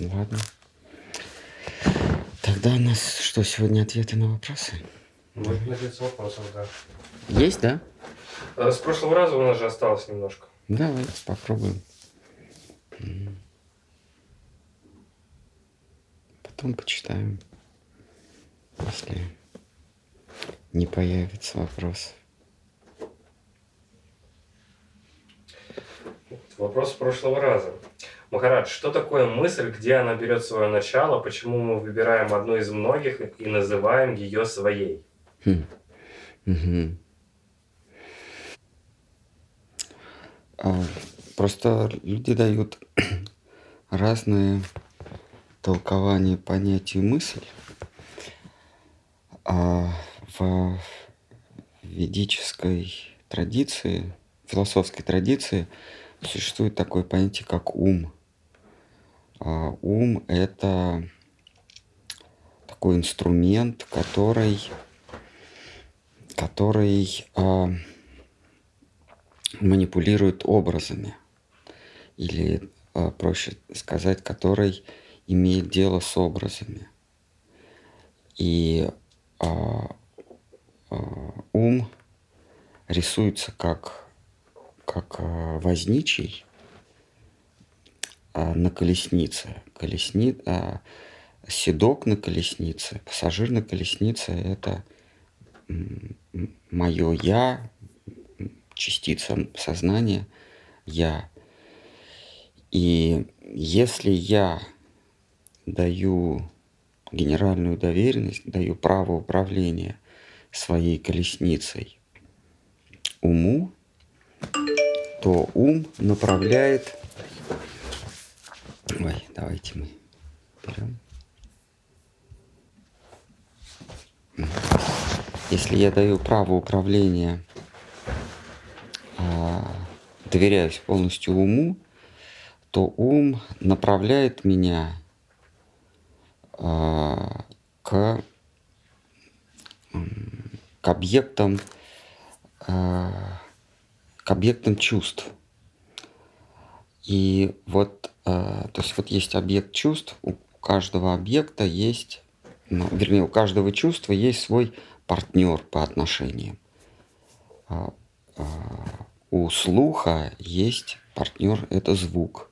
Ладно. Тогда у нас что, сегодня ответы на вопросы? Мы на лицо вопросов, да. Есть, да? А С прошлого раза у нас же осталось немножко. Давай попробуем. Потом почитаем, если не появится вопрос. Вопрос с прошлого раза. Махарадж, что такое мысль, где она берет свое начало, почему мы выбираем одну из многих и называем ее своей? Хм. А, Просто люди дают разные толкования понятию мысль. А в ведической традиции, философской традиции существует такое понятие, как ум. А ум – это такой инструмент, который, который а, манипулирует образами. Или, а, проще сказать, который имеет дело с образами. И а, а, ум рисуется как, как а, возничий на колеснице. Колесни, а, седок на колеснице, пассажир на колеснице – это мое «я», частица сознания «я». И если я даю генеральную доверенность, даю право управления своей колесницей уму, то ум направляет... Ой, давайте мы берем. Если я даю право управления, а, доверяюсь полностью уму, то ум направляет меня а, к, к объектам, а, к объектам чувств. И вот, то есть вот есть объект чувств, у каждого объекта есть, ну, вернее, у каждого чувства есть свой партнер по отношениям. А, а, У слуха есть партнер, это звук,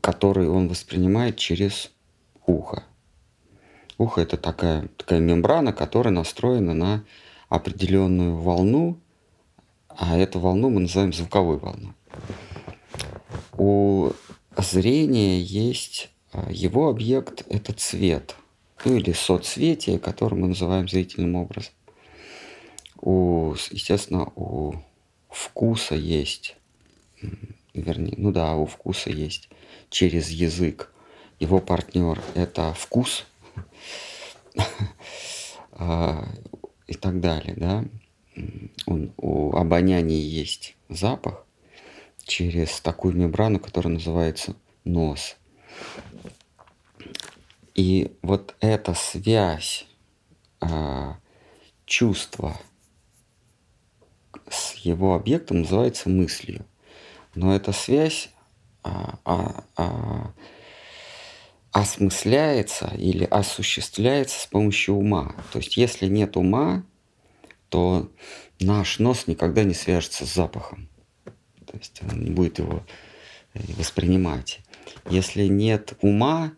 который он воспринимает через ухо. Ухо это такая, такая мембрана, которая настроена на определенную волну, а эту волну мы называем звуковой волной. У зрения есть а, его объект – это цвет, ну или соцветие, которое мы называем зрительным образом. У, естественно, у вкуса есть, вернее, ну да, у вкуса есть через язык. Его партнер – это вкус а, и так далее, да. У обоняния есть запах через такую мембрану, которая называется нос. И вот эта связь а, чувства с его объектом называется мыслью. Но эта связь а, а, а, осмысляется или осуществляется с помощью ума. То есть если нет ума, то наш нос никогда не свяжется с запахом. То есть он не будет его э, воспринимать. Если нет ума,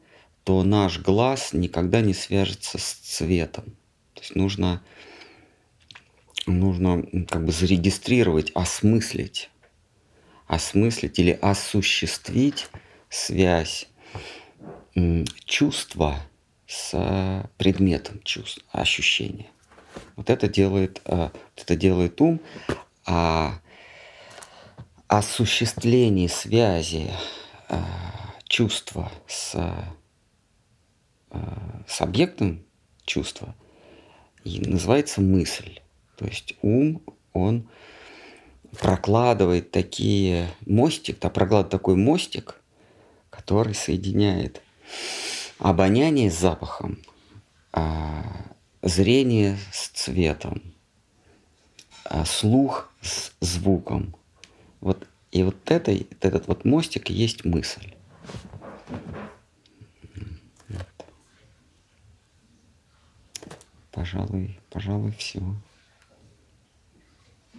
то наш глаз никогда не свяжется с цветом. То есть нужно, нужно как бы зарегистрировать, осмыслить, осмыслить или осуществить связь чувства с предметом чувств, ощущения. Вот это делает, э, вот это делает ум, а осуществление связи э, чувства с, э, с объектом чувства и называется мысль. То есть ум, он прокладывает такие мостик, да, прокладывает такой мостик, который соединяет обоняние с запахом, а, зрение с цветом, а слух с звуком. Вот И вот это, этот вот мостик и есть мысль. Пожалуй, пожалуй, все.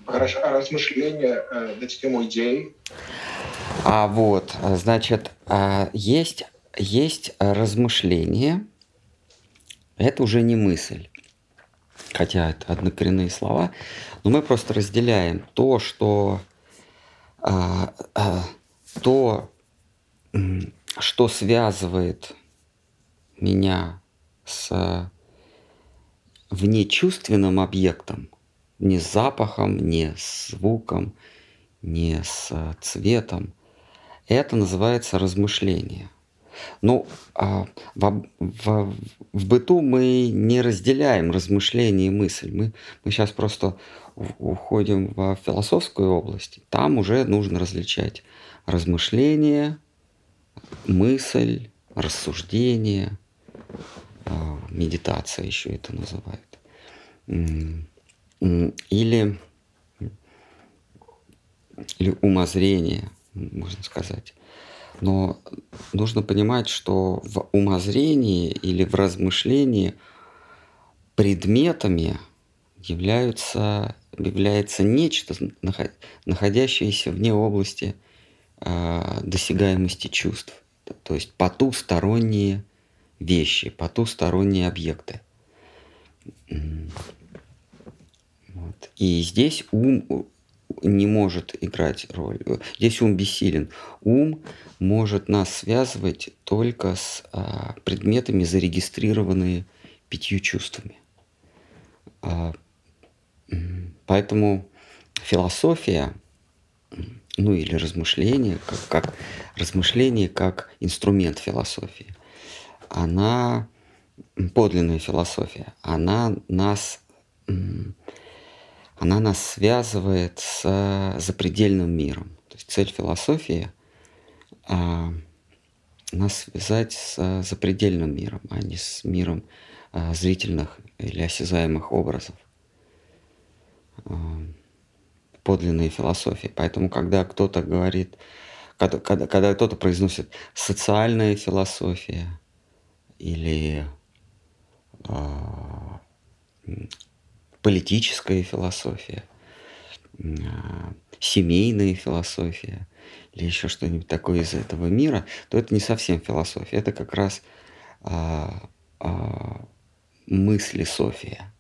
Хорошо, а размышления э, на тему идей? А вот, значит, а, есть, есть размышление, это уже не мысль, хотя это однокоренные слова, но мы просто разделяем то, что то, что связывает меня с внечувственным объектом, не с запахом, не с звуком, не с цветом, это называется размышление. Ну, а в, в, в быту мы не разделяем размышление и мысль. Мы, мы сейчас просто уходим в философскую область. Там уже нужно различать размышление, мысль, рассуждение, а, медитация еще это называют. Или, или умозрение, можно сказать. Но нужно понимать, что в умозрении или в размышлении предметами являются, является нечто, находящееся вне области э, досягаемости чувств. То есть потусторонние вещи, потусторонние объекты. Вот. И здесь ум не может играть роль. Здесь ум бессилен. Ум может нас связывать только с а, предметами, зарегистрированные пятью чувствами. А, поэтому философия, ну или размышление, как, как размышление как инструмент философии, она подлинная философия, она нас она нас связывает с запредельным миром. То есть цель философии а, нас связать с запредельным миром, а не с миром а, зрительных или осязаемых образов. А, подлинные философии. Поэтому, когда кто-то говорит, когда, когда, когда кто-то произносит социальная философия или а, политическая философия, а, семейная философия или еще что-нибудь такое из этого мира, то это не совсем философия, это как раз а, а, мысли София,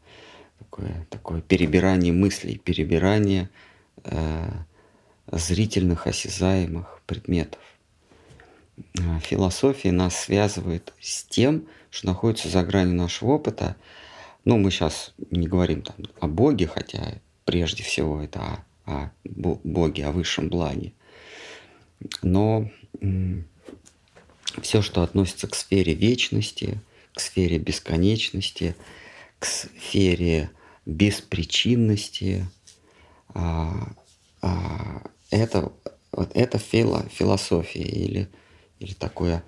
такое, такое перебирание мыслей, перебирание а, зрительных, осязаемых предметов. А, философия нас связывает с тем, что находится за гранью нашего опыта, ну, мы сейчас не говорим там о Боге, хотя прежде всего это о, о Боге, о высшем благе. Но все, что относится к сфере вечности, к сфере бесконечности, к сфере беспричинности, а, а, это, вот это фило, философия или, или такое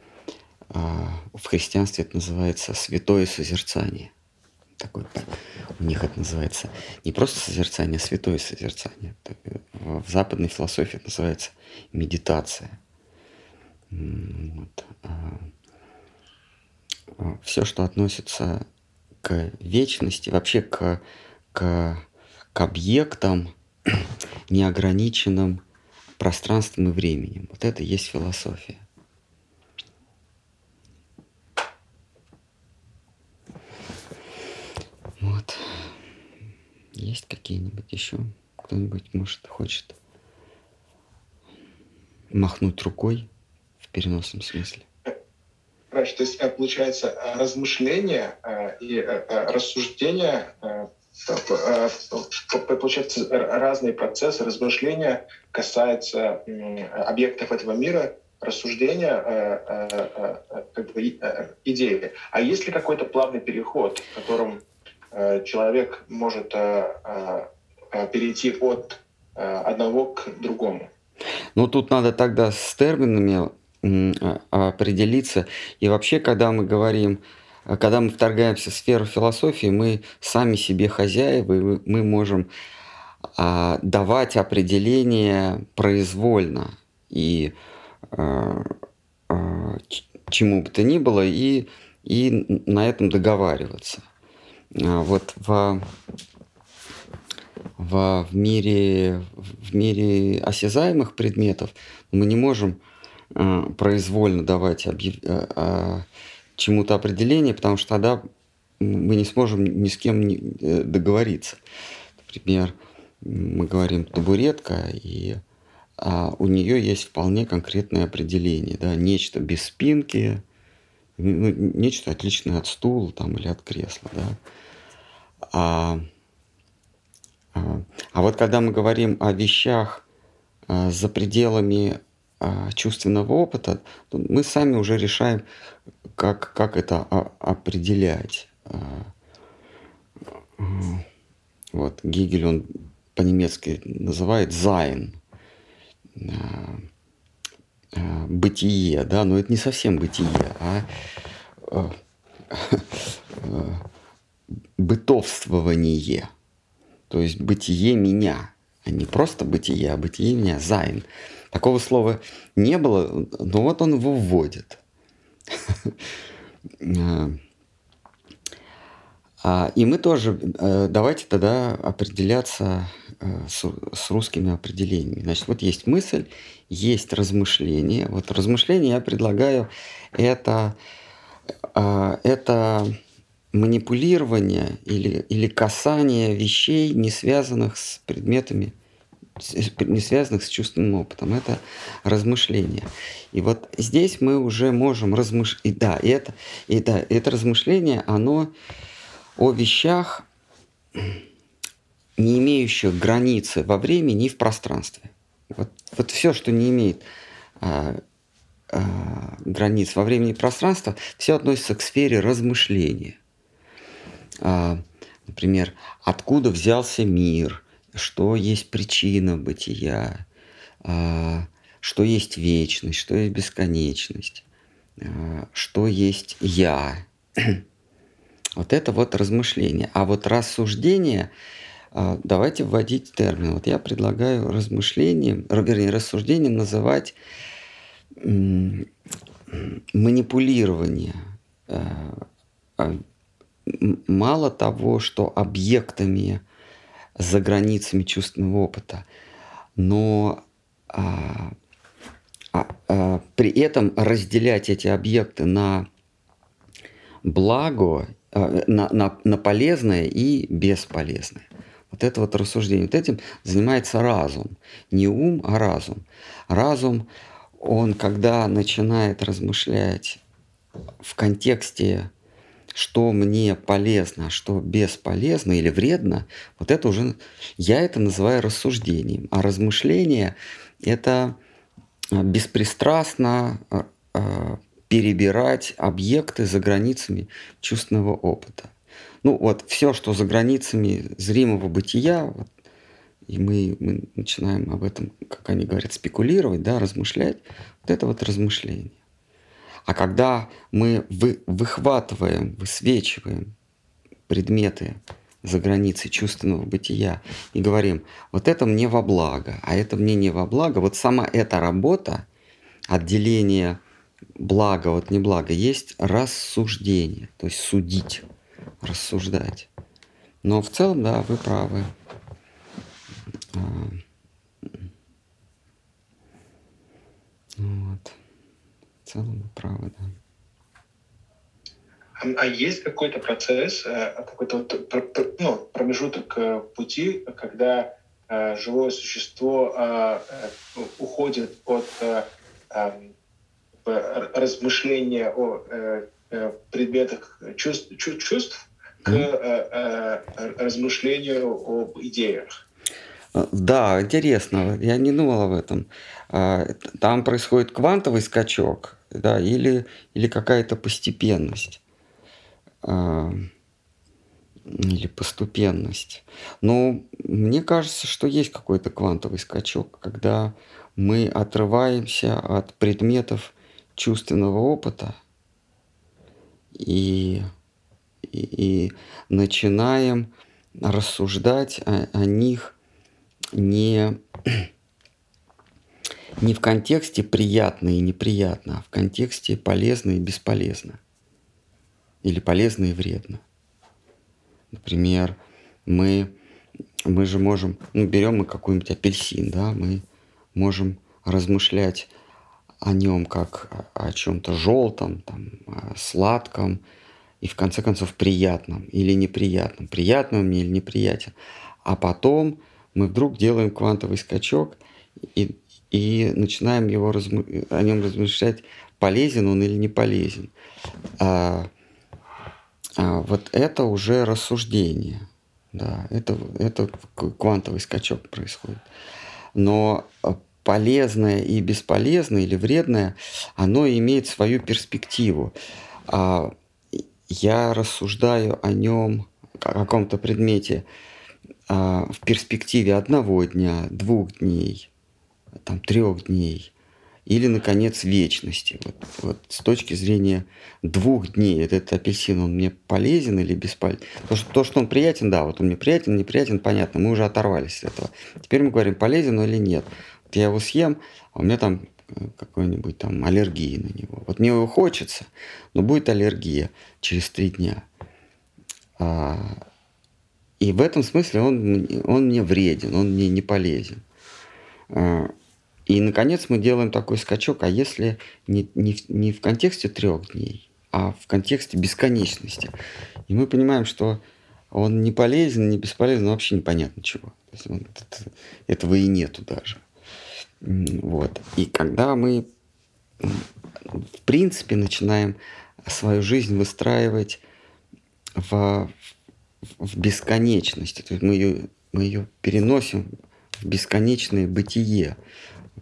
а, в христианстве это называется святое созерцание – такой, у них это называется не просто созерцание, а святое созерцание. В западной философии это называется медитация. Вот. А, а, Все, что относится к вечности, вообще к, к, к объектам, неограниченным пространством и временем. Вот это и есть философия. Вот. Есть какие-нибудь еще? Кто-нибудь, может, хочет махнуть рукой в переносном смысле? Значит, то есть, э, получается, э, размышления э, и рассуждения, получается, разные процессы размышления касаются объектов этого мира, рассуждения, как бы, идеи. А есть ли какой-то плавный переход, в котором Э, человек может э, э, перейти от одного к другому. Ну, тут надо тогда с терминами определиться. И вообще, когда мы говорим, когда мы вторгаемся в сферу философии, мы сами себе хозяева, мы можем а, давать определение произвольно и а, а, чему бы то ни было, и, и на этом договариваться. А, вот в, в, в, мире, в мире осязаемых предметов мы не можем а, произвольно давать объяв... а, а, чему-то определение, потому что тогда мы не сможем ни с кем э, договориться. Например, мы говорим табуретка, и а у нее есть вполне конкретное определение, да, нечто без спинки, ну, нечто отличное от стула там, или от кресла, да. А, а, а вот когда мы говорим о вещах а, за пределами чувственного опыта, мы сами уже решаем, как, как это а, определять. А, вот Гегель, он по-немецки называет «Sein», а, а, бытие, да, но это не совсем бытие, а, а бытийствование, то есть бытие меня, а не просто бытие, а бытие меня, Sein. Такого слова не было, но вот он его вводит. И мы тоже, э, давайте тогда определяться Э, с, с русскими определениями. Значит, вот есть мысль, есть размышление. Вот размышление я предлагаю это, э, это манипулирование или, или касание вещей, не связанных с предметами, не связанных с чувственным опытом. Это размышление. И вот здесь мы уже можем размышлять. И да, и это, и да, это размышление, оно о вещах, не имеющих границы во времени и в пространстве. Вот, вот все, что не имеет а, а, границ во времени и пространстве, все относится к сфере размышления. А, например, откуда взялся мир, что есть причина бытия, а, что есть вечность, что есть бесконечность, а, что есть я. Вот это вот размышление. А вот рассуждение – а, давайте вводить термин. Вот я предлагаю размышлением, вернее, рассуждением называть манипулирование. Мало того, что объектами за границами чувственного опыта, но а, а, а, при этом разделять эти объекты на благо, а, на, на, на полезное и бесполезное. Вот это вот рассуждение. Вот этим занимается разум. Не ум, а разум. Разум, он когда начинает размышлять в контексте, что мне полезно, а что бесполезно или вредно, вот это уже, я это называю рассуждением. А размышление – это а, беспристрастно а, перебирать объекты за границами чувственного опыта. Ну вот все, что за границами зримого бытия, вот, и мы, мы начинаем об этом, как они говорят, спекулировать, да, размышлять, вот это вот размышление. А когда мы вы, выхватываем, высвечиваем предметы за границей чувственного бытия и говорим, вот это мне во благо, а это мне не во благо, вот сама эта работа, отделение блага от неблага, есть рассуждение, то есть судить рассуждать. Но в целом, да, вы правы. А, вот. Целом вы правы, да. А, а есть какой-то процесс, э, какой-то вот, ну, промежуток э, пути, когда э, живое существо уходит от размышления о предметах чувств, чувств к размышлению об идеях. Да, интересно. Я не думал об этом. А, там происходит квантовый скачок, да, или, или какая-то постепенность. А, или поступенность. Но мне кажется, что есть какой-то квантовый скачок, когда мы отрываемся от предметов чувственного опыта и и, и начинаем рассуждать о, о них не, не в контексте приятно и неприятно, а в контексте полезно и бесполезно. Или полезно и вредно. Например, мы, мы же можем, ну, берем мы какой-нибудь апельсин, да, мы можем размышлять о нем как о чем-то желтом, там, сладком, и в конце концов приятном или неприятном, приятным мне или неприятен. А потом мы вдруг делаем квантовый скачок и, и начинаем его размы... о нем размышлять, полезен он или не полезен. А, а вот это уже рассуждение. Да, это, это квантовый скачок происходит. Но полезное и бесполезное или вредное, оно имеет свою перспективу. А я рассуждаю о нем, о каком-то предмете а, в перспективе одного дня, двух дней, там, трех дней, или, наконец, вечности. Вот, вот с точки зрения двух дней, этот апельсин, он мне полезен или бесполезен? То что, то, что он приятен, да, вот он мне приятен, неприятен, понятно, мы уже оторвались от этого. Теперь мы говорим, полезен или нет. Вот я его съем, а у меня там какой-нибудь там аллергии на него. Вот мне его хочется, но будет аллергия через три дня. А, и в этом смысле он, он мне вреден, он мне не полезен. А, и, наконец, мы делаем такой скачок, а если не, не, не в контексте трех дней, а в контексте бесконечности. И мы понимаем, что он не полезен, не бесполезен, вообще непонятно чего. То есть он, это, этого и нету даже. Вот. И когда мы, в принципе, начинаем свою жизнь выстраивать в, в бесконечности, то есть мы ее, мы ее переносим в бесконечное бытие,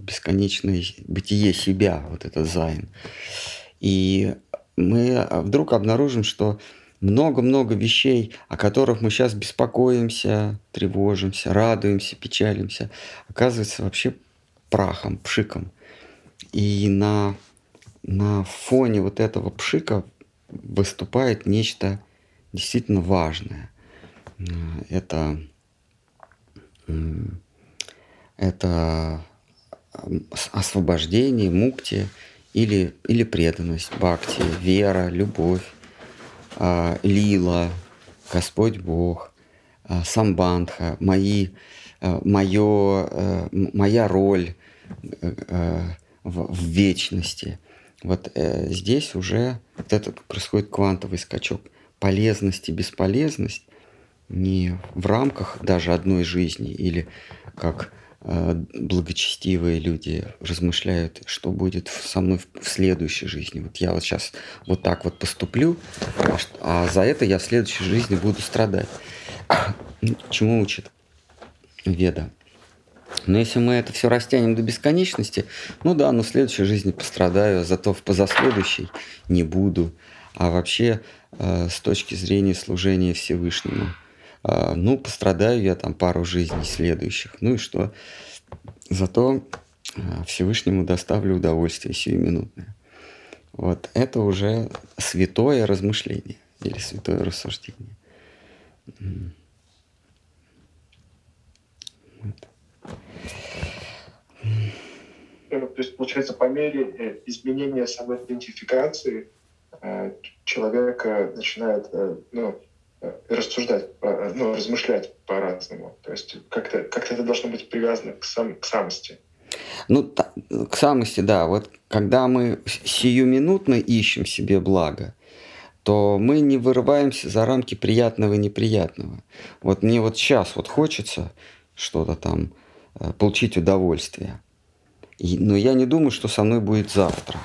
бесконечное бытие себя, вот это Sein. И мы вдруг обнаружим, что много-много вещей, о которых мы сейчас беспокоимся, тревожимся, радуемся, печалимся, оказывается вообще прахом, пшиком. И на, на фоне вот этого пшика выступает нечто действительно важное. Это, это освобождение, мукти или, или преданность, бхакти, вера, любовь, а, лила, Господь Бог, а, самбандха, мои, а, мое, моя роль, Э, в, в вечности. Вот э, здесь уже вот это происходит квантовый скачок. Полезность и бесполезность не в рамках даже одной жизни или как э, благочестивые люди размышляют, что будет со мной в, следующей жизни. Вот я вот сейчас вот так вот поступлю, а, а за это я в следующей жизни буду страдать. Чему учит Веда? Но если мы это все растянем до бесконечности, ну да, но в следующей жизни пострадаю, зато в позаследующей не буду. А вообще, э, с точки зрения служения Всевышнему, э, ну, пострадаю я там пару жизней следующих. Ну и что? Зато э, Всевышнему доставлю удовольствие сиюминутное. Вот это уже святое размышление или святое рассуждение. Вот. Э, то есть, получается, по мере э, изменения самоидентификации э, человека начинает ну, рассуждать, ну, размышлять по-разному. То есть как-то как это должно быть привязано к, сам, к самости. Ну, та, к самости, да. Вот когда мы сиюминутно ищем себе благо, то мы не вырываемся за рамки приятного и неприятного. Вот мне вот сейчас вот хочется что-то там Э, получить удовольствие. И, но я не думаю, что со мной будет завтра.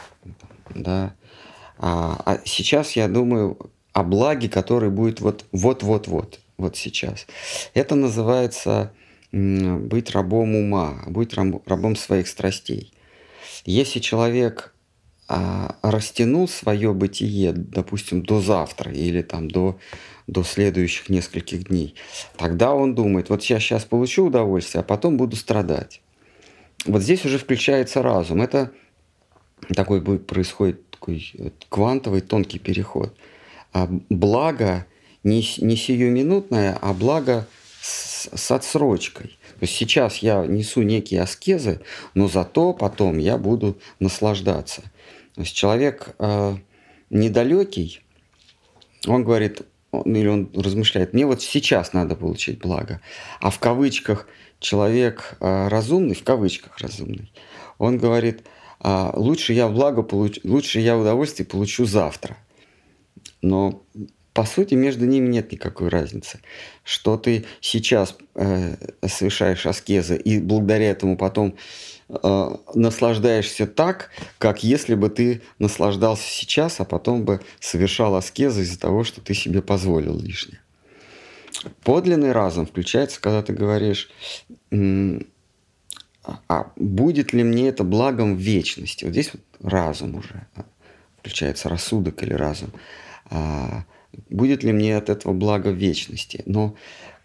Да? А, а сейчас я думаю о благе, который будет вот вот-вот-вот, вот сейчас. Это называется быть рабом ума, быть рабом своих страстей. Если человек а, растянул свое бытие, допустим, до завтра или там до до следующих нескольких дней. Тогда он думает, вот я сейчас получу удовольствие, а потом буду страдать. Вот здесь уже включается разум. Это такой будет, происходит такой квантовый тонкий переход. А благо не, не сиюминутное, а благо с, с отсрочкой. То есть сейчас я несу некие аскезы, но зато потом я буду наслаждаться. То есть человек э, недалекий, он говорит, он, или он размышляет, мне вот сейчас надо получить благо. А в кавычках человек э, разумный, в кавычках разумный, он говорит, э, лучше я благо получу, лучше я удовольствие получу завтра. Но по сути, между ними нет никакой разницы. Что ты сейчас э, совершаешь аскезы и благодаря этому потом э, наслаждаешься так, как если бы ты наслаждался сейчас, а потом бы совершал аскезы из-за того, что ты себе позволил лишнее. Подлинный разум включается, когда ты говоришь, а будет ли мне это благом в вечности? Вот здесь вот разум уже а, включается, рассудок или разум. А, будет ли мне от этого благо в вечности. Но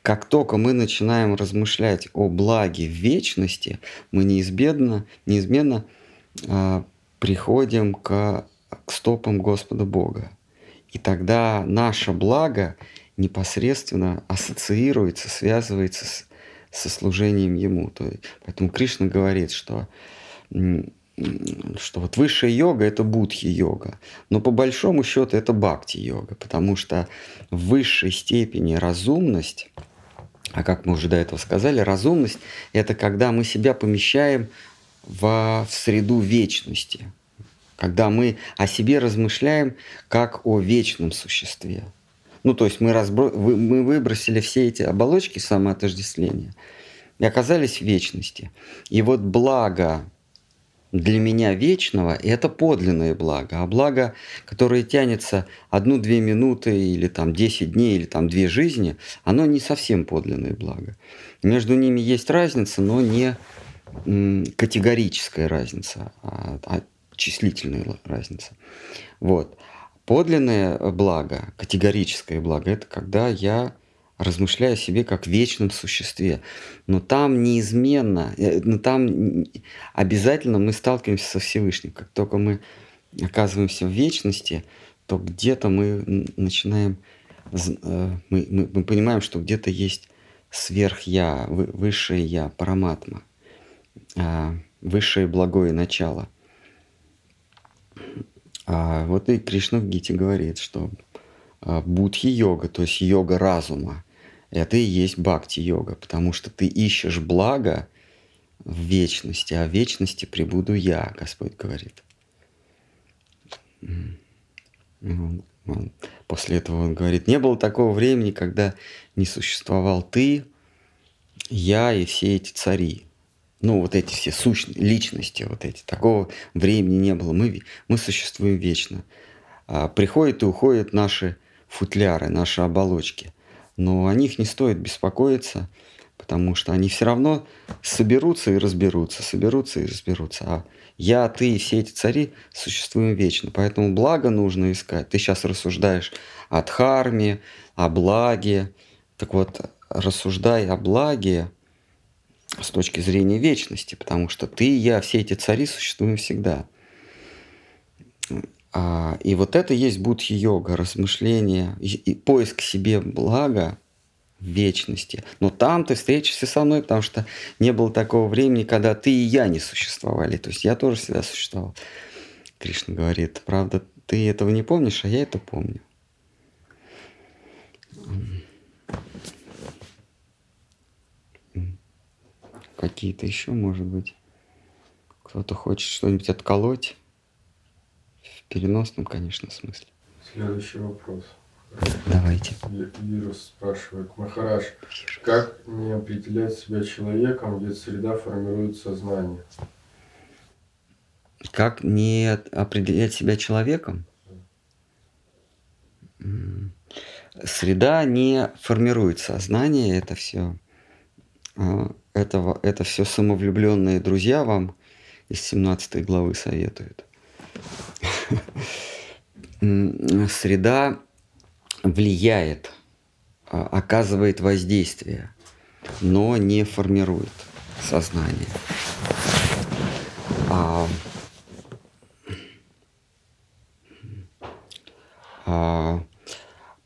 как только мы начинаем размышлять о благе в вечности, мы неизбежно, неизменно э, приходим к, к стопам Господа Бога. И тогда наше благо непосредственно ассоциируется, связывается с, со служением Ему. То есть, поэтому Кришна говорит, что что вот высшая йога – это будхи-йога. Но по большому счету это бхакти-йога, потому что в высшей степени разумность, а как мы уже до этого сказали, разумность – это когда мы себя помещаем в, в среду вечности, когда мы о себе размышляем как о вечном существе. Ну, то есть мы, разбро... мы выбросили все эти оболочки самоотождествления и оказались в вечности. И вот благо для меня вечного – это подлинное благо. А благо, которое тянется одну-две минуты или там 10 дней или там две жизни, оно не совсем подлинное благо. Между ними есть разница, но не категорическая разница, а, а числительная разница. Вот. Подлинное благо, категорическое благо – это когда я размышляя о себе как вечном существе. Но там неизменно, э, но там обязательно мы сталкиваемся со Всевышним. Как только мы оказываемся в вечности, то где-то мы начинаем, э, мы, мы, мы понимаем, что где-то есть сверх-я, высшее я, параматма, а, высшее благое начало. А вот и Кришна в Гите говорит, что а, будхи-йога, то есть йога разума, это и есть бхакти-йога, потому что ты ищешь благо в вечности, а в вечности прибуду я, Господь говорит. После этого он говорит, не было такого времени, когда не существовал ты, я и все эти цари. Ну, вот эти все сущные, личности, вот эти. Такого времени не было. Мы, мы существуем вечно. А приходят и уходят наши футляры, наши оболочки – но о них не стоит беспокоиться, потому что они все равно соберутся и разберутся, соберутся и разберутся. А я, ты и все эти цари существуем вечно. Поэтому благо нужно искать. Ты сейчас рассуждаешь о дхарме, о благе. Так вот, рассуждай о благе с точки зрения вечности, потому что ты и я, все эти цари существуем всегда. А, и вот это есть будхи-йога, размышление и, и поиск себе блага в вечности. Но там ты встретишься со мной, потому что не было такого времени, когда ты и я не существовали. То есть я тоже всегда существовал. Кришна говорит, правда, ты этого не помнишь, а я это помню. Какие-то еще, может быть, кто-то хочет что-нибудь отколоть переносном, конечно, смысле. Следующий вопрос. Давайте. Вирус спрашивает. Махараш, как не определять себя человеком, ведь среда формирует сознание? Как не определять себя человеком? Среда не формирует сознание, это все, а, этого, это все самовлюбленные друзья вам из 17 главы советуют. Среда влияет, а, оказывает воздействие, но не формирует сознание. А, а,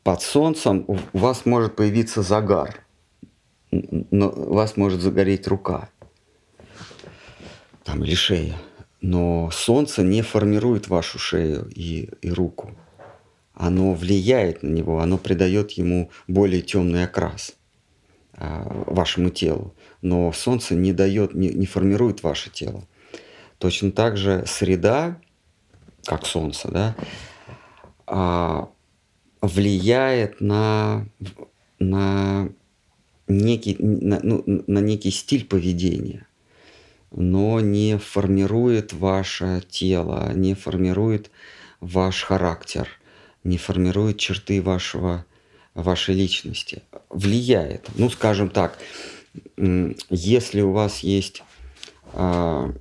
под солнцем у вас может появиться загар. но у вас может загореть рука там, или шея. Но солнце не формирует вашу шею и, и руку. Оно влияет на него, оно придает ему более темный окрас а, вашему телу. Но солнце не дает, не, не формирует ваше тело. Точно так же среда, как солнце, да, а, влияет на, на, некий, на, ну, на некий стиль поведения, но не формирует ваше тело, не формирует ваш характер, не формирует черты вашего, вашей личности. Влияет. Ну, скажем так, если у вас есть а,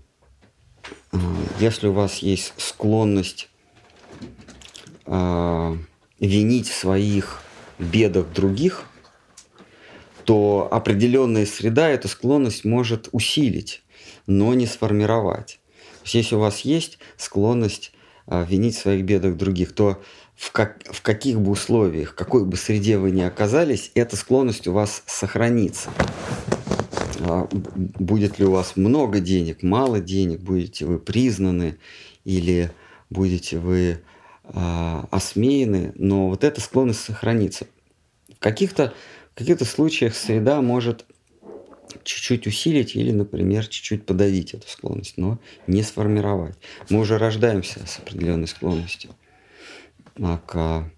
а, если у вас есть склонность э, винить в своих бедах других, то определенная среда эту склонность может усилить, но не сформировать. То есть, если у вас есть склонность э, винить в своих бедах других, то в, как, в каких бы условиях, какой бы среде вы ни оказались, эта склонность у вас сохранится. Будет ли у вас много денег, мало денег, будете вы признаны или будете вы а, осмеяны, но вот эта склонность сохранится. В каких-то в каких-то случаях среда может чуть-чуть усилить или, например, чуть-чуть подавить эту склонность, но не сформировать. Мы уже рождаемся с определенной склонностью а, к,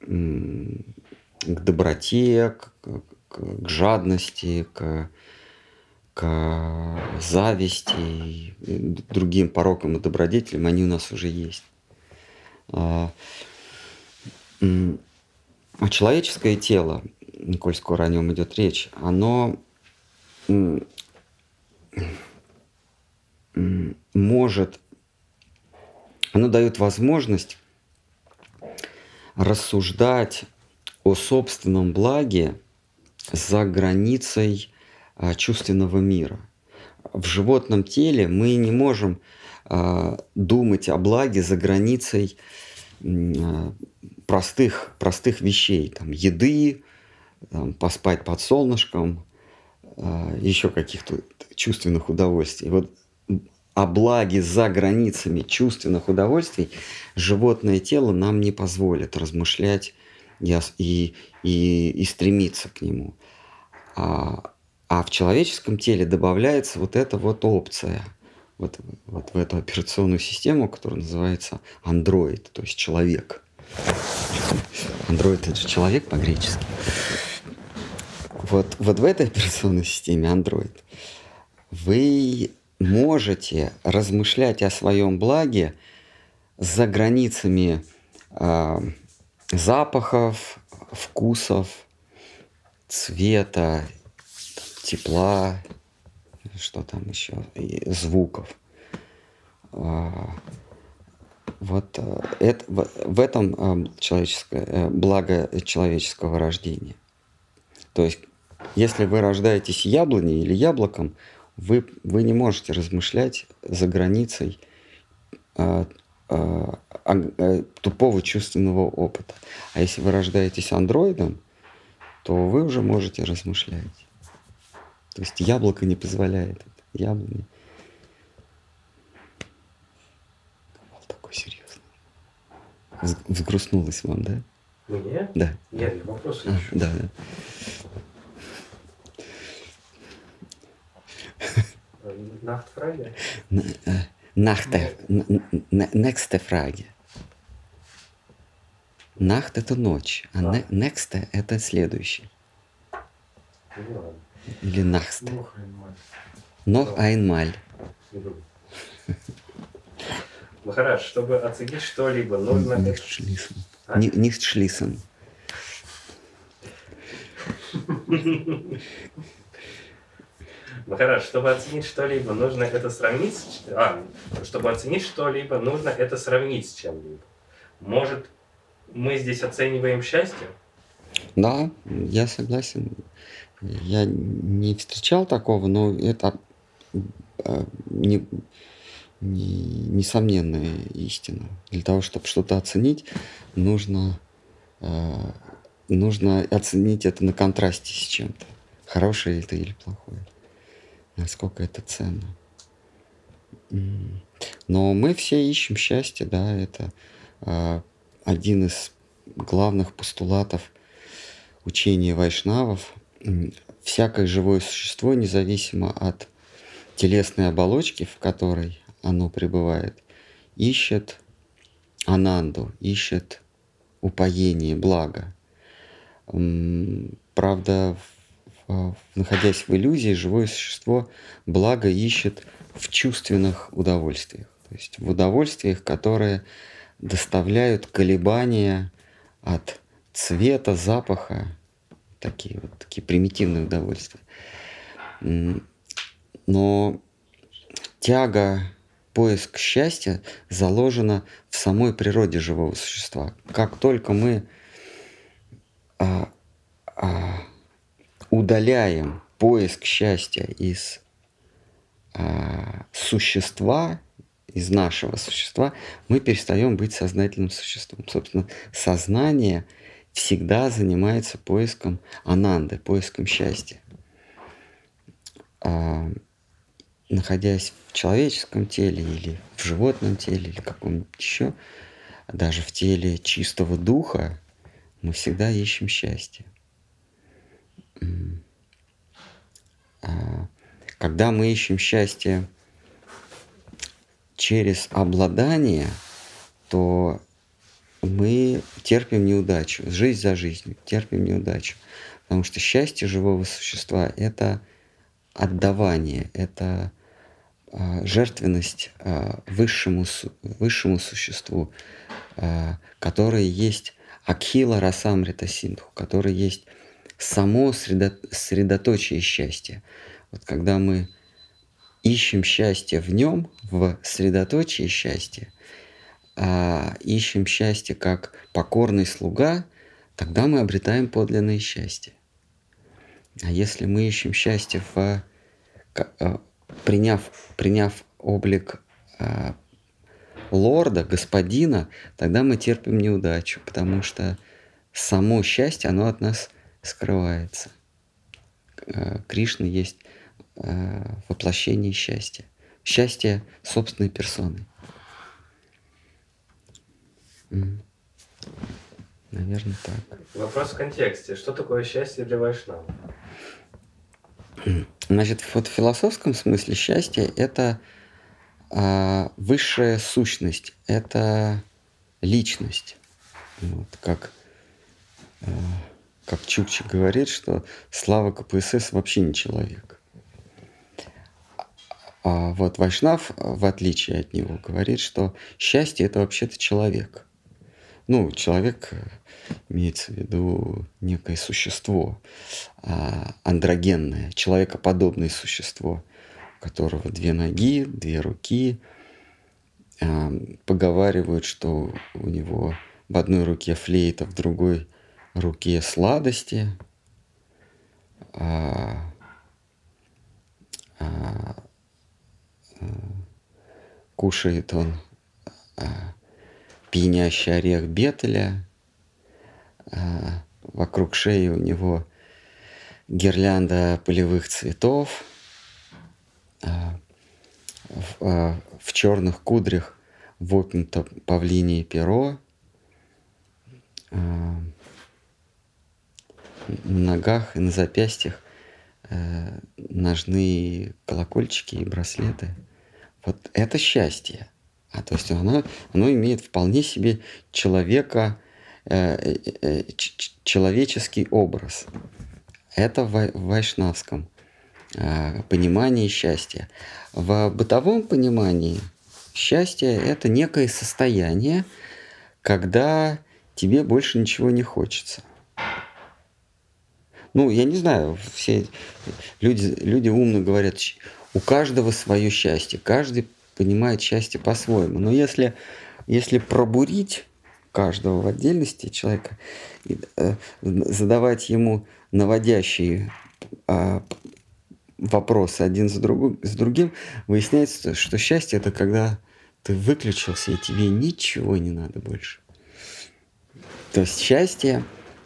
к доброте, к, к, к жадности, к, к зависти другим порокам и добродетелям, они у нас уже есть. А, а человеческое тело, коль скоро о нем идет речь, оно может, оно дает возможность рассуждать о собственном благе за границей а, чувственного мира. В животном теле мы не можем а, думать о благе за границей а, простых, простых вещей, там, еды, там, поспать под солнышком, а, еще каких-то чувственных удовольствий. Вот о благе за границами чувственных удовольствий животное тело нам не позволит размышлять и, и, и, и стремиться к нему. А, а в человеческом теле добавляется вот эта вот опция – вот, вот в эту операционную систему, которая называется Android, то есть человек. Android это же человек по-гречески. Вот, вот в этой операционной системе Android вы можете размышлять о своем благе за границами э, запахов, вкусов, цвета, тепла, что там еще, и звуков. А, вот э, это, в этом э, человеческое, э, благо человеческого рождения. То есть, если вы рождаетесь яблоней или яблоком, вы, вы не можете размышлять за границей а, а, а, тупого чувственного опыта. А если вы рождаетесь андроидом, то вы уже можете размышлять. То есть яблоко не позволяет это. Яблони. Такой серьезный. Взгрустнулось вам, да? Мне? Да. Нет, я вопрос а, Да, да. Nachtfrage? Нахте. Нексте фраге. Нахт это ночь, а нексте это следующий. Ну, или нахст. Нох айнмаль. Махарадж, чтобы оценить что-либо, нужно... Нихтшлисен. А? Нихтшлисен. Махарадж, чтобы оценить что-либо, нужно это сравнить с... А, чтобы оценить что-либо, нужно это сравнить с чем-либо. Может, мы здесь оцениваем счастье? Да, я согласен. Я не встречал такого, но это э, не, не, несомненная истина. Для того, чтобы что-то оценить, нужно, э, нужно оценить это на контрасте с чем-то. хорошее это или плохое, насколько это ценно. Но мы все ищем счастье, да, это э, один из главных постулатов учения вайшнавов. Всякое живое существо, независимо от телесной оболочки, в которой оно пребывает, ищет ананду, ищет упоение, благо. Правда, находясь в иллюзии, живое существо благо ищет в чувственных удовольствиях. То есть в удовольствиях, которые доставляют колебания от цвета, запаха, такие вот такие примитивные удовольствия. Но тяга, поиск счастья заложена в самой природе живого существа. Как только мы а, а, удаляем поиск счастья из а, существа, из нашего существа, мы перестаем быть сознательным существом. Собственно, сознание всегда занимается поиском ананды, поиском счастья. А, находясь в человеческом теле или в животном теле или каком-нибудь еще, даже в теле чистого духа, мы всегда ищем счастье. А, когда мы ищем счастье через обладание, то мы терпим неудачу, жизнь за жизнью, терпим неудачу. Потому что счастье живого существа – это отдавание, это а, жертвенность а, высшему, высшему существу, а, которое есть Акхила Расамрита Синдху, которое есть само средоточие счастья. Вот когда мы ищем счастье в нем, в средоточии счастья, а ищем счастье как покорный слуга, тогда мы обретаем подлинное счастье. А если мы ищем счастье в а, приняв, приняв облик а, лорда, господина, тогда мы терпим неудачу, потому что само счастье, оно от нас скрывается. А, Кришна есть воплощение счастья. Счастье собственной персоны. Наверное, так. Вопрос в контексте. Что такое счастье для Вайшнава? Значит, вот в философском смысле счастье – это а, высшая сущность, это личность. Вот, как, а, как Чукчи говорит, что Слава КПСС вообще не человек. А вот Вайшнав, в отличие от него, говорит, что счастье – это вообще-то человек. Ну, человек имеется в виду некое существо а, андрогенное, человекоподобное существо, у которого две ноги, две руки. Поговаривают, что у него в одной руке флейта, в другой руке сладости. А, кушает он пьянящий орех бетеля, а, вокруг шеи у него гирлянда полевых цветов. А, в, а, в черных кудрях вопнуто павлиние перо. На ногах и на запястьях э, ножные колокольчики и браслеты. Вот это счастье. А то есть оно, оно имеет вполне себе человека Э, э, э, человеческий образ. Это в вайшнавском понимании счастья. В бытовом понимании счастье – это некое состояние, когда тебе больше ничего не хочется. Ну, я не знаю, все люди, люди умно говорят, у каждого свое счастье, каждый понимает счастье по-своему. Но если, если пробурить каждого в отдельности человека, и, э, задавать ему наводящие э, вопросы один за, другу, с другим, выясняется, что счастье это когда ты выключился, и тебе ничего не надо больше. То есть счастье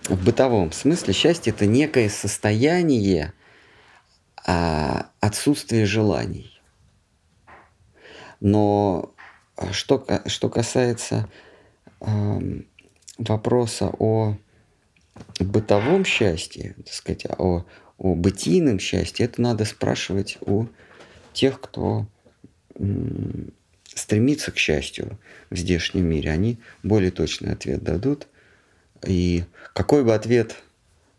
в бытовом смысле, счастье это некое состояние а, отсутствие желаний. Но а, что, что касается э, вопроса о бытовом счастье, так сказать, о, о бытийном счастье, это надо спрашивать у тех, кто стремится к счастью в здешнем мире. Они более точный ответ дадут. И какой бы ответ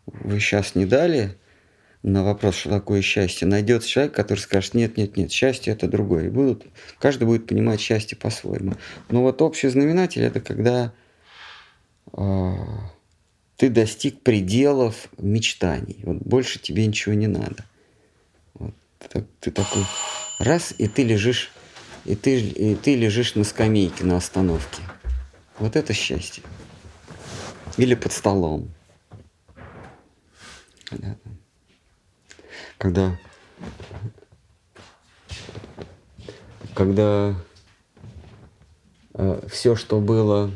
вы сейчас не дали на вопрос, что такое счастье, найдется человек, который скажет, нет, нет, нет, счастье это другое. И будут, каждый будет понимать счастье по-своему. Но вот общий знаменатель это когда э, ты достиг пределов мечтаний. Вот больше тебе ничего не надо. Вот, ты, ты такой раз, и ты лежишь, и ты, и ты лежишь на скамейке на остановке. Вот это счастье. Или под столом. Когда, когда э, все, что было,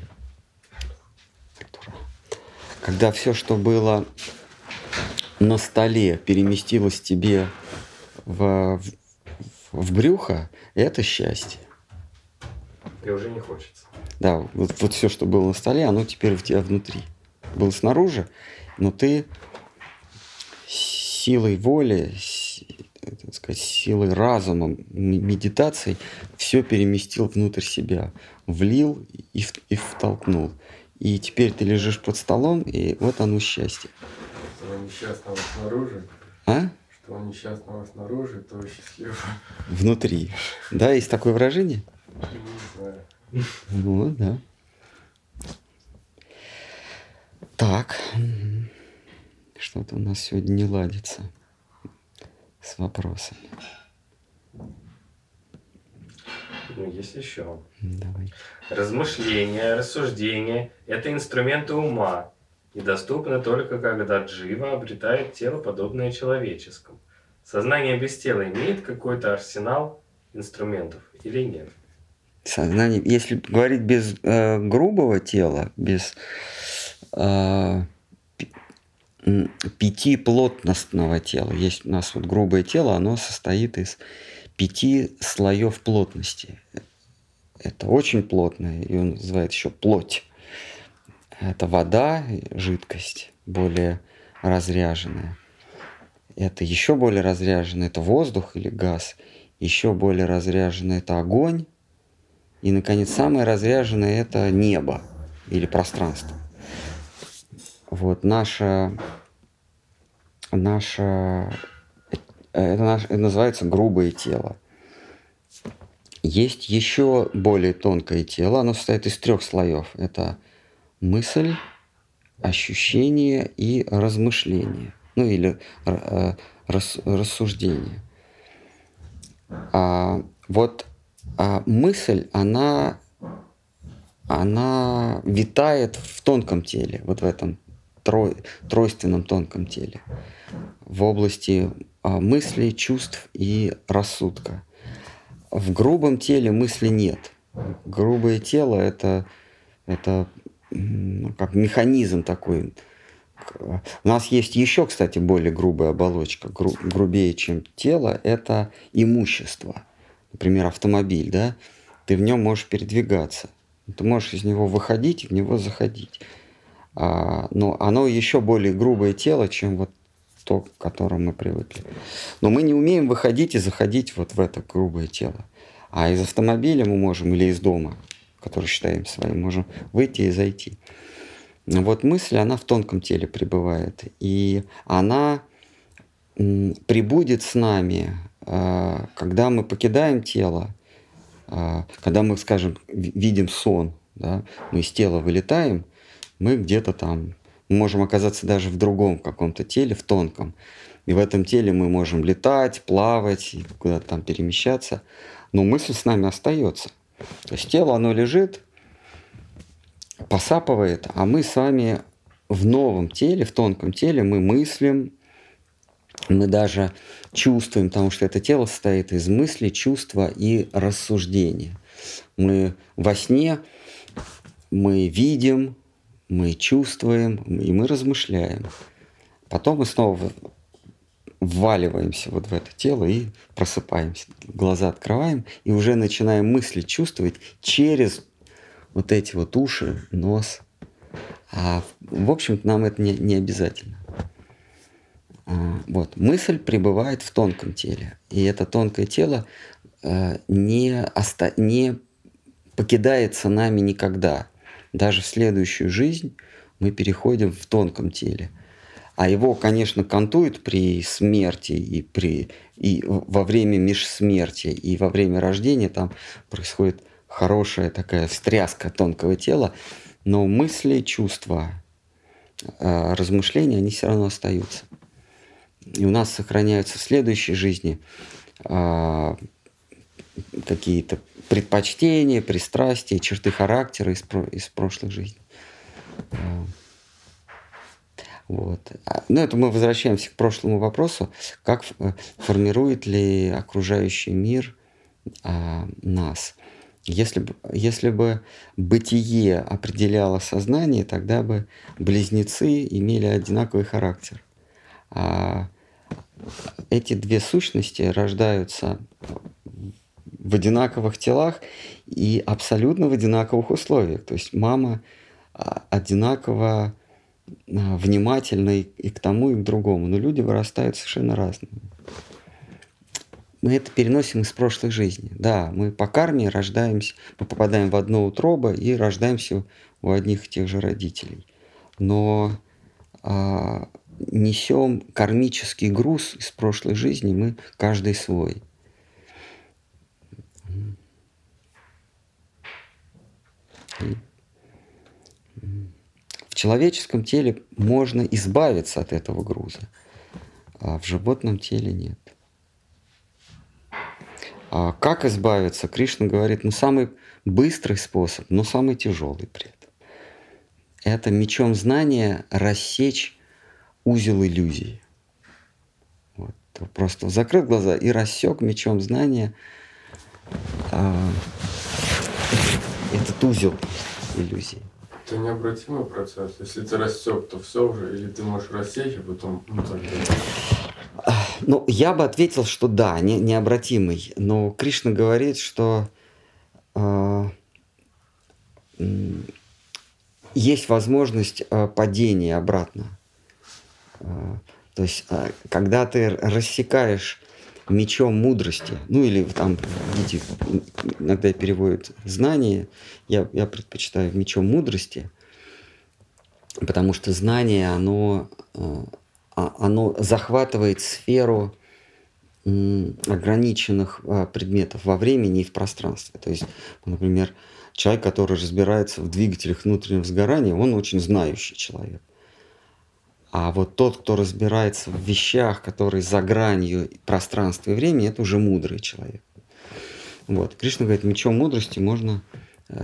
когда все, что было на столе, переместилось тебе в, в, в брюхо, это счастье. И уже не хочется. Да, вот, вот все, что было на столе, оно теперь в тебя внутри. Было снаружи, но ты силой воли, так сказать, силой разума, медитацией все переместил внутрь себя, влил и, и втолкнул. И теперь ты лежишь под столом, и вот оно счастье. Что несчастного снаружи. А? Что несчастного снаружи, то счастливого. Внутри. Да, есть такое выражение? Не знаю. Ну, да. Так. Что-то у нас сегодня не ладится с вопросами. Ну, есть еще. Давай. Размышления, рассуждения – это инструменты ума и доступны только когда джива обретает тело, подобное человеческому. Сознание без тела имеет какой-то арсенал инструментов или нет? Сознание, если говорить без э, грубого тела, без э, пяти плотностного тела. Есть у нас вот грубое тело, оно состоит из пяти слоев плотности. Это очень плотное, и он называет еще плоть. Это вода, жидкость, более разряженная. Это еще более разряженное, это воздух или газ. Еще более разряженное это огонь. И, наконец, самое разряженное это небо или пространство. Вот наша, наша, это, наш, это называется грубое тело. Есть еще более тонкое тело, оно состоит из трех слоев. Это мысль, ощущение и размышление. Ну или э, рас, рассуждение. А, вот а мысль, она, она витает в тонком теле, вот в этом трой, тройственном тонком теле, в области а, мыслей, чувств и рассудка. В грубом теле мысли нет. Грубое тело это, это ну, как механизм такой. У нас есть еще, кстати, более грубая оболочка, гру, грубее, чем тело, это имущество. Например, автомобиль, да, ты в нем можешь передвигаться. Ты можешь из него выходить и в него заходить. А, но оно еще более грубое тело, чем вот то, к которому мы привыкли. Но мы не умеем выходить и заходить вот в это грубое тело. А из автомобиля мы можем, или из дома, который считаем своим, можем выйти и зайти. Вот мысль, она в тонком теле пребывает. И она прибудет с нами, когда мы покидаем тело, а, когда мы, скажем, видим сон, да, мы из тела вылетаем, мы где-то там можем оказаться даже в другом каком-то теле, в тонком. И в этом теле мы можем летать, плавать, куда-то там перемещаться. Но мысль с нами остается. То есть тело, оно лежит, посапывает, а мы с вами в новом теле, в тонком теле, мы мыслим, мы даже чувствуем, потому что это тело состоит из мысли, чувства и рассуждения. Мы во сне, мы видим, мы чувствуем, и мы размышляем. Потом мы снова вваливаемся вот в это тело и просыпаемся. Глаза открываем и уже начинаем мысли чувствовать через вот эти вот уши, нос. А в общем-то нам это не, не обязательно. А, вот. Мысль пребывает в тонком теле. И это тонкое тело э, не, оста... не покидается нами никогда. Даже в следующую жизнь мы переходим в тонком теле. А его, конечно, кантуют при смерти и, при, и во время межсмерти, и во время рождения там происходит хорошая такая встряска тонкого тела, но мысли, чувства, э, размышления, они все равно остаются. И у нас сохраняются в следующей жизни э, какие-то предпочтения, пристрастия, черты характера из, из прошлых жизней. Э, вот. А, ну, это мы возвращаемся к прошлому вопросу, как формирует ли окружающий мир а, нас. Если бы, если бы бытие определяло сознание, тогда бы близнецы имели одинаковый характер. А эти две сущности рождаются в одинаковых телах и абсолютно в одинаковых условиях. То есть мама а, одинаково а, внимательна и к тому, и к другому. Но люди вырастают совершенно разными мы это переносим из прошлых жизней. Да, мы по карме рождаемся, мы попадаем в одно утробо и рождаемся у одних и тех же родителей. Но а, несем кармический груз из прошлой жизни мы каждый свой. В человеческом теле можно избавиться от этого груза, а в животном теле нет. А как избавиться? Кришна говорит, ну самый быстрый способ, но самый тяжелый при этом. Это мечом знания рассечь узел иллюзии. Вот. Просто закрыл глаза и рассек мечом знания а, этот узел иллюзии. Это необратимый процесс. Если ты рассек, то все уже, или ты можешь рассечь, а потом ну, тогда... Ну, я бы ответил, что да, не, необратимый. Но Кришна говорит, что э, есть возможность э, падения обратно. То есть, э, когда ты рассекаешь мечом мудрости, ну или там, видите, иногда переводят знание, я, я предпочитаю мечом мудрости, потому что знание, оно э, а, оно захватывает сферу ограниченных а, предметов во времени и в пространстве. То есть, например, человек, который разбирается в двигателях внутреннего сгорания, он очень знающий человек. А вот тот, кто разбирается в вещах, которые за гранью пространства и времени, это уже мудрый человек. Вот. Кришна говорит, мечом мудрости можно э,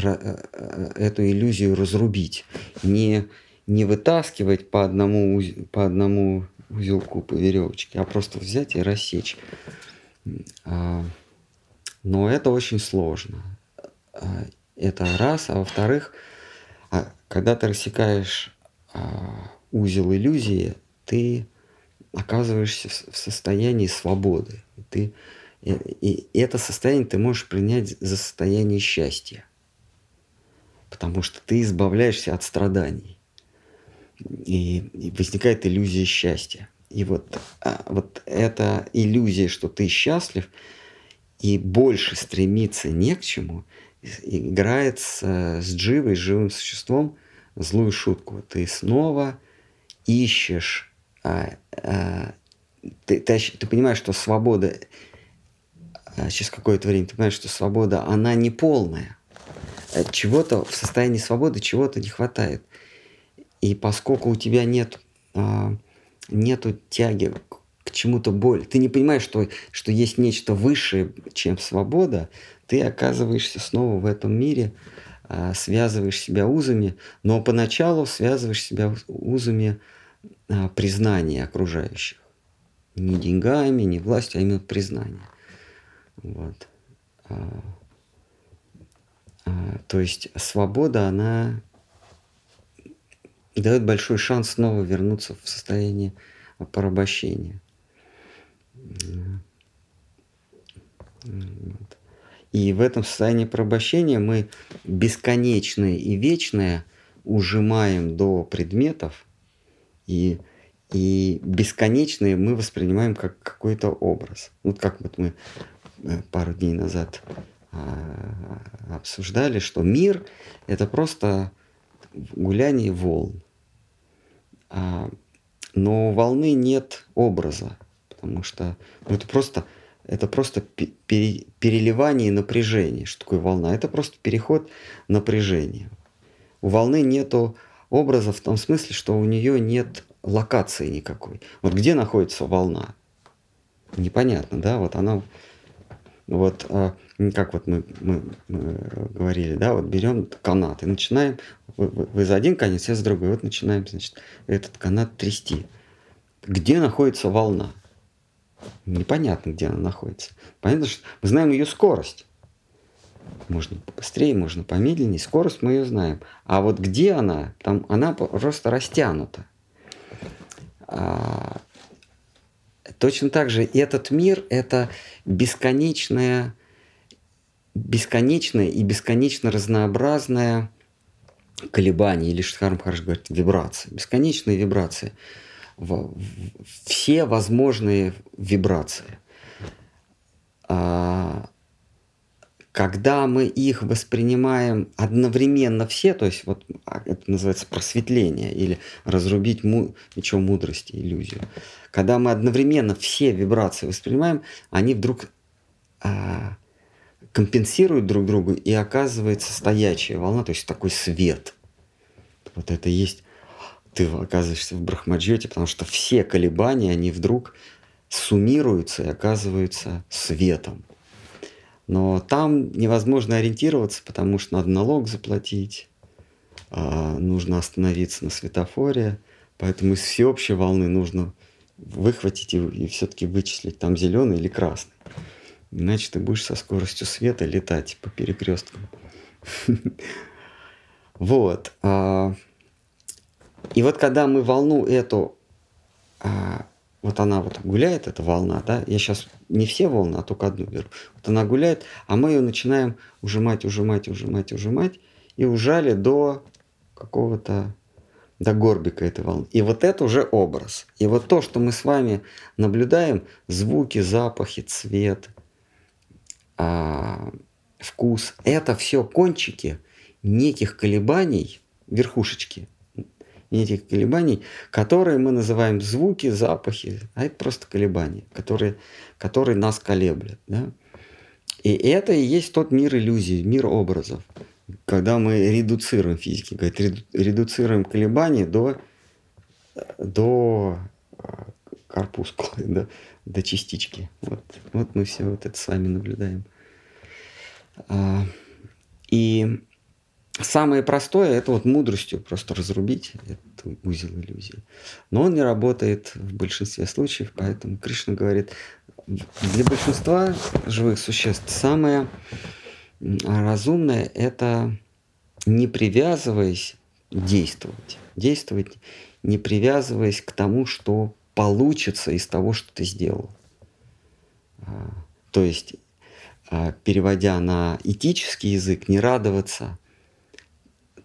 э, э, эту иллюзию разрубить. Не не вытаскивать по одному, по одному узелку, по веревочке, а просто взять и рассечь. А, но это очень сложно. А, это раз. А во-вторых, а, когда ты рассекаешь узел иллюзии, ты оказываешься в состоянии свободы. Ты, и, и это состояние ты можешь принять за состояние счастья. Потому что ты избавляешься от страданий и, и возникает иллюзия счастья. И вот, а, вот эта иллюзия, что ты счастлив, и больше стремиться не к чему, играет с, с дживой, живым существом, злую шутку. Ты снова ищешь, а, а, ты, ты, ты понимаешь, что свобода, а, через какое-то время ты понимаешь, что свобода, она не полная. Чего-то в состоянии свободы, чего-то не хватает. И поскольку у тебя нет, а, нету тяги к чему-то более, ты не понимаешь, что, что есть нечто высшее, чем свобода, ты оказываешься снова в этом мире, связываешь себя узами, но поначалу связываешь себя узами а, признания окружающих. Не деньгами, не властью, а именно признание. Вот. А, а, то есть свобода, она дает большой шанс снова вернуться в состояние порабощения. И в этом состоянии порабощения мы бесконечное и вечное ужимаем до предметов, и, и бесконечное мы воспринимаем как какой-то образ. Вот как вот мы э, пару дней назад а, обсуждали, что мир — это просто гуляние волн. А, но у волны нет образа, потому что ну, это просто это просто пере, переливание напряжения. Что такое волна? Это просто переход напряжения. У волны нету образа в том смысле, что у нее нет локации никакой. Вот где находится волна? Непонятно, да? Вот она, вот а, как вот мы, мы, мы говорили, да, вот берем канат и начинаем, вы, вы за один конец, я за другой, вот начинаем, значит, этот канат трясти. Где находится волна? Непонятно, где она находится. Понятно, что мы знаем ее скорость. Можно побыстрее, можно помедленнее. Скорость мы ее знаем. А вот где она, там она просто растянута. А, точно так же этот мир – это бесконечное, бесконечное и бесконечно разнообразное колебание, или Штхарм хорошо говорит, вибрация, бесконечные вибрации – все возможные вибрации. А, когда мы их воспринимаем одновременно все, то есть вот а, это называется просветление или разрубить му, мечом мудрости, иллюзию. Когда мы одновременно все вибрации воспринимаем, они вдруг а, компенсируют друг другу и оказывается стоячая волна, то есть такой свет. Вот это есть ты оказываешься в Брахмаджоте, потому что все колебания, они вдруг суммируются и оказываются светом. Но там невозможно ориентироваться, потому что надо налог заплатить, а, нужно остановиться на светофоре, поэтому из всеобщей волны нужно выхватить и, и все-таки вычислить, там зеленый или красный. Иначе ты будешь со скоростью света летать по перекресткам. Вот. И вот когда мы волну эту, а, вот она вот гуляет, эта волна, да, я сейчас не все волны, а только одну беру. Вот она гуляет, а мы ее начинаем ужимать, ужимать, ужимать, ужимать, и ужали до какого-то до горбика этой волны. И вот это уже образ. И вот то, что мы с вами наблюдаем, звуки, запахи, цвет, а, вкус, это все кончики неких колебаний верхушечки этих колебаний, которые мы называем звуки, запахи, а это просто колебания, которые, которые нас колеблят. Да? И это и есть тот мир иллюзий, мир образов, когда мы редуцируем физики, говорит, редуцируем колебания до, до а, корпускула, до, до частички. Вот, вот мы все вот это с вами наблюдаем. А, и Самое простое – это вот мудростью просто разрубить этот узел иллюзии. Но он не работает в большинстве случаев, поэтому Кришна говорит, для большинства живых существ самое разумное – это не привязываясь действовать. Действовать, не привязываясь к тому, что получится из того, что ты сделал. А, то есть, а, переводя на этический язык, не радоваться –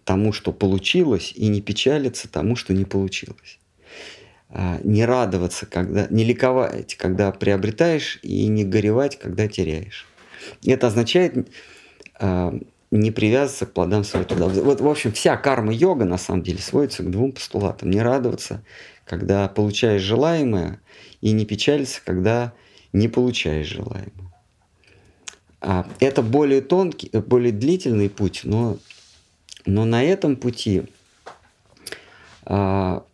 тому, что получилось, и не печалиться тому, что не получилось. А, не радоваться, когда, не ликовать, когда приобретаешь, и не горевать, когда теряешь. Это означает а, не привязываться к плодам своего труда. Вот, в общем, вся карма-йога на самом деле сводится к двум постулатам. Не радоваться, когда получаешь желаемое, и не печалиться, когда не получаешь желаемое. А, это более тонкий, более длительный путь, но но на этом пути а,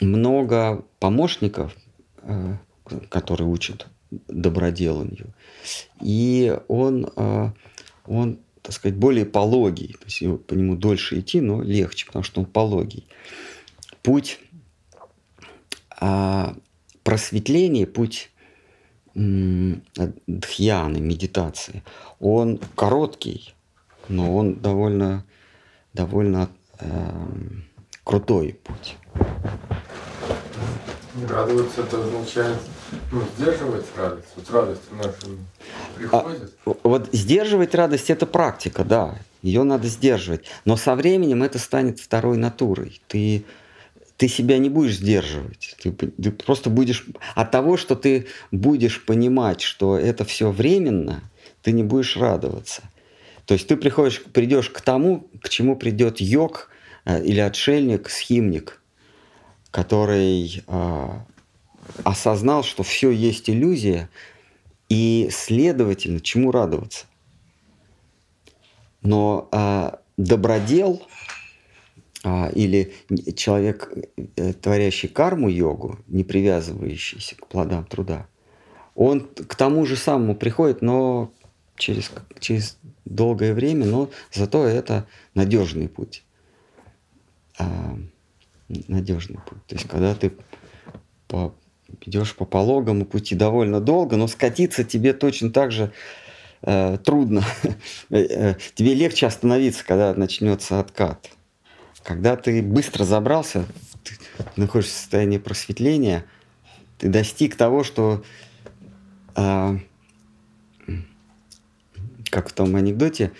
много помощников, а, которые учат доброделанию. И он, а, он, так сказать, более пологий. То есть по нему дольше идти, но легче, потому что он пологий. Путь а, просветления, путь дхьяны, медитации, он короткий, но он довольно, довольно э, крутой путь. Радоваться это означает ну, сдерживать радость. Вот радость наша приходит. А, вот сдерживать радость это практика, да. Ее надо сдерживать. Но со временем это станет второй натурой. Ты, ты себя не будешь сдерживать. Ты, ты просто будешь... От того, что ты будешь понимать, что это все временно, ты не будешь радоваться. То есть ты приходишь, придешь к тому, к чему придет йог э, или отшельник, схимник, который э, осознал, что все есть иллюзия, и, следовательно, чему радоваться. Но э, добродел э, или человек, э, творящий карму йогу, не привязывающийся к плодам труда, он к тому же самому приходит, но через, через долгое время, но зато это надежный путь. А, надежный путь. То есть, когда ты по, идешь по пологому пути довольно долго, но скатиться тебе точно так же э, трудно. Э, э, тебе легче остановиться, когда начнется откат. Когда ты быстро забрался, ты находишься в состоянии просветления, ты достиг того, что э, как в том анекдоте,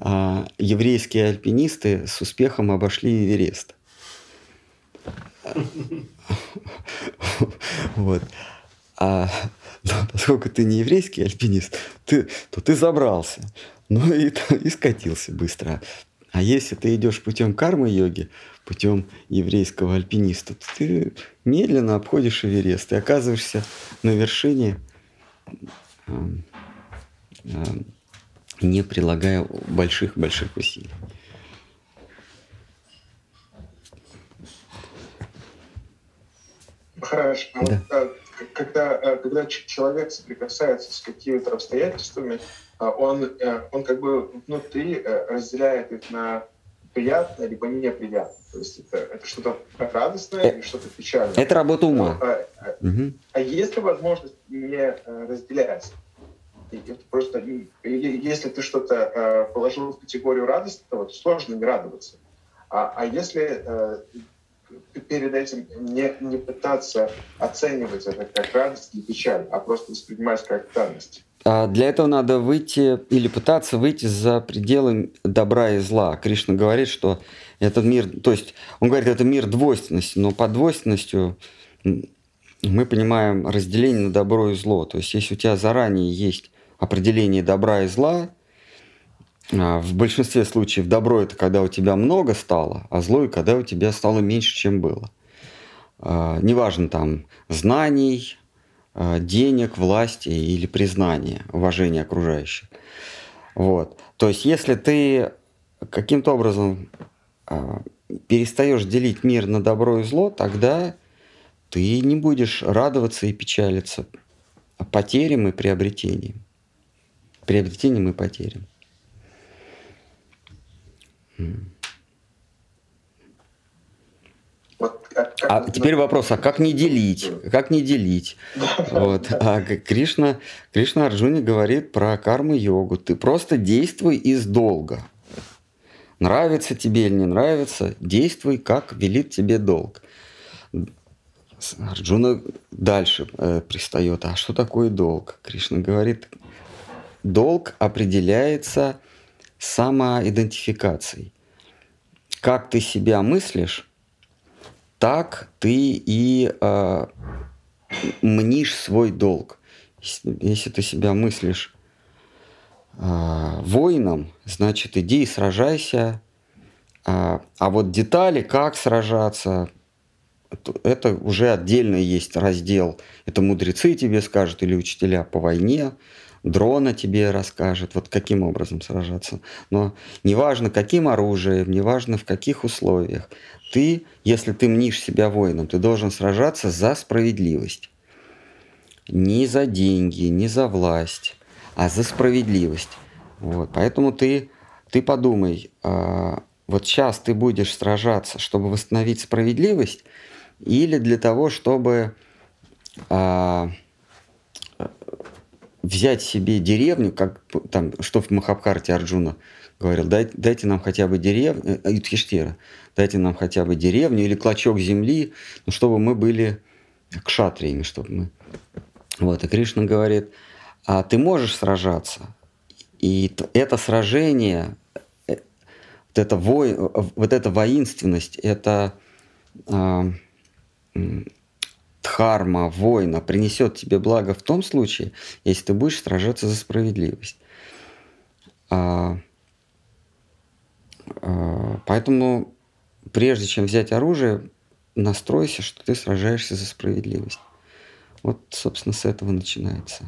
а, еврейские альпинисты с успехом обошли Эверест. Вот. А поскольку ты не еврейский альпинист, ты, то ты забрался. Ну и, и скатился быстро. А если ты идешь путем кармы-йоги, путем еврейского альпиниста, то ты медленно обходишь Эверест и оказываешься на вершине не прилагая больших-больших усилий. Хорошо. Да. А, когда, а, когда человек соприкасается с какими-то обстоятельствами, а, он, э, он как бы внутри э, разделяет их на приятное либо неприятное. То есть это, это что-то радостное э, или что-то печальное. Это работа ума. А, а, угу. а есть ли возможность не разделять? Просто если ты что-то э, положил в категорию радостного, то сложно не радоваться. А, а если э, перед этим не, не пытаться оценивать это как радость или печаль, а просто воспринимать как данность. А для этого надо выйти или пытаться выйти за пределы добра и зла. Кришна говорит, что этот мир, то есть он говорит, это мир двойственности, но под двойственностью мы понимаем разделение на добро и зло. То есть если у тебя заранее есть определение добра и зла. А, в большинстве случаев добро это когда у тебя много стало, а зло когда у тебя стало меньше, чем было. А, неважно там знаний, а, денег, власти или признания, уважения окружающих. Вот. То есть если ты каким-то образом перестаешь делить мир на добро и зло, тогда ты не будешь радоваться и печалиться потерям и приобретениям приобретением и потерям. А теперь вопрос, а как не делить? Как не делить? Вот. А Кришна, Кришна Арджуни говорит про карму-йогу. Ты просто действуй из долга. Нравится тебе или не нравится, действуй, как велит тебе долг. Арджуна дальше э, пристает. А что такое долг? Кришна говорит, долг определяется самоидентификацией. Как ты себя мыслишь, так ты и э, мнишь свой долг. Если ты себя мыслишь э, воином, значит, иди и сражайся. А, а вот детали, как сражаться, это уже отдельно есть раздел. Это мудрецы тебе скажут или учителя по войне дрона тебе расскажет, вот каким образом сражаться. Но неважно, каким оружием, неважно, в каких условиях. Ты, если ты мнишь себя воином, ты должен сражаться за справедливость. Не за деньги, не за власть, а за справедливость. Вот. Поэтому ты, ты подумай, а, вот сейчас ты будешь сражаться, чтобы восстановить справедливость, или для того, чтобы а, взять себе деревню, как там, что в Махабхарте Арджуна говорил, дайте, дайте нам хотя бы деревню, э, Юдхиштира, дайте нам хотя бы деревню или клочок земли, ну, чтобы мы были кшатриями, чтобы мы... Вот, и Кришна говорит, а ты можешь сражаться, и это сражение, э, вот эта, вой, вот эта воинственность, это э, дхарма, война принесет тебе благо в том случае, если ты будешь сражаться за справедливость. А, а, поэтому прежде чем взять оружие, настройся, что ты сражаешься за справедливость. Вот, собственно, с этого начинается.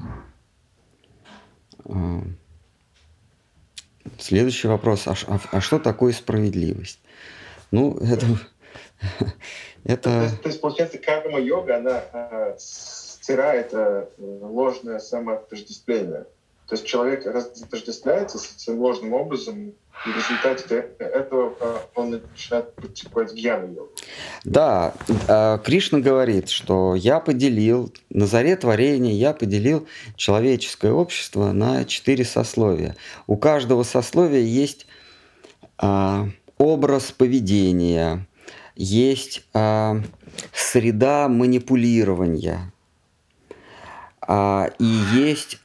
А, следующий вопрос. А, а, а что такое справедливость? Ну, это... это... То, есть, то есть, получается, карма-йога, она э, стирает э, ложное самоотождествление. То есть человек разотождествляется с этим ложным образом, и в результате этого а, он начинает практиковать гьяну-йогу. Да, а, Кришна говорит, что я поделил, на заре творения я поделил человеческое общество на четыре сословия. У каждого сословия есть а, образ поведения, есть среда манипулирования, и есть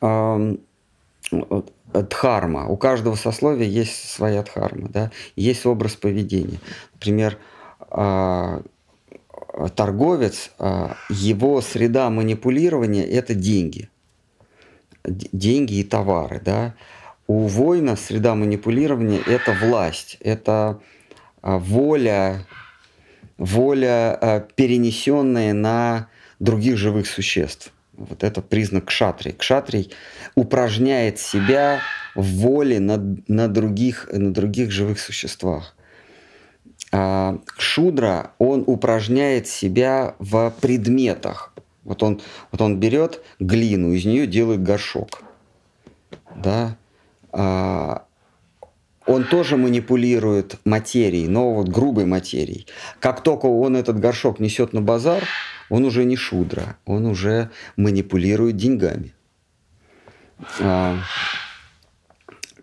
дхарма. У каждого сословия есть своя дхарма, да, есть образ поведения. Например, а, торговец, а, его среда манипулирования – это деньги. Деньги и товары, да. У воина среда манипулирования – это власть, это воля, воля, перенесенная на других живых существ. Вот это признак кшатрии. Кшатрий упражняет себя в воле на, на, других, на других живых существах. А шудра, он упражняет себя в предметах. Вот он, вот он берет глину, из нее делает горшок. Да? А, он тоже манипулирует материей, но вот грубой материей. Как только он этот горшок несет на базар, он уже не шудра, он уже манипулирует деньгами. А,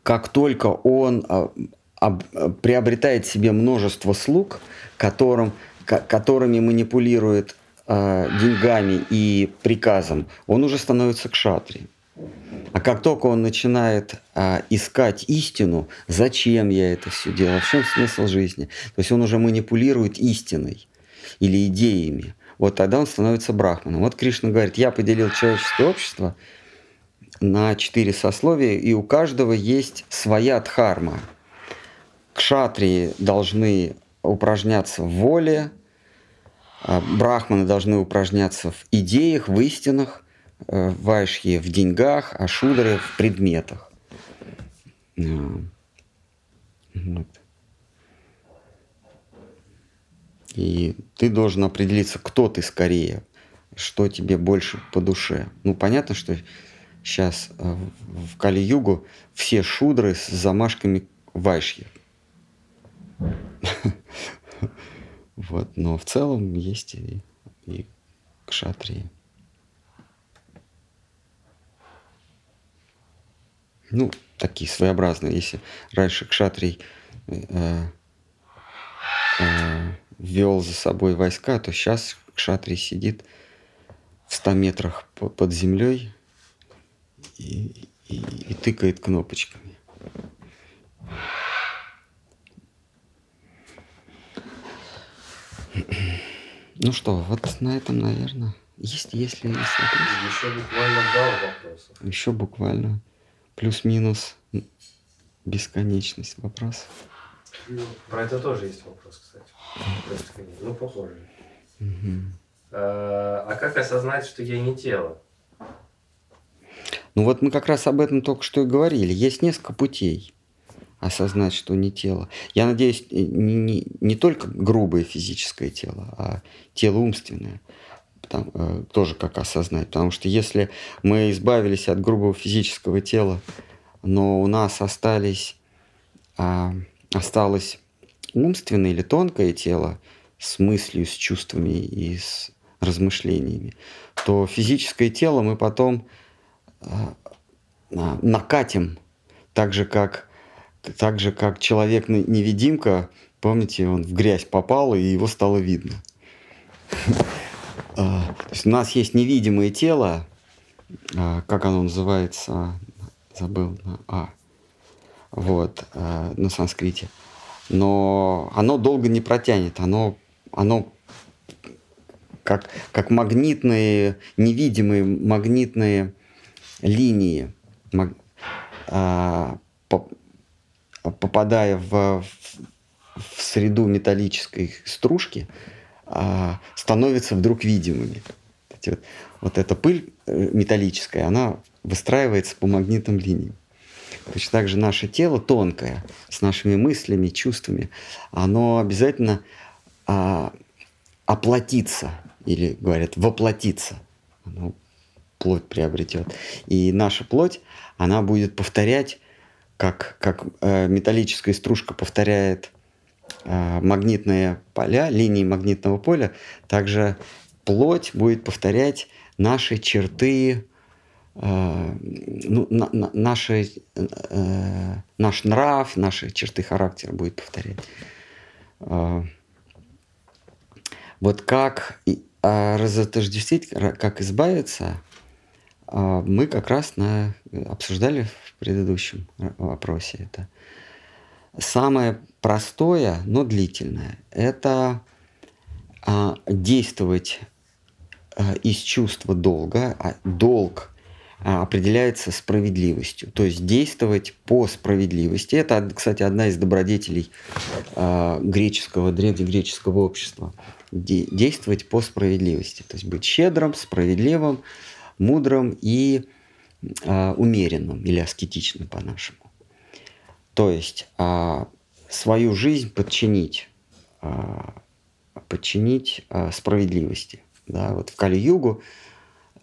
как только он а, приобретает себе множество слуг, которым, которыми манипулирует а, деньгами и приказом, он уже становится кшатри. А как только он начинает а, искать истину, зачем я это все делаю, в чем смысл жизни, то есть он уже манипулирует истиной или идеями, вот тогда он становится брахманом. Вот Кришна говорит, я поделил человеческое общество на четыре сословия, и у каждого есть своя дхарма. Кшатрии должны упражняться в воле, а брахманы должны упражняться в идеях, в истинах, э, вайшьи в деньгах, а шудры в предметах. Вот. И ты должен определиться, кто ты скорее, что тебе больше по душе. Ну, понятно, что сейчас э, в Кали-Югу все шудры с замашками вайшьи. Вот, но в целом есть и, и кшатрии. Ну, такие своеобразные. Если раньше кшатрий э, э, вел за собой войска, то сейчас Кшатри сидит в 100 метрах под землей и, и, и тыкает кнопочками. Ну что, вот на этом, наверное, есть, если есть вопросы. Еще буквально пару вопросов. Еще буквально плюс-минус бесконечность вопросов. Про это тоже есть вопрос, кстати. Ну, похоже. А, а как осознать, что я не тело? Ну вот мы как раз об этом только что и говорили. Есть несколько путей осознать, что не тело. Я надеюсь, не, не, не только грубое физическое тело, а тело умственное. Там, э, тоже как осознать. Потому что если мы избавились от грубого физического тела, но у нас остались, э, осталось умственное или тонкое тело с мыслью, с чувствами и с размышлениями, то физическое тело мы потом э, накатим, так же как, так же как человек-невидимка, помните, он в грязь попал, и его стало видно. А, у нас есть невидимое тело, а, как оно называется, забыл, а, вот, а, на санскрите. Но оно долго не протянет, оно, оно как, как магнитные, невидимые магнитные линии, маг, а, по, попадая в, в среду металлической стружки, а, становятся вдруг видимыми. Вот, вот эта пыль э, металлическая, она выстраивается по магнитным линиям. Точно так же наше тело тонкое, с нашими мыслями, чувствами, оно обязательно а, оплатится, или говорят, воплотится. Оно плоть приобретет. И наша плоть, она будет повторять, как, как э, металлическая стружка повторяет магнитные поля, линии магнитного поля, также плоть будет повторять наши черты, э, ну, на, на, наши, э, наш нрав, наши черты характера будет повторять. Э, вот как а разотождествить, как избавиться, э, мы как раз на, обсуждали в предыдущем вопросе это. Самое простое, но длительное – это а, действовать а, из чувства долга. А долг а, определяется справедливостью, то есть действовать по справедливости. Это, кстати, одна из добродетелей а, греческого, древнегреческого общества. Де- действовать по справедливости, то есть быть щедрым, справедливым, мудрым и а, умеренным или аскетичным по-нашему. То есть а, свою жизнь подчинить, а, подчинить а, справедливости. Да? Вот в Кали-Югу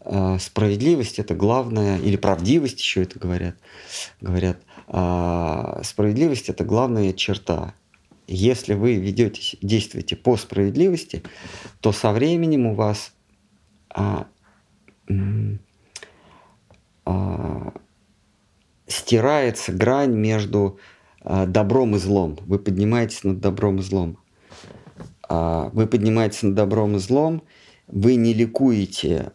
а, справедливость это главное, или правдивость еще это говорят, говорят, а, справедливость это главная черта. Если вы ведете, действуете по справедливости, то со временем у вас а, а, стирается грань между а, добром и злом. Вы поднимаетесь над добром и злом. А, вы поднимаетесь над добром и злом, вы не ликуете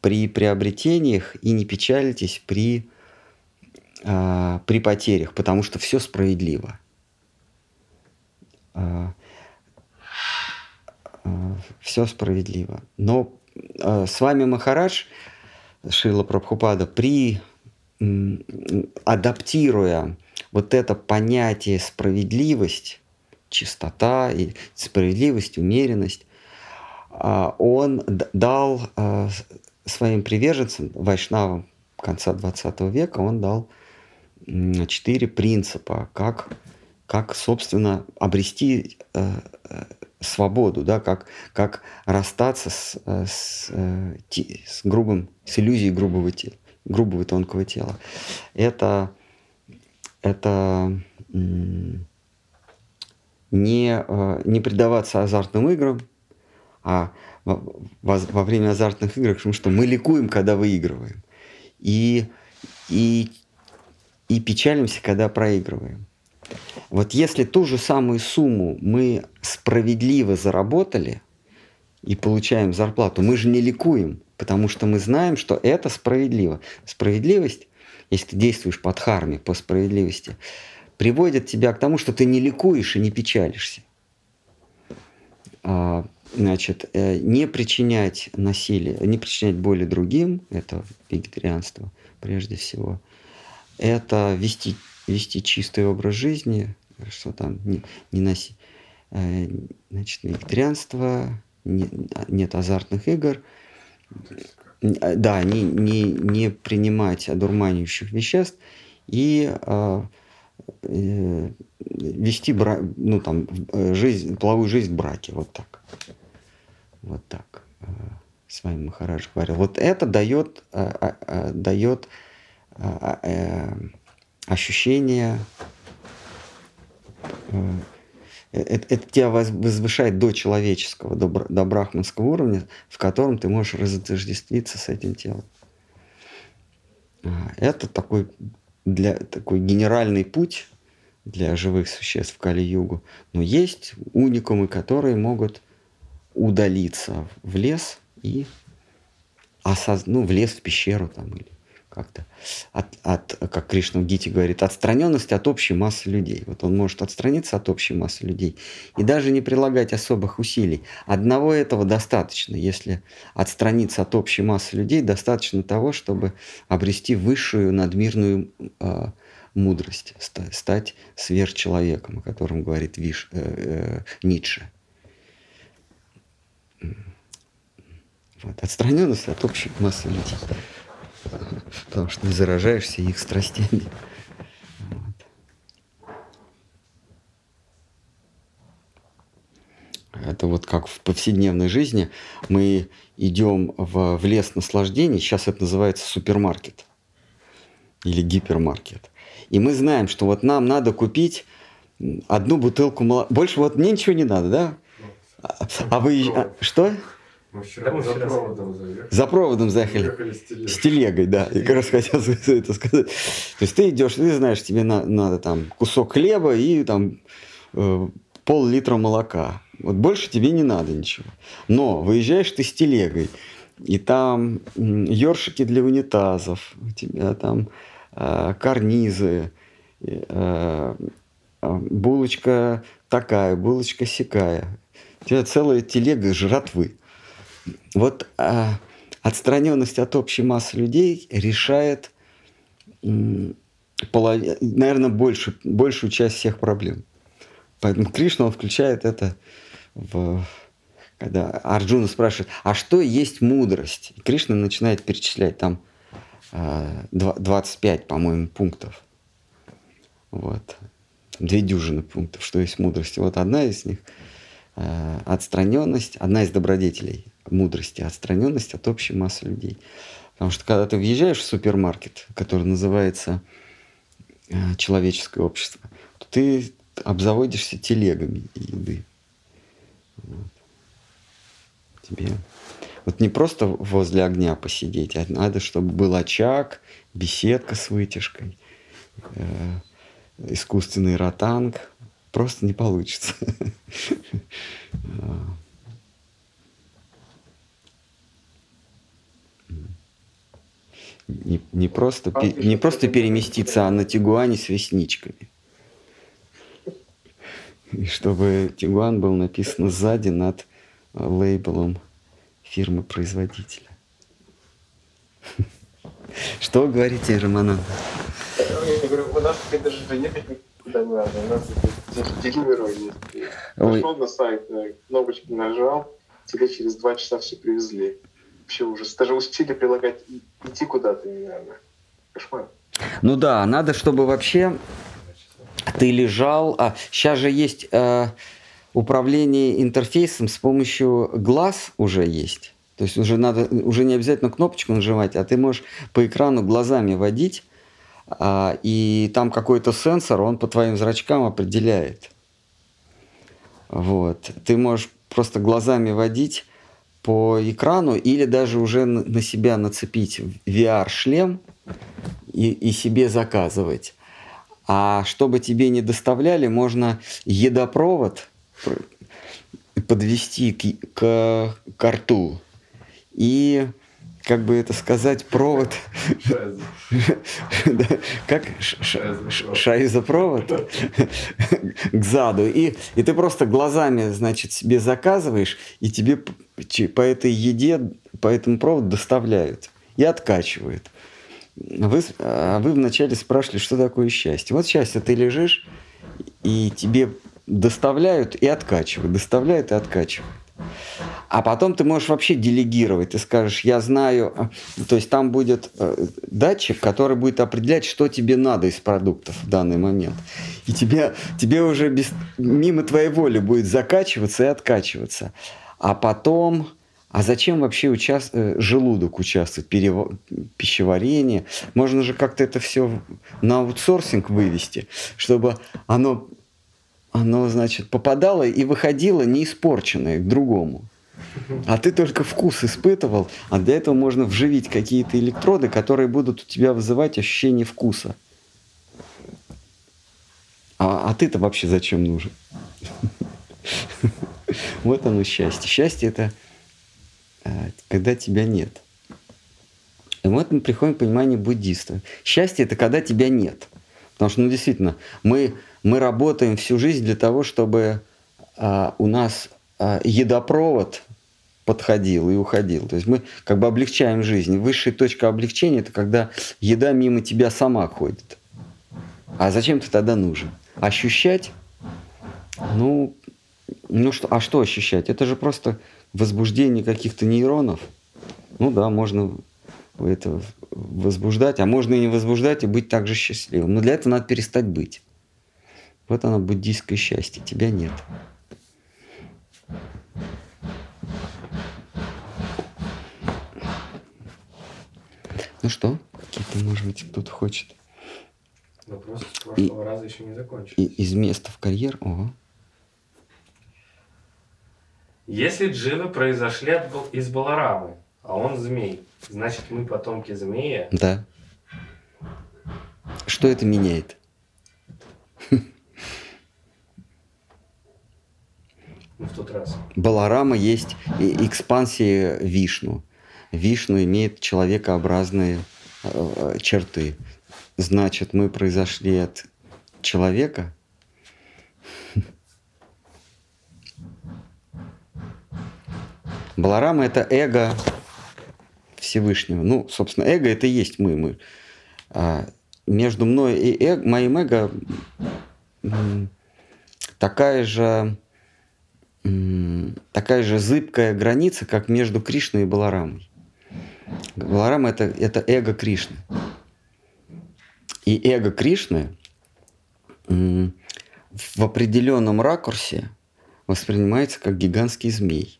при приобретениях и не печалитесь при, а, при потерях, потому что все справедливо. Все справедливо. Но с вами Махарадж, Шила Прабхупада, при адаптируя вот это понятие справедливость, чистота, и справедливость, умеренность, а, он дал а, своим приверженцам, вайшнавам конца 20 века, он дал четыре принципа, как, как собственно, обрести э, э, свободу, да, как, как расстаться с, э, с, с грубым, с иллюзией грубого тела грубого и тонкого тела. Это, это не, э, не предаваться азартным играм, а во, во время азартных игр, потому что мы ликуем, когда выигрываем. И, и, и печалимся, когда проигрываем. Вот если ту же самую сумму мы справедливо заработали и получаем зарплату, мы же не ликуем, потому что мы знаем, что это справедливо. Справедливость, если ты действуешь под харме, по справедливости, приводит тебя к тому, что ты не ликуешь и не печалишься. А, значит, э, не причинять насилие, не причинять боли другим, это вегетарианство прежде всего, это вести, вести чистый образ жизни, что там не, не носить, э, значит, вегетарианство, не, нет азартных игр – да, не, не, не принимать одурманивающих веществ и э, э, вести бра... ну, там, э, жизнь, половую жизнь в браке. Вот так. Вот так. Э, с вами Махарадж говорил. Вот это дает, э, э, дает э, э, ощущение э, это, это тебя возвышает до человеческого, до, до брахманского уровня, в котором ты можешь разотождествиться с этим телом. А, это такой, для, такой генеральный путь для живых существ в Кали-Югу. Но есть уникумы, которые могут удалиться в лес и осоз... ну, влез в пещеру там или как-то, от, от, как Кришна в Гите говорит, отстраненность от общей массы людей. Вот он может отстраниться от общей массы людей и даже не прилагать особых усилий. Одного этого достаточно. Если отстраниться от общей массы людей, достаточно того, чтобы обрести высшую надмирную э, мудрость, стать сверхчеловеком, о котором говорит Виш, э, э, Ницше. Вот. Отстраненность от общей массы людей потому что заражаешься их страстями. Это вот как в повседневной жизни мы идем в, в лес наслаждений, сейчас это называется супермаркет или гипермаркет. И мы знаем, что вот нам надо купить одну бутылку молока. Больше вот мне ничего не надо, да? А, а вы... А, что? Мы вчера да, за проводом заехали. За проводом заехали. с телегой. С телегой, да. И как раз хотел это сказать. То есть ты идешь, ты знаешь, тебе на, надо там кусок хлеба и там э, пол-литра молока. Вот больше тебе не надо ничего. Но выезжаешь ты с телегой, и там ёршики для унитазов, у тебя там э, карнизы, э, э, булочка такая, булочка сякая. У тебя целая телега жратвы. Вот а, отстраненность от общей массы людей решает, полов... наверное, больше, большую часть всех проблем. Поэтому Кришна он включает это в когда Арджуна спрашивает, а что есть мудрость? И Кришна начинает перечислять там 25, а, по-моему, пунктов. Вот. Две дюжины пунктов, что есть мудрость. Вот одна из них а, отстраненность, одна из добродетелей мудрости, отстраненность от общей массы людей. Потому что когда ты въезжаешь в супермаркет, который называется э, человеческое общество, то ты обзаводишься телегами еды. Вот. Тебе вот не просто возле огня посидеть, а надо, чтобы был очаг, беседка с вытяжкой, э, искусственный ротанг. Просто не получится. Не, не, просто, не просто переместиться, а на Тигуане с ресничками. И чтобы Тигуан был написан сзади над э, лейблом фирмы-производителя. Что вы говорите, Романан? Я говорю, у нас даже ехать никуда не надо. У нас есть. Зашел на сайт, кнопочки нажал, тебе через два часа все привезли вообще ужас. Даже усилия прилагать, идти куда-то не надо. Кошмар. Ну да, надо, чтобы вообще ты лежал. А сейчас же есть э, управление интерфейсом с помощью глаз уже есть. То есть уже надо, уже не обязательно кнопочку нажимать, а ты можешь по экрану глазами водить, а, и там какой-то сенсор, он по твоим зрачкам определяет. Вот. Ты можешь просто глазами водить по экрану или даже уже на себя нацепить VR-шлем и, и себе заказывать. А чтобы тебе не доставляли, можно едопровод подвести к, к, к рту и как бы это сказать, провод. Как шайзопровод к заду. И, и ты просто глазами, значит, себе заказываешь, и тебе по этой еде, по этому проводу доставляют и откачивают. Вы, а вы вначале спрашивали, что такое счастье. Вот счастье, ты лежишь, и тебе доставляют и откачивают, доставляют и откачивают. А потом ты можешь вообще делегировать. Ты скажешь, я знаю, а, то есть там будет э, датчик, который будет определять, что тебе надо из продуктов в данный момент. И тебе, тебе уже без, мимо твоей воли будет закачиваться и откачиваться. А потом, а зачем вообще участ... Э, желудок участвует, перев... пищеварение? Можно же как-то это все на аутсорсинг вывести, чтобы оно, оно, значит, попадало и выходило неиспорченное к другому. А ты только вкус испытывал, а для этого можно вживить какие-то электроды, которые будут у тебя вызывать ощущение вкуса. А, а ты-то вообще зачем нужен? Вот оно счастье. Счастье это э, когда тебя нет. И вот мы приходим к пониманию буддиста. Счастье – это когда тебя нет. Потому что, ну, действительно, мы, мы работаем всю жизнь для того, чтобы а, у нас а, едопровод подходил и уходил. То есть мы как бы облегчаем жизнь. Высшая точка облегчения – это когда еда мимо тебя сама ходит. А зачем ты тогда нужен? Ощущать? Ну, ну что, а что ощущать? Это же просто возбуждение каких-то нейронов. Ну да, можно это возбуждать, а можно и не возбуждать, и быть также счастливым. Но для этого надо перестать быть. Вот оно, буддийское счастье. Тебя нет. Ну что, какие-то, может быть, кто-то хочет. Вопрос с прошлого и, раза еще не закончился. И, из места в карьер? Ого. Если дживы произошли от, из Баларамы, а он змей, значит мы потомки змея? Да. Что это меняет? Ну, в тот раз. Баларама есть экспансия Вишну. Вишну имеет человекообразные э, черты. Значит, мы произошли от человека. Баларама – это эго Всевышнего. Ну, собственно, эго – это и есть мы. мы. А между мной и эго, моим эго такая же, такая же зыбкая граница, как между Кришной и Баларамой. Баларама это, это эго Кришны. И эго Кришны в определенном ракурсе воспринимается как гигантский змей.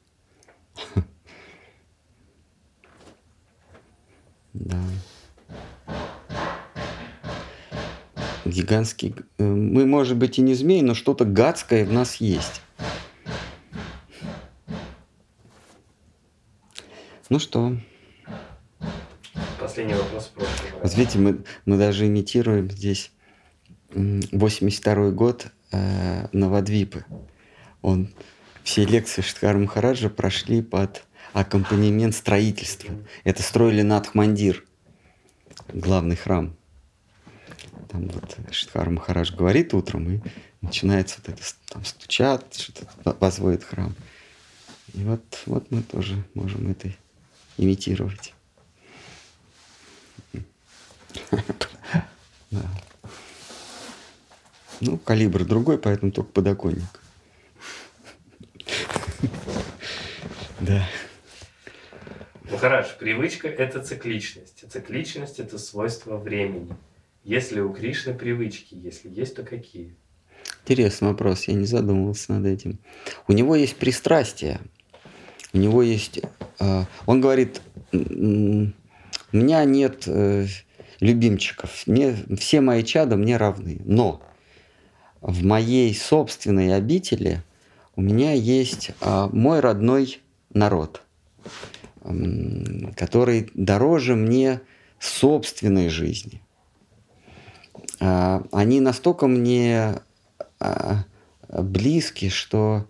Да. Гигантский... Э, мы, может быть, и не змей, но что-то гадское в нас есть. Ну что? Последний вопрос. Вот видите, мы, мы даже имитируем здесь 82 год э, Новодвипы. Он, все лекции Штхара Махараджа прошли под аккомпанемент строительства. Это строили Надхмандир, главный храм. Там вот Штхар Махарадж говорит утром, и начинается вот это, там стучат, что-то возводит храм. И вот, вот мы тоже можем это имитировать. Ну, калибр другой, поэтому только подоконник. Да. Ну хорошо, привычка – это цикличность. цикличность – это свойство времени. Если у Кришны привычки, если есть, то какие? Интересный вопрос, я не задумывался над этим. У него есть пристрастие. У него есть... Э, он говорит, у меня нет э, любимчиков. Мне, все мои чада мне равны. Но в моей собственной обители у меня есть а, мой родной народ, который дороже мне собственной жизни. А, они настолько мне а, близки, что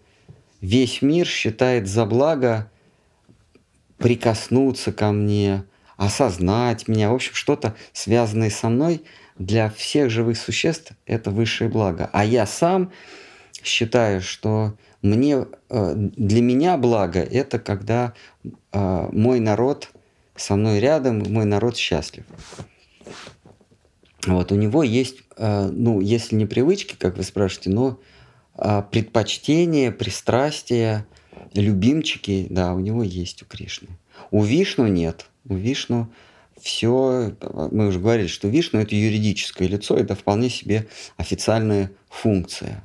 весь мир считает за благо прикоснуться ко мне, осознать меня, в общем, что-то связанное со мной для всех живых существ – это высшее благо. А я сам считаю, что мне, э, для меня благо – это когда э, мой народ со мной рядом, мой народ счастлив. Вот, у него есть, э, ну, если не привычки, как вы спрашиваете, но предпочтения, пристрастия, любимчики, да, у него есть у Кришны. У Вишну нет. У Вишну все, мы уже говорили, что Вишну это юридическое лицо, это вполне себе официальная функция.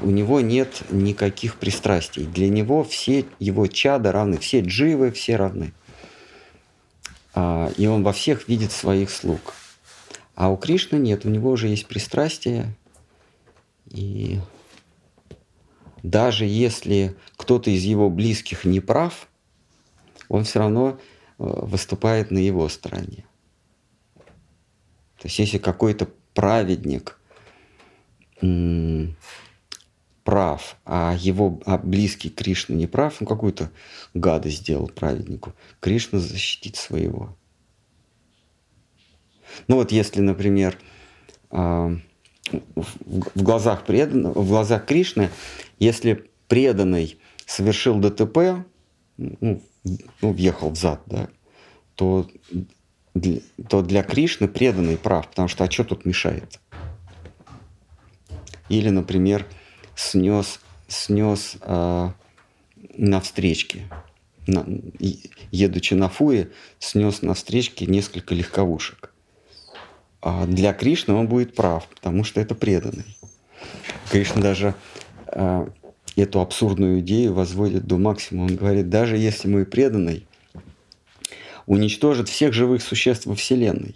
У него нет никаких пристрастий. Для него все его чада равны, все дживы, все равны. А, и он во всех видит своих слуг. А у Кришны нет, у него уже есть пристрастие. И даже если кто-то из его близких не прав, он все равно э, выступает на его стороне. То есть если какой-то праведник прав а его а близкий Кришна не прав, он какую-то гадость сделал праведнику, Кришна защитит своего. Ну вот если, например, а, в глазах преданного, в глазах Кришны, если преданный совершил ДТП, ну, ну въехал в зад, да, то, то для Кришны преданный прав, потому что а что тут мешает? Или, например, снес, снес э, на встречке, на, едучи на фуре, снес на встречке несколько легковушек. А для Кришны он будет прав, потому что это преданный. Кришна даже э, эту абсурдную идею возводит до максимума. Он говорит, даже если мой преданный уничтожит всех живых существ во Вселенной,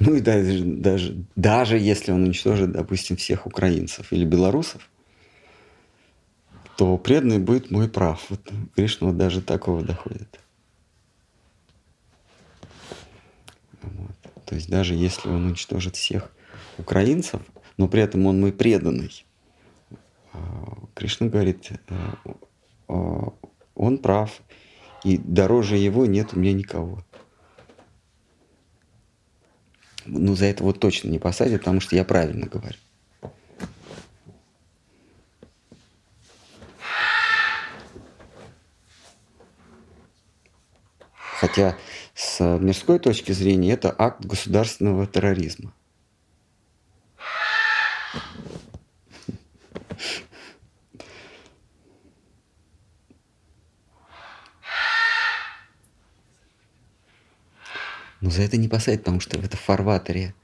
ну и даже, даже, даже если он уничтожит, допустим, всех украинцев или белорусов, то преданный будет мой прав. Вот Кришна вот даже такого доходит. Вот. То есть даже если он уничтожит всех украинцев, но при этом он мой преданный, а, Кришна говорит, э, он прав, и дороже его нет у меня никого ну, за это вот точно не посадят, потому что я правильно говорю. Хотя с мирской точки зрения это акт государственного терроризма. Но за это не посадят, потому что это в фарватере,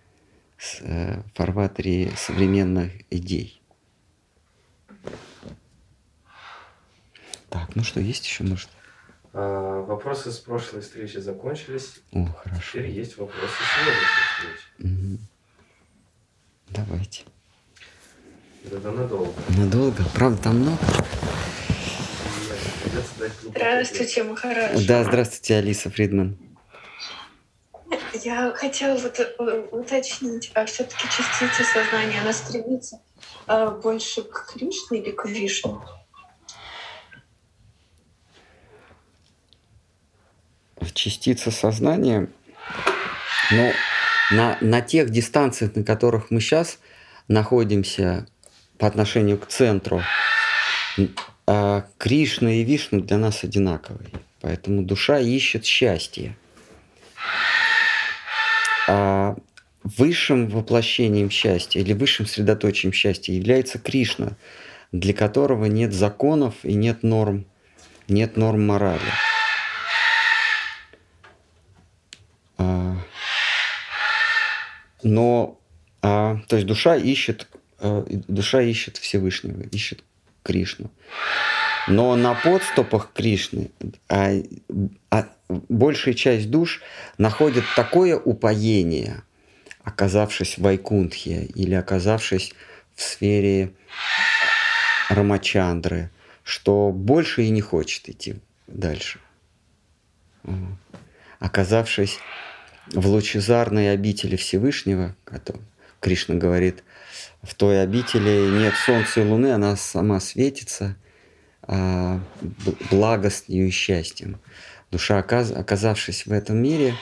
э, в фарватере современных идей. Так, ну что, есть еще, может? А, вопросы с прошлой встречи закончились. О, хорошо. Теперь есть вопросы с сегодняшней встречи. Угу. Давайте. Это надолго. Надолго? Правда, там много? Здравствуйте, Махарадж. Да, здравствуйте, Алиса Фридман. Я хотела вот э, уточнить, а все-таки частица сознания, она стремится а, больше к Кришне или к Вишну? Частица сознания, ну, на, на тех дистанциях, на которых мы сейчас находимся по отношению к центру, а Кришна и Вишну для нас одинаковые. Поэтому душа ищет счастье. А высшим воплощением счастья или высшим средоточием счастья является Кришна, для которого нет законов и нет норм, нет норм морали. А, но, а, то есть душа ищет, а, душа ищет Всевышнего, ищет Кришну. Но на подступах Кришны а, а, большая часть душ находит такое упоение, оказавшись в Вайкунтхе или оказавшись в сфере Рамачандры, что больше и не хочет идти дальше. Оказавшись в лучезарной обители Всевышнего, Кришна говорит, в той обители нет солнца и луны, она сама светится – благостью и счастьем. Душа, оказавшись в этом мире,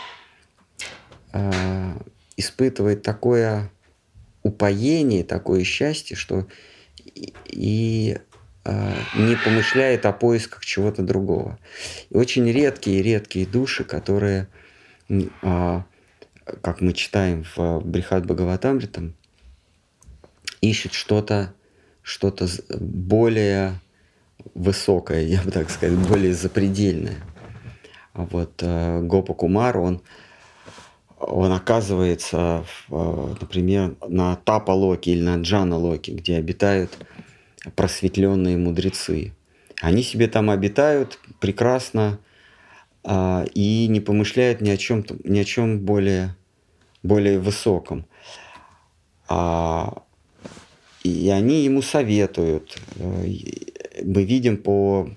а, испытывает такое упоение, такое счастье, что и а, не помышляет о поисках чего-то другого. И очень редкие, редкие души, которые, как мы читаем в Брихат Бхагаватамритам, ищут что-то что-то более высокое, я бы так сказал, более запредельное. А вот э, Гопа Кумар, он, он оказывается, э, например, на Тапа Локи или на Джана Локи, где обитают просветленные мудрецы. Они себе там обитают прекрасно э, и не помышляют ни о чем, ни о чем более, более высоком. А, и они ему советуют. Мы видим по,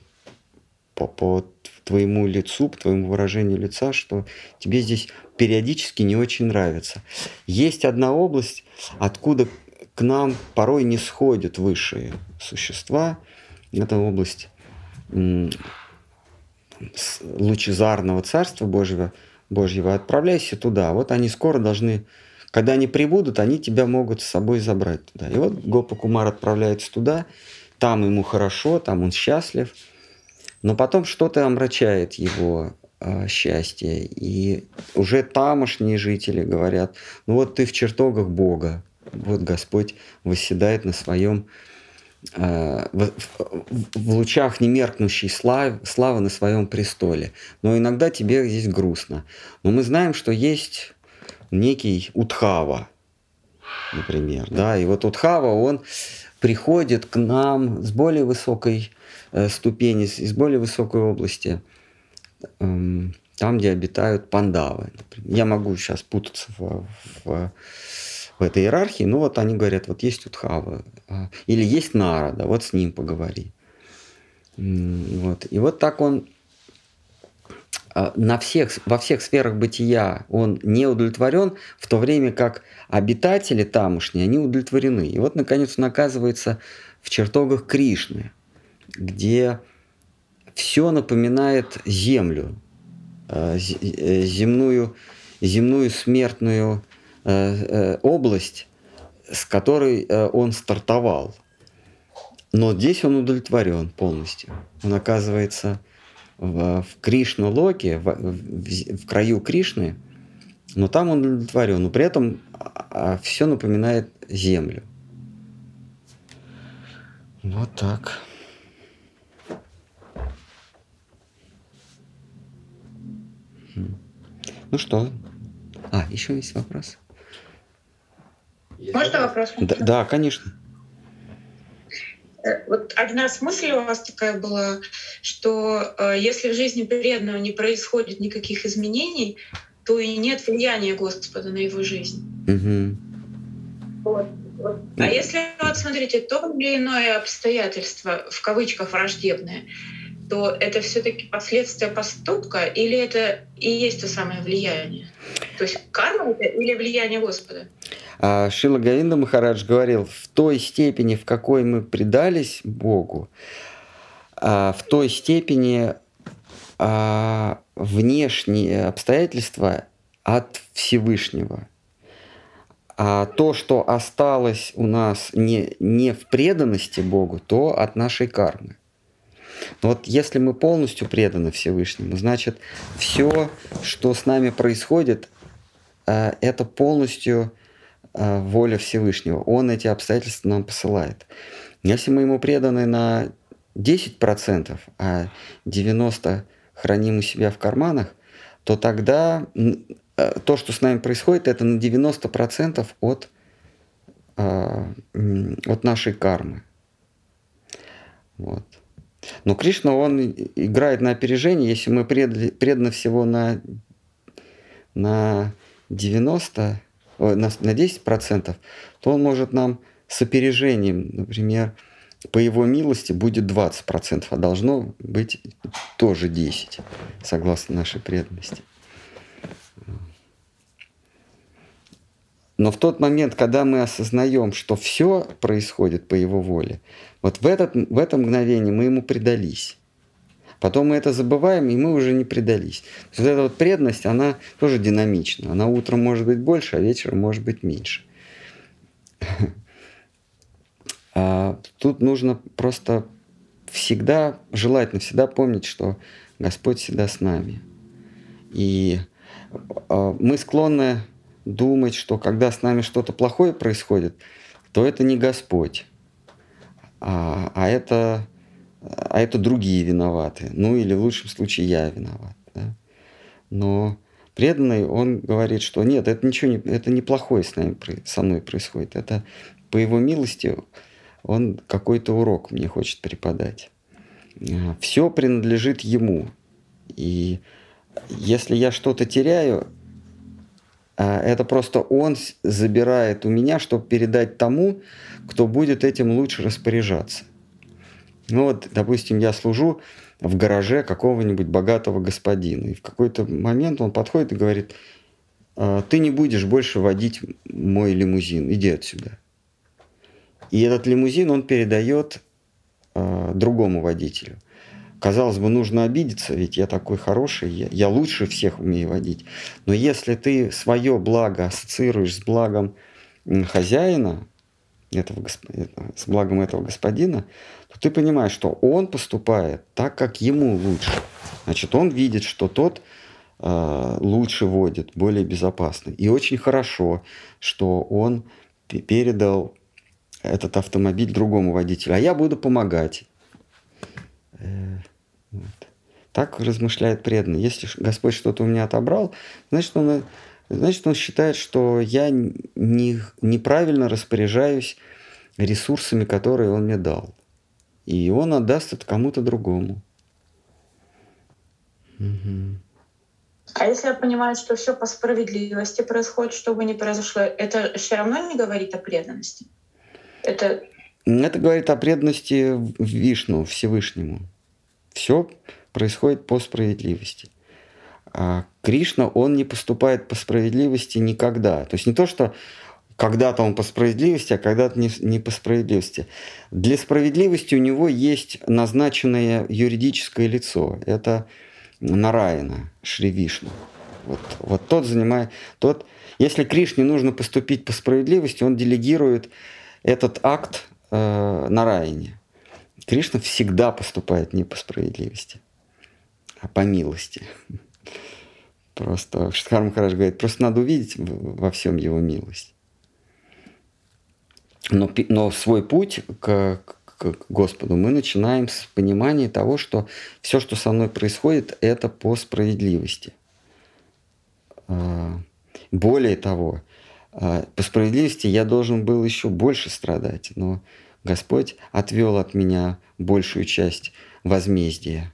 по, по твоему лицу, по твоему выражению лица, что тебе здесь периодически не очень нравится. Есть одна область, откуда к нам порой не сходят высшие существа. Это область лучезарного Царства Божьего, Божьего. Отправляйся туда. Вот они скоро должны, когда они прибудут, они тебя могут с собой забрать туда. И вот Гопа Кумар отправляется туда, там ему хорошо, там он счастлив. Но потом что-то омрачает его э, счастье. И уже тамошние жители говорят, ну вот ты в чертогах Бога, вот Господь восседает на своем э, в, в лучах немеркнущей славы, славы на своем престоле. Но иногда тебе здесь грустно. Но мы знаем, что есть некий Утхава, например. Да? И вот Утхава, он приходит к нам с более высокой э, ступени, из более высокой области, э, там, где обитают пандавы. Я могу сейчас путаться в, в в этой иерархии, ну вот они говорят, вот есть Утхава, или есть Нарада, вот с ним поговори. Вот. И вот так он на всех, во всех сферах бытия он не удовлетворен, в то время как обитатели тамошние, они удовлетворены. И вот, наконец, он оказывается в чертогах Кришны, где все напоминает землю, а, э, земную, земную смертную Э, э, область, с которой э, он стартовал. Но здесь он удовлетворен полностью. Он оказывается в, в Кришну Локе, в, в, в краю Кришны, но там он удовлетворен. Но при этом а, а, все напоминает землю. Вот так. Хм. Ну что? А, еще есть вопрос? Можно вопрос? Да, да, конечно. Э, вот одна из мыслей у вас такая была, что э, если в жизни преданного не происходит никаких изменений, то и нет влияния Господа на его жизнь. Угу. Вот. Вот. А если вот смотрите, то или иное обстоятельство, в кавычках враждебное, то это все-таки последствия поступка или это и есть то самое влияние? То есть карма это или влияние Господа? А Шила Говинда Махарадж говорил, в той степени, в какой мы предались Богу, а, в той степени а, внешние обстоятельства от Всевышнего. А то, что осталось у нас не, не в преданности Богу, то от нашей кармы. Но вот если мы полностью преданы Всевышнему, значит, все, что с нами происходит, это полностью воля Всевышнего. Он эти обстоятельства нам посылает. Если мы ему преданы на 10%, а 90% храним у себя в карманах, то тогда э, то, что с нами происходит, это на 90% от, э, от нашей кармы. Вот. Но Кришна, он играет на опережение, если мы преданы всего на, на 90, на, на 10%, то он может нам с опережением, например, по его милости будет 20%, а должно быть тоже 10%, согласно нашей преданности. Но в тот момент, когда мы осознаем, что все происходит по его воле, вот в, этот, в это мгновение мы ему предались. Потом мы это забываем, и мы уже не предались. То есть вот эта вот преданность, она тоже динамична. Она утром может быть больше, а вечером может быть меньше. А тут нужно просто всегда, желательно всегда помнить, что Господь всегда с нами. И а, мы склонны думать, что когда с нами что-то плохое происходит, то это не Господь, а, а это а это другие виноваты. Ну или в лучшем случае я виноват. Да? Но преданный, он говорит, что нет, это ничего не, это неплохое с нами, со мной происходит. Это по его милости он какой-то урок мне хочет преподать. А, Все принадлежит ему. И если я что-то теряю, а, это просто он забирает у меня, чтобы передать тому, кто будет этим лучше распоряжаться. Ну вот, допустим, я служу в гараже какого-нибудь богатого господина, и в какой-то момент он подходит и говорит, «А, ты не будешь больше водить мой лимузин, иди отсюда. И этот лимузин он передает э, другому водителю. Казалось бы, нужно обидеться, ведь я такой хороший, я, я лучше всех умею водить. Но если ты свое благо ассоциируешь с благом хозяина, этого, с благом этого господина, то ты понимаешь, что он поступает так, как ему лучше. Значит, он видит, что тот э, лучше водит, более безопасно. И очень хорошо, что он передал этот автомобиль другому водителю, а я буду помогать. Э, вот. Так размышляет преданный. Если Господь что-то у меня отобрал, значит, он, значит, он считает, что я не, неправильно распоряжаюсь ресурсами, которые он мне дал. И он отдаст это кому-то другому. Угу. А если я понимаю, что все по справедливости происходит, что бы ни произошло, это все равно не говорит о преданности? Это... Это говорит о преданности Вишну, Всевышнему. Все происходит по справедливости. А Кришна, он не поступает по справедливости никогда. То есть не то, что когда-то он по справедливости, а когда-то не, не по справедливости. Для справедливости у него есть назначенное юридическое лицо. Это Нараина, Шри Вишну. Вот, вот тот занимает, тот, если Кришне нужно поступить по справедливости, он делегирует этот акт э, Нараяне. Кришна всегда поступает не по справедливости, а по милости. Просто Шидхар Махарадж говорит, просто надо увидеть во всем его милость. Но, но свой путь к, к Господу мы начинаем с понимания того, что все, что со мной происходит, это по справедливости. А, более того, а, по справедливости я должен был еще больше страдать, но Господь отвел от меня большую часть возмездия.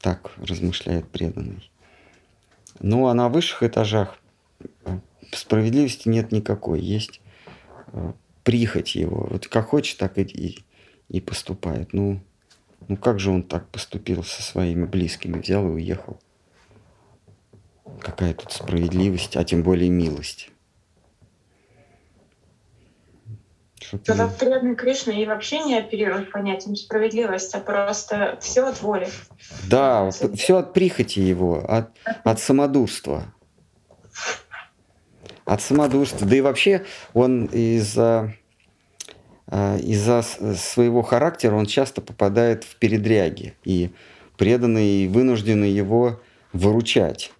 Так размышляет преданный. Ну а на высших этажах а, справедливости нет никакой. Есть прихоть его. Вот как хочет, так и, и поступает. Ну, ну как же он так поступил со своими близкими? Взял и уехал. Какая тут справедливость, а тем более милость. Тогда преданный Кришна и вообще не оперирует понятием справедливости, а просто все от воли. Да, все от прихоти его, от, от самодурства. От самодурства. Да и вообще он из-за а, из-за своего характера он часто попадает в передряги, и преданные вынуждены его выручать.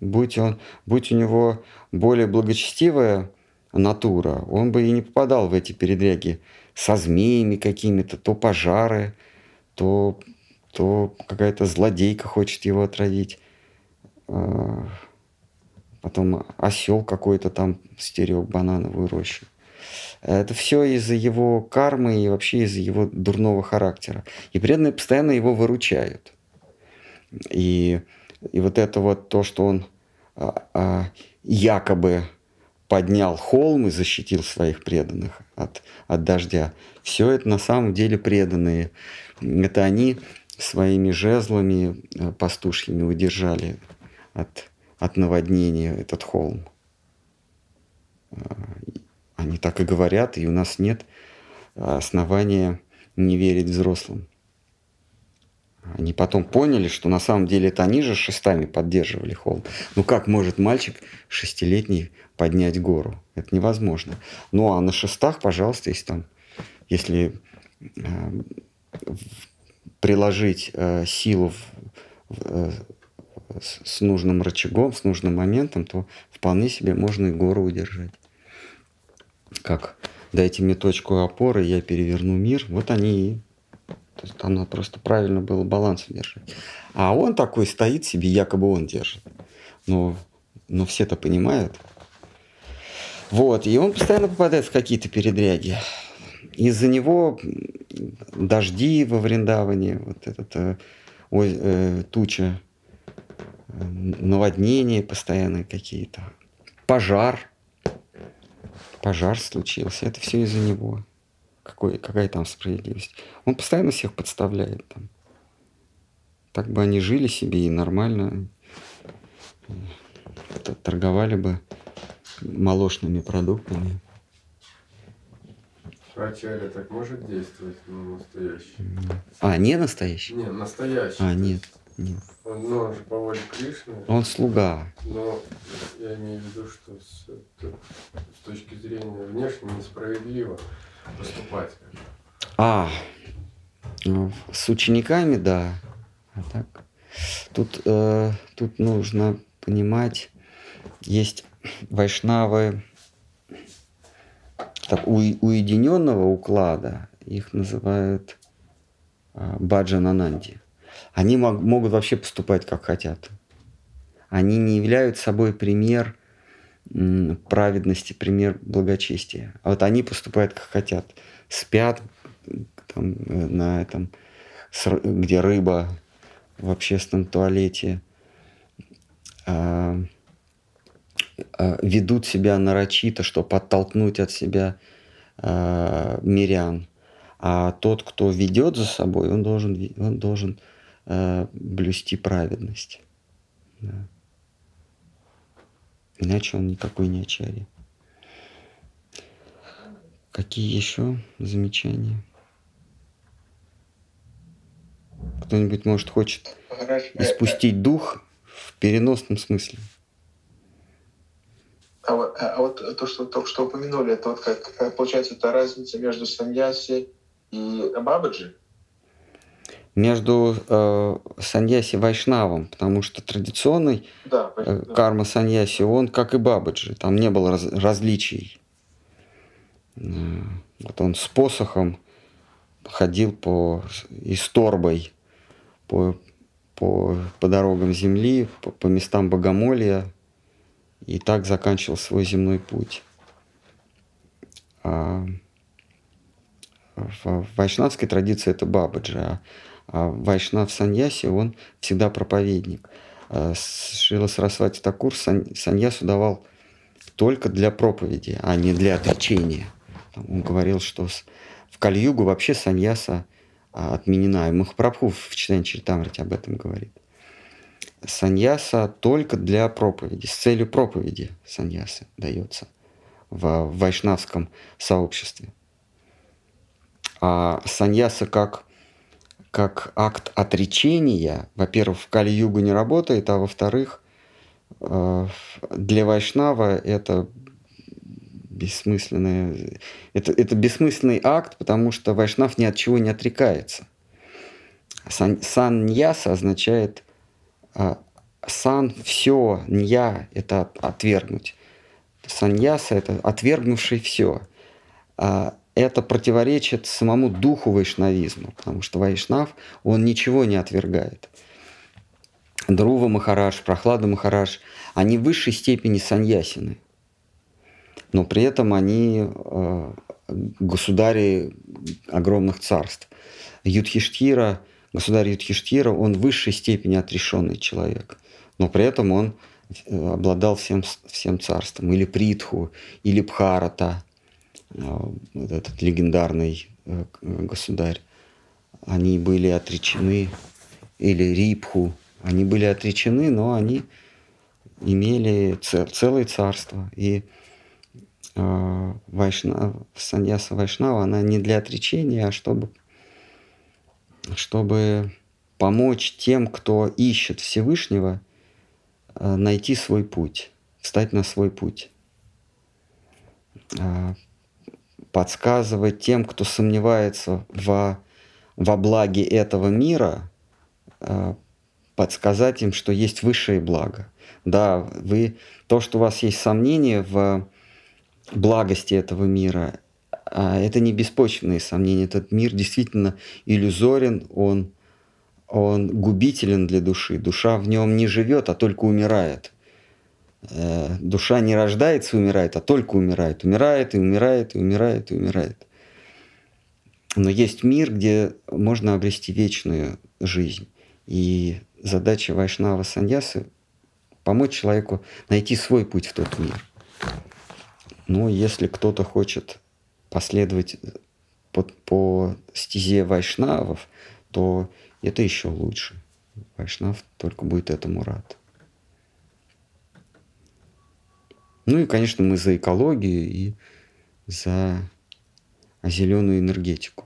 Будь, он, будь у него более благочестивая натура, он бы и не попадал в эти передряги со змеями какими-то, то пожары, то, то какая-то злодейка хочет его отравить. А, потом осел какой-то там стерег банановую рощу. Это все из-за его кармы и вообще из-за его дурного характера. И преданные постоянно его выручают. И и вот это вот то, что он а, а, якобы поднял холм и защитил своих преданных от, от дождя, все это на самом деле преданные. Это они своими жезлами э, пастушьими удержали от, от наводнения этот холм. А, они так и говорят, и у нас нет основания не верить взрослым. Они потом поняли, что на самом деле это они же шестами поддерживали холм. Ну как может мальчик шестилетний поднять гору? Это невозможно. Ну а на шестах, пожалуйста, если там, если э, приложить э, силу в, с нужным рычагом, с нужным моментом, то вполне себе можно и гору удержать. Как дайте мне точку опоры, я переверну мир. Вот они и то есть там надо просто правильно было баланс держать. А он такой стоит себе, якобы он держит. Но, но все-то понимают. Вот, и он постоянно попадает в какие-то передряги. Из-за него дожди во Вриндаване, вот этот э, э, туча, наводнения постоянные какие-то, пожар. Пожар случился, это все из-за него. Какой, какая там справедливость? Он постоянно всех подставляет там. Так бы они жили себе и нормально торговали бы молочными продуктами. Ачарья так может действовать, но настоящий? А, не настоящий? Не, настоящий. А, нет, нет. Он, ну, он же по воле Кришны. Он слуга. Но я имею в виду, что с, с точки зрения внешне несправедливо поступать. А, ну, с учениками, да. А так, тут, э, тут нужно понимать, есть вайшнавы так, у, уединенного уклада, их называют э, баджанананди. Они мог, могут вообще поступать как хотят. Они не являются собой пример праведности, пример благочестия. А вот они поступают как хотят. Спят там, э, на этом, где рыба в общественном туалете, а, а, ведут себя нарочито, чтобы оттолкнуть от себя а, мирян. А тот, кто ведет за собой, он должен, он должен а, блюсти праведность. Да. Иначе он никакой не ачарья. Какие еще замечания? Кто-нибудь, может, хочет испустить дух в переносном смысле? А вот, а вот то, что только что упомянули, это вот как получается это разница между саньяси и бабаджи? Между э, саньяси и вайшнавом, потому что традиционный да, э, карма саньяси, он как и бабаджи, там не было раз, различий. Э, вот он с посохом ходил по, и с торбой по, по, по дорогам земли, по, по местам богомолия, и так заканчивал свой земной путь. А в вайшнавской традиции это Бабаджи, а, а вайшнав Саньяси, он всегда проповедник. А Шрила Сарасвати Такур Саньясу давал только для проповеди, а не для отречения. Он говорил, что в Кальюгу вообще саньяса а, отменена. И Махапрабху в читании Чаритамрити об этом говорит. Саньяса только для проповеди, с целью проповеди саньясы дается в вайшнавском сообществе. А саньяса как, как акт отречения, во-первых, в Кали-югу не работает, а во-вторых, э, для вайшнава это бессмысленное. Это, это бессмысленный акт, потому что вайшнав ни от чего не отрекается. Сан, саньяса означает а, сан все, нья – это отвергнуть. Саньяса – это отвергнувший все. А, это противоречит самому духу вайшнавизма, потому что вайшнав, он ничего не отвергает. Друва Махараш, Прохлада Махараш, они в высшей степени саньясины – но при этом они э, государи огромных царств. Юдхиштира, государь Юдхиштира, он в высшей степени отрешенный человек, но при этом он э, обладал всем, всем царством. Или Притху, или Бхарата, вот этот легендарный государь. Они были отречены, или Рипху, они были отречены, но они имели целое царство. И Э, Вайшнав, саньяса Вайшнава, она не для отречения, а чтобы, чтобы помочь тем, кто ищет Всевышнего, э, найти свой путь, встать на свой путь. Э, подсказывать тем, кто сомневается во, во благе этого мира, подсказать им, что есть высшее благо. Да, вы, то, что у вас есть сомнения в благости этого мира. А это не беспочвенные сомнения. Этот мир действительно иллюзорен, он, он губителен для души. Душа в нем не живет, а только умирает. Э, душа не рождается и умирает, а только умирает. Умирает и умирает и умирает и умирает. Но есть мир, где можно обрести вечную жизнь. И задача Вайшнава Саньясы – помочь человеку найти свой путь в тот мир. Но если кто-то хочет последовать по, по стезе вайшнавов, то это еще лучше. Вайшнав только будет этому рад. Ну и, конечно, мы за экологию и за зеленую энергетику.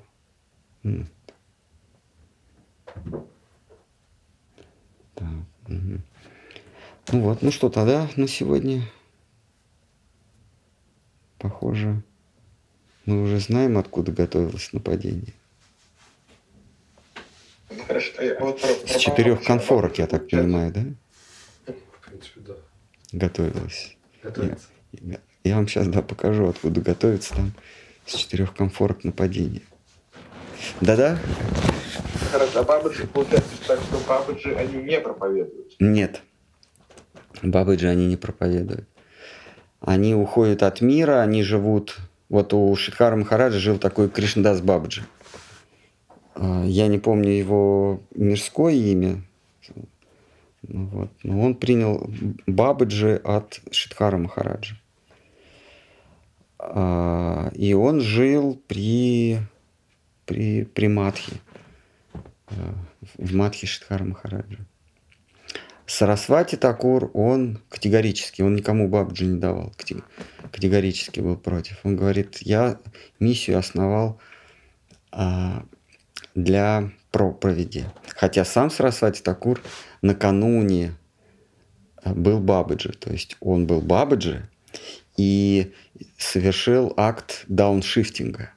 Так, угу. Ну вот, ну что тогда на сегодня? Похоже, мы уже знаем, откуда готовилось нападение. Ну, хорошо. А вот про, С четырех конфорок, я так понимаю, да? В принципе, да. Готовилось. Готовится. Я, я вам сейчас да, покажу, откуда готовится там с четырех комфорок нападение. Да-да? Хорошо, а бабаджи, получается так, что бабаджи, они не проповедуют? Нет. Бабаджи они не проповедуют. Они уходят от мира, они живут... Вот у Шидхара Махараджа жил такой Кришнадас Бабаджи. А, я не помню его мирское имя. Вот. Но он принял Бабаджи от Шидхара Махараджа. А, и он жил при, при, при Матхе, а, в Матхе Шидхара Махараджа. Сарасвати Такур, он категорически, он никому Бабджи не давал, категорически был против. Он говорит, я миссию основал а, для проповеди. Хотя сам Сарасвати Такур накануне был Бабаджи, то есть он был Бабаджи и совершил акт дауншифтинга.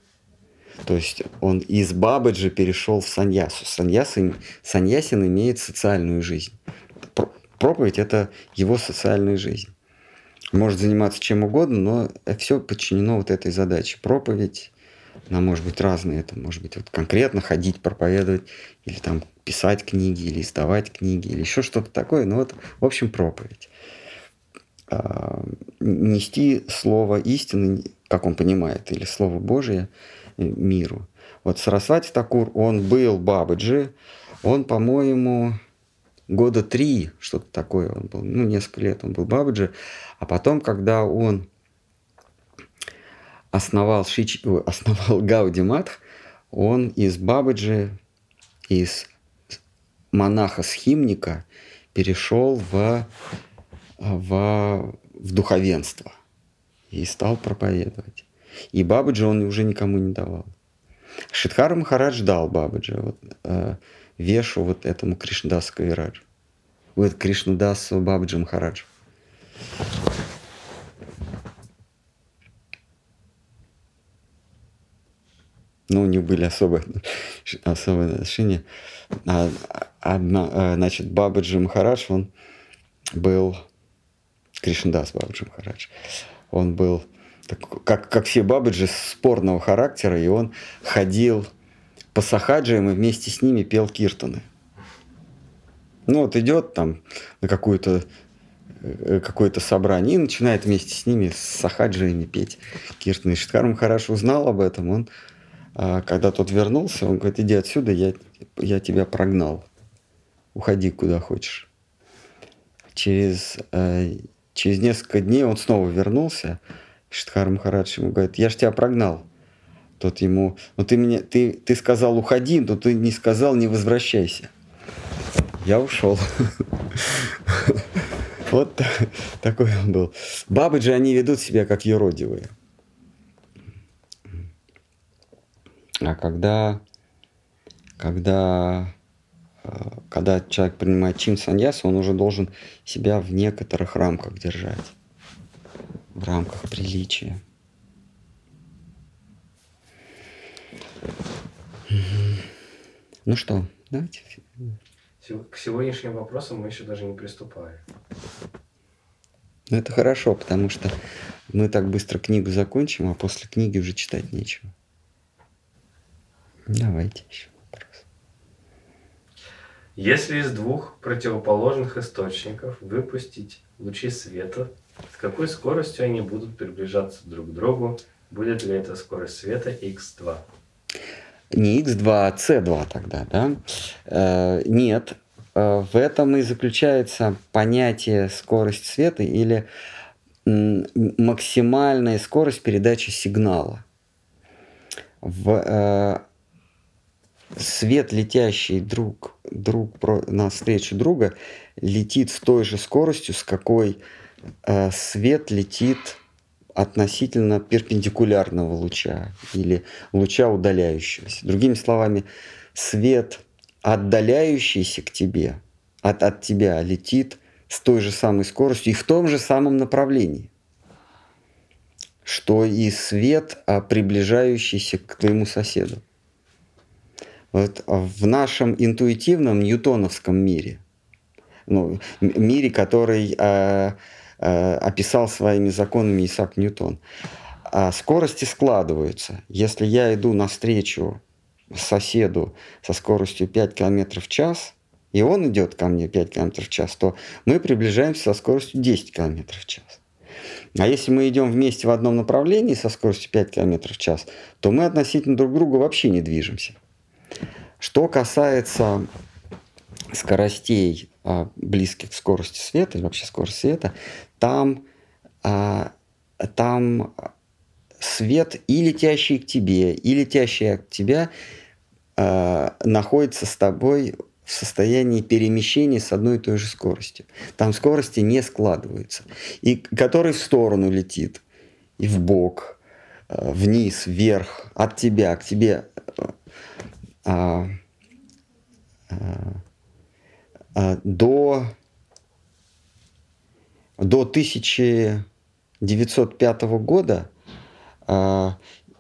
То есть он из Бабаджи перешел в саньясу. Саньясин, саньясин имеет социальную жизнь проповедь – это его социальная жизнь. Может заниматься чем угодно, но все подчинено вот этой задаче. Проповедь, она может быть разная. Это может быть вот конкретно ходить, проповедовать, или там писать книги, или издавать книги, или еще что-то такое. Ну вот, в общем, проповедь. А, нести слово истины, как он понимает, или слово Божие миру. Вот Сарасвати Такур, он был Бабаджи, он, по-моему, года три, что-то такое он был, ну, несколько лет он был Бабаджи, а потом, когда он основал, Шич... основал Гауди Матх, он из Бабаджи, из монаха-схимника перешел в, в, в духовенство и стал проповедовать. И Бабаджи он уже никому не давал. Шидхар Махарадж дал Бабаджи. Вот, э, вешу вот этому Кришнадасу Кавираджу. Вот Кришнадасу Бабаджи Махарадж. Ну, у них были особые, особые отношения. А, одна, а, значит, Бабаджи Махарадж, он был Кришнадас Бабаджи Махарадж. Он был, как, как все Бабаджи, спорного характера, и он ходил по сахаджиям и вместе с ними пел киртаны. Ну вот идет там на какую-то э, какое-то собрание и начинает вместе с ними, с сахаджиями петь киртаны. Шидхар хорошо узнал об этом. Он, а, когда тот вернулся, он говорит, иди отсюда, я, я тебя прогнал. Уходи куда хочешь. Через, э, через несколько дней он снова вернулся. Шидхар Махарадж ему говорит, я же тебя прогнал. Тот ему, ну ты, меня, ты, ты сказал уходи, но ты не сказал не возвращайся. Я ушел. Вот такой он был. Бабы же они ведут себя как юродивые. А когда, когда, э, когда человек принимает чин саньяса, он уже должен себя в некоторых рамках держать. В рамках приличия. Ну что, давайте. К сегодняшним вопросам мы еще даже не приступали. Ну, это хорошо, потому что мы так быстро книгу закончим, а после книги уже читать нечего. Давайте еще вопрос. Если из двух противоположных источников выпустить лучи света, с какой скоростью они будут приближаться друг к другу? Будет ли это скорость света x2? не x2, а c2 тогда, да? Э, нет, э, в этом и заключается понятие скорость света или максимальная скорость передачи сигнала. В, э, свет, летящий друг, друг про, навстречу друга, летит с той же скоростью, с какой э, свет летит относительно перпендикулярного луча или луча удаляющегося. Другими словами, свет, отдаляющийся к тебе, от, от тебя летит с той же самой скоростью и в том же самом направлении, что и свет, а приближающийся к твоему соседу. Вот в нашем интуитивном ньютоновском мире, ну, мире, который э, э, описал своими законами Исаак Ньютон, э, скорости складываются. Если я иду навстречу соседу со скоростью 5 км в час, и он идет ко мне 5 км в час, то мы приближаемся со скоростью 10 км в час. А если мы идем вместе в одном направлении со скоростью 5 км в час, то мы относительно друг друга вообще не движемся. Что касается скоростей, а, близких к скорости света, или вообще скорости света, там, а, там свет и летящий к тебе, и летящий от тебя а, находится с тобой в состоянии перемещения с одной и той же скоростью. Там скорости не складываются. И который в сторону летит, и в бок, вниз, вверх, от тебя к тебе а, а, а, до, до 1905 года а,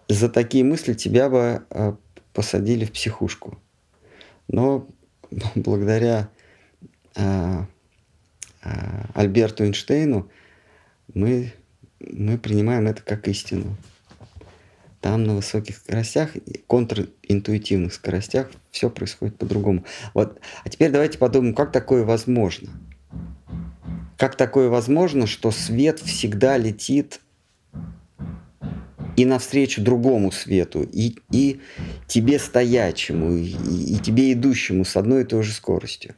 за такие мысли тебя бы а, посадили в психушку. Но благодаря а, а, Альберту Эйнштейну мы, мы принимаем это как истину. Там на высоких скоростях, контринтуитивных скоростях все происходит по-другому. Вот. А теперь давайте подумаем, как такое возможно? Как такое возможно, что свет всегда летит и навстречу другому свету, и, и тебе стоячему, и, и тебе идущему с одной и той же скоростью.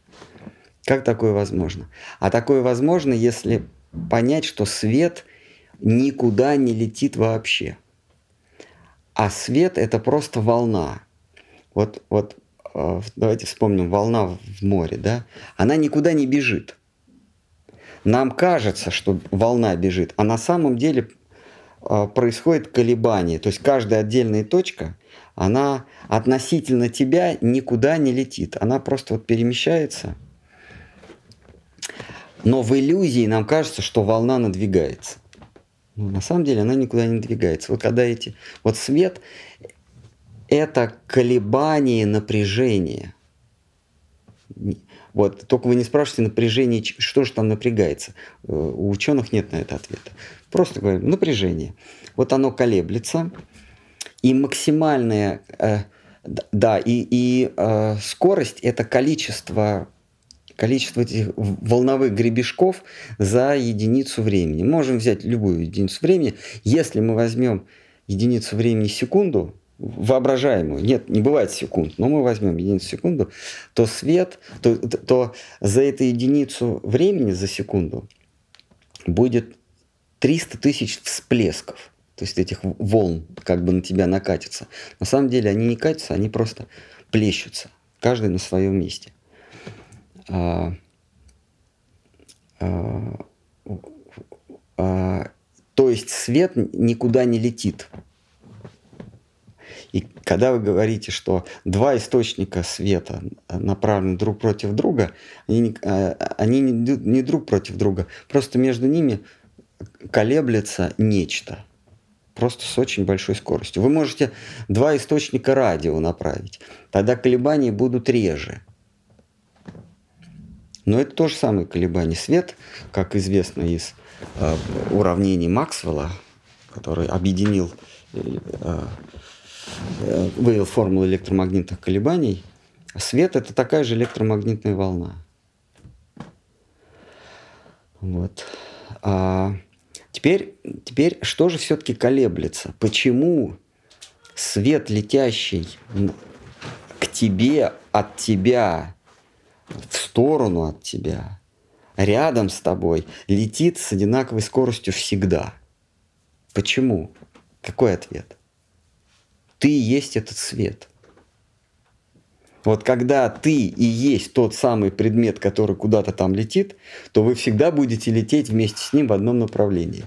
Как такое возможно? А такое возможно, если понять, что свет никуда не летит вообще – а свет это просто волна. Вот, вот э, давайте вспомним, волна в море, да? Она никуда не бежит. Нам кажется, что волна бежит, а на самом деле э, происходит колебание. То есть каждая отдельная точка, она относительно тебя никуда не летит. Она просто вот перемещается. Но в иллюзии нам кажется, что волна надвигается. Но на самом деле она никуда не двигается. Вот когда эти... Вот свет – это колебание напряжения. Вот, только вы не спрашиваете напряжение, что же там напрягается. Э, у ученых нет на это ответа. Просто говорим, напряжение. Вот оно колеблется, и максимальная, э, да, и, и э, скорость – это количество количество этих волновых гребешков за единицу времени. Можем взять любую единицу времени. Если мы возьмем единицу времени секунду, воображаемую, нет, не бывает секунд, но мы возьмем единицу секунду, то свет, то, то за эту единицу времени, за секунду, будет 300 тысяч всплесков. То есть этих волн как бы на тебя накатятся. На самом деле они не катятся, они просто плещутся. Каждый на своем месте а, а, а, то есть свет никуда не летит. И когда вы говорите, что два источника света направлены друг против друга, они, а, они не, не друг против друга, просто между ними колеблется нечто. Просто с очень большой скоростью. Вы можете два источника радио направить, тогда колебания будут реже. Но это то же самое колебание. Свет, как известно из э, уравнений Максвелла, который объединил, э, э, вывел формулу электромагнитных колебаний, свет это такая же электромагнитная волна. Вот. А теперь, теперь что же все-таки колеблется? Почему свет, летящий к тебе, от тебя, в сторону от тебя, рядом с тобой, летит с одинаковой скоростью всегда. Почему? Какой ответ? Ты и есть этот свет. Вот когда ты и есть тот самый предмет, который куда-то там летит, то вы всегда будете лететь вместе с ним в одном направлении.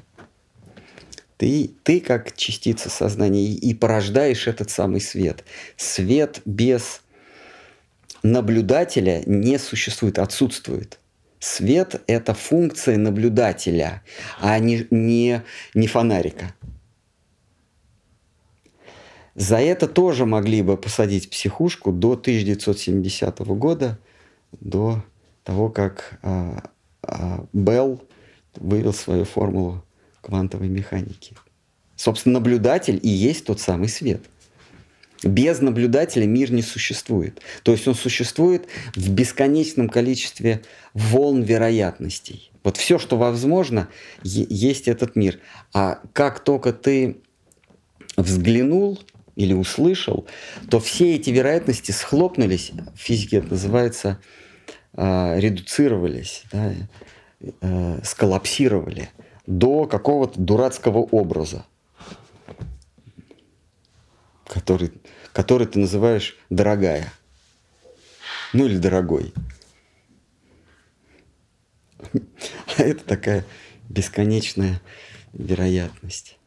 Ты, ты как частица сознания и, порождаешь этот самый свет. Свет без наблюдателя не существует, отсутствует. Свет – это функция наблюдателя, а не, не, не фонарика. За это тоже могли бы посадить психушку до 1970 года, до того, как а, а, Белл вывел свою формулу квантовой механики. Собственно, наблюдатель и есть тот самый свет. Без наблюдателя мир не существует. То есть он существует в бесконечном количестве волн вероятностей. Вот все, что возможно, есть этот мир. А как только ты взглянул или услышал, то все эти вероятности схлопнулись, в физике это называется, э, редуцировались, да, э, сколлапсировали до какого-то дурацкого образа, который, который ты называешь дорогая. Ну или дорогой. А это такая бесконечная вероятность.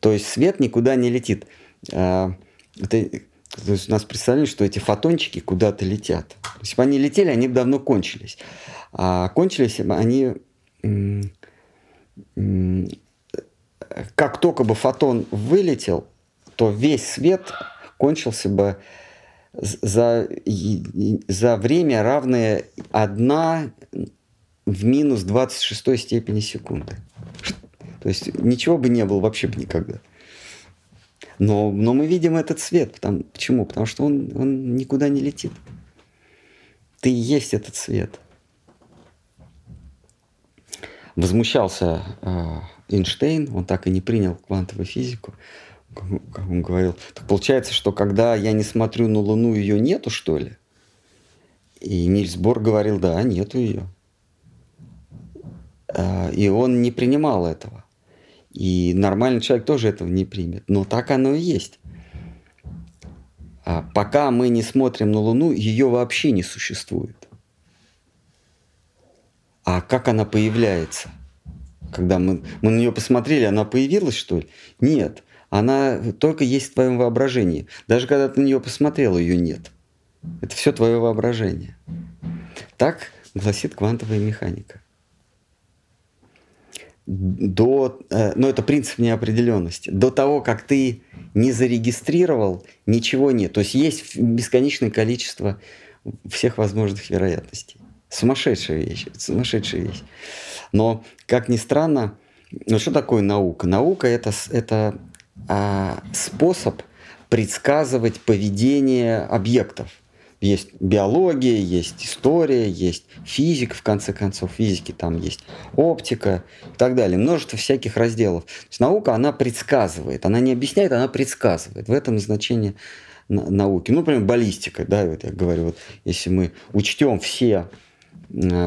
То есть свет никуда не летит. А, это, то есть у нас представляли, что эти фотончики куда-то летят. Если бы они летели, они бы давно кончились. А кончились они как только бы фотон вылетел, то весь свет кончился бы за, за время, равное 1 в минус 26 степени секунды. То есть ничего бы не было вообще бы никогда. Но, но мы видим этот свет. Потому, почему? Потому что он, он никуда не летит. Ты и есть этот свет. Возмущался э, Эйнштейн, он так и не принял квантовую физику. Как он говорил, так получается, что когда я не смотрю на Луну, ее нету, что ли? И Нильс Бор говорил, да, нету ее. Э, и он не принимал этого. И нормальный человек тоже этого не примет. Но так оно и есть. А пока мы не смотрим на Луну, ее вообще не существует. А как она появляется? Когда мы, мы на нее посмотрели, она появилась, что ли? Нет. Она только есть в твоем воображении. Даже когда ты на нее посмотрел, ее нет. Это все твое воображение. Так гласит квантовая механика до, э, ну это принцип неопределенности, до того, как ты не зарегистрировал, ничего нет. То есть есть бесконечное количество всех возможных вероятностей. Сумасшедшая вещь, сумасшедшая вещь. Но, как ни странно, ну что такое наука? Наука это, это а, способ предсказывать поведение объектов – есть биология, есть история, есть физика, в конце концов, физики там есть оптика и так далее. Множество всяких разделов. То есть наука, она предсказывает, она не объясняет, она предсказывает. В этом значение науки. Ну, например, баллистика, да, вот я говорю, вот если мы учтем все,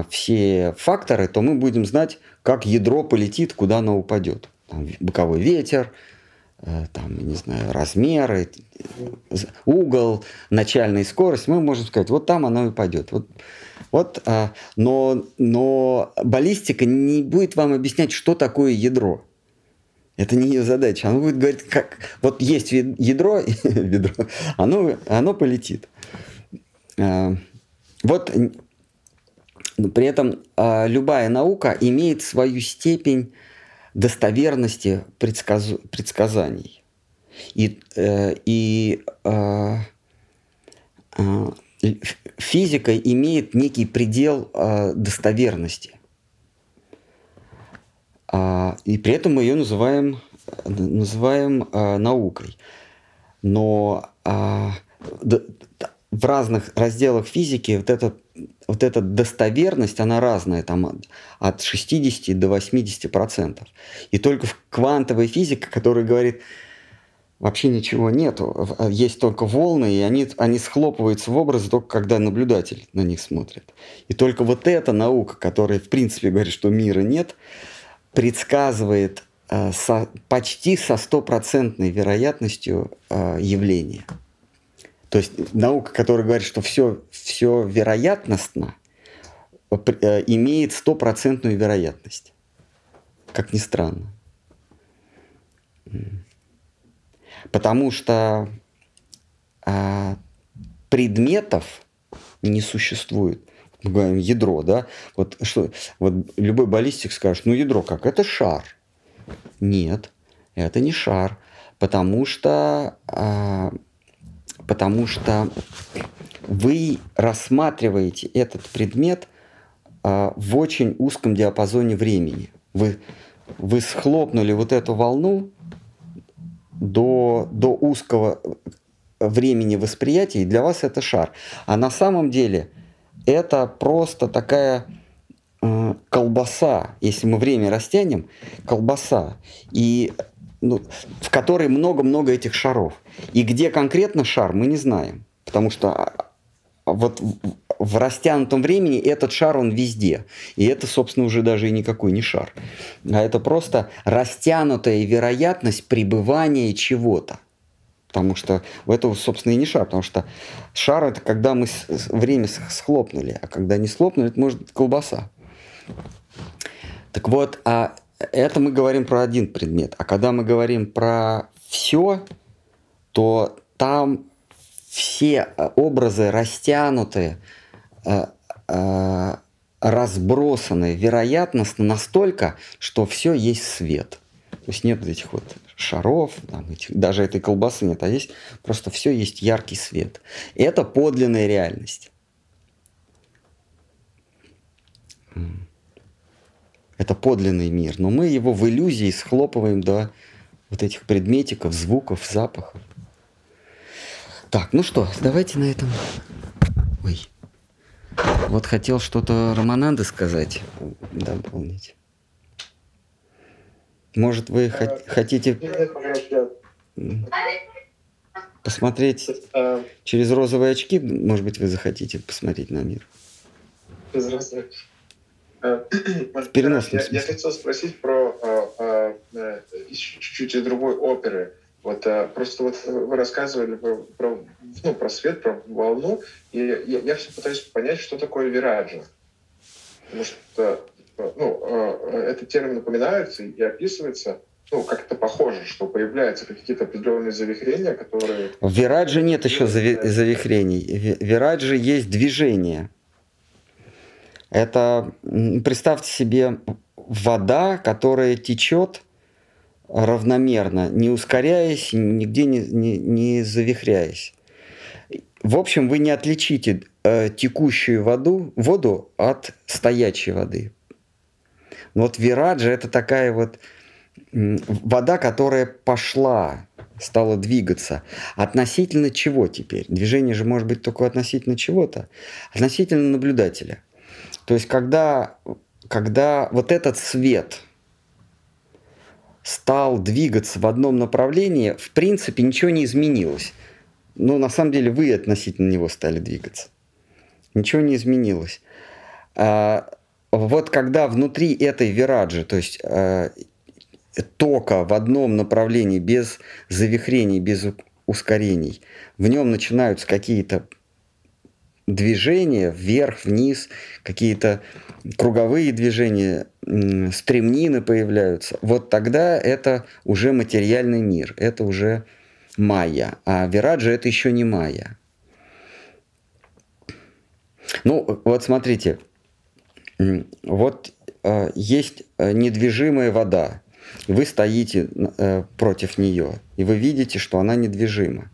все факторы, то мы будем знать, как ядро полетит, куда оно упадет. Там боковой ветер, там, не знаю, размеры, угол, начальная скорость, мы можем сказать, вот там оно и пойдет. Вот, вот, а, но, но баллистика не будет вам объяснять, что такое ядро. Это не ее задача. Она будет говорить, как вот есть ядро, ведро, оно, оно полетит. А, вот при этом а, любая наука имеет свою степень достоверности предсказ... предсказаний. И, э, и э, э, физика имеет некий предел э, достоверности. А, и при этом мы ее называем, называем э, наукой. Но э, в разных разделах физики вот эта, вот эта достоверность, она разная, там от 60 до 80 процентов. И только в квантовой физике, которая говорит, вообще ничего нету, есть только волны, и они, они схлопываются в образ только когда наблюдатель на них смотрит. И только вот эта наука, которая в принципе говорит, что мира нет, предсказывает э, со, почти со стопроцентной вероятностью э, явления. То есть наука, которая говорит, что все, все вероятностно, э, имеет стопроцентную вероятность. Как ни странно. Потому что а, предметов не существует. Мы говорим ядро, да? Вот что, вот любой баллистик скажет, ну ядро как? Это шар. Нет, это не шар, потому что, а, потому что вы рассматриваете этот предмет а, в очень узком диапазоне времени. Вы, вы схлопнули вот эту волну до, до узкого времени восприятия, и для вас это шар. А на самом деле это просто такая э, колбаса, если мы время растянем, колбаса, и, ну, в которой много-много этих шаров. И где конкретно шар, мы не знаем. Потому что а, вот в растянутом времени этот шар, он везде. И это, собственно, уже даже и никакой не шар. А это просто растянутая вероятность пребывания чего-то. Потому что у этого, собственно, и не шар. Потому что шар это когда мы время схлопнули, а когда не схлопнули, это может быть колбаса. Так вот, а это мы говорим про один предмет. А когда мы говорим про все, то там все образы растянутые, э, э, разбросаны вероятностно настолько, что все есть свет. То есть нет этих вот шаров, там, этих, даже этой колбасы нет, а есть просто все есть яркий свет. И это подлинная реальность. Это подлинный мир, но мы его в иллюзии схлопываем до вот этих предметиков, звуков, запахов. Так, ну что, давайте на этом. Ой. Вот хотел что-то Романанды сказать, дополнить. Может, вы хот- хотите посмотреть э, через розовые очки? Может быть, вы захотите посмотреть на мир? Разницы. Э, я, я хотел спросить про э, чуть-чуть другой оперы. Вот просто вот вы рассказывали про, про, ну, про свет, про волну, и я, я все пытаюсь понять, что такое вираджа. Потому что ну, э, этот термин напоминается и описывается, ну, как-то похоже, что появляются какие-то определенные завихрения, которые... В Вирадже нет еще зави- завихрений. В Вирадже есть движение. Это, представьте себе, вода, которая течет равномерно, не ускоряясь, нигде не, не, не завихряясь. В общем, вы не отличите э, текущую воду, воду от стоячей воды. Вот вираджа это такая вот вода, которая пошла, стала двигаться. Относительно чего теперь? Движение же может быть только относительно чего-то. Относительно наблюдателя. То есть когда, когда вот этот свет стал двигаться в одном направлении, в принципе ничего не изменилось. Но на самом деле вы относительно него стали двигаться. Ничего не изменилось. А, вот когда внутри этой вираджи, то есть э, тока в одном направлении, без завихрений, без ускорений, в нем начинаются какие-то движения вверх, вниз, какие-то круговые движения, стремнины появляются. Вот тогда это уже материальный мир, это уже майя. А вираджа это еще не майя. Ну, вот смотрите, вот э, есть э, недвижимая вода, вы стоите э, против нее, и вы видите, что она недвижима.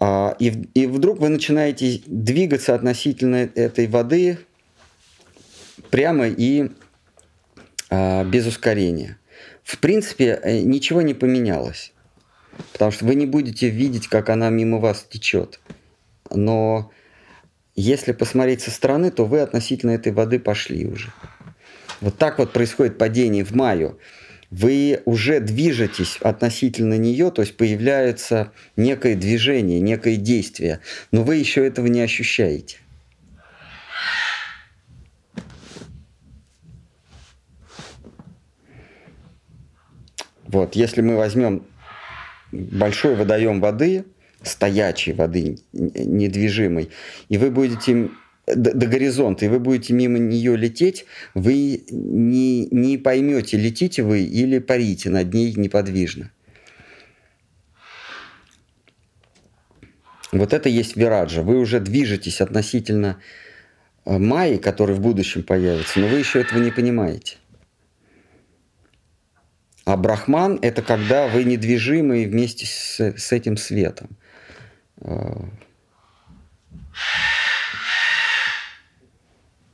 А, и, и вдруг вы начинаете двигаться относительно этой воды прямо и а, без ускорения. В принципе, ничего не поменялось, потому что вы не будете видеть, как она мимо вас течет. Но если посмотреть со стороны, то вы относительно этой воды пошли уже. Вот так вот происходит падение в маю. Вы уже движетесь относительно нее, то есть появляется некое движение, некое действие, но вы еще этого не ощущаете. Вот, если мы возьмем большой водоем воды, стоячей воды, недвижимой, и вы будете до, до горизонта, и вы будете мимо нее лететь, вы не, не поймете, летите вы или парите над ней неподвижно. Вот это есть вираджа. Вы уже движетесь относительно э, Майи, который в будущем появится, но вы еще этого не понимаете. А брахман – это когда вы недвижимы вместе с, с этим светом.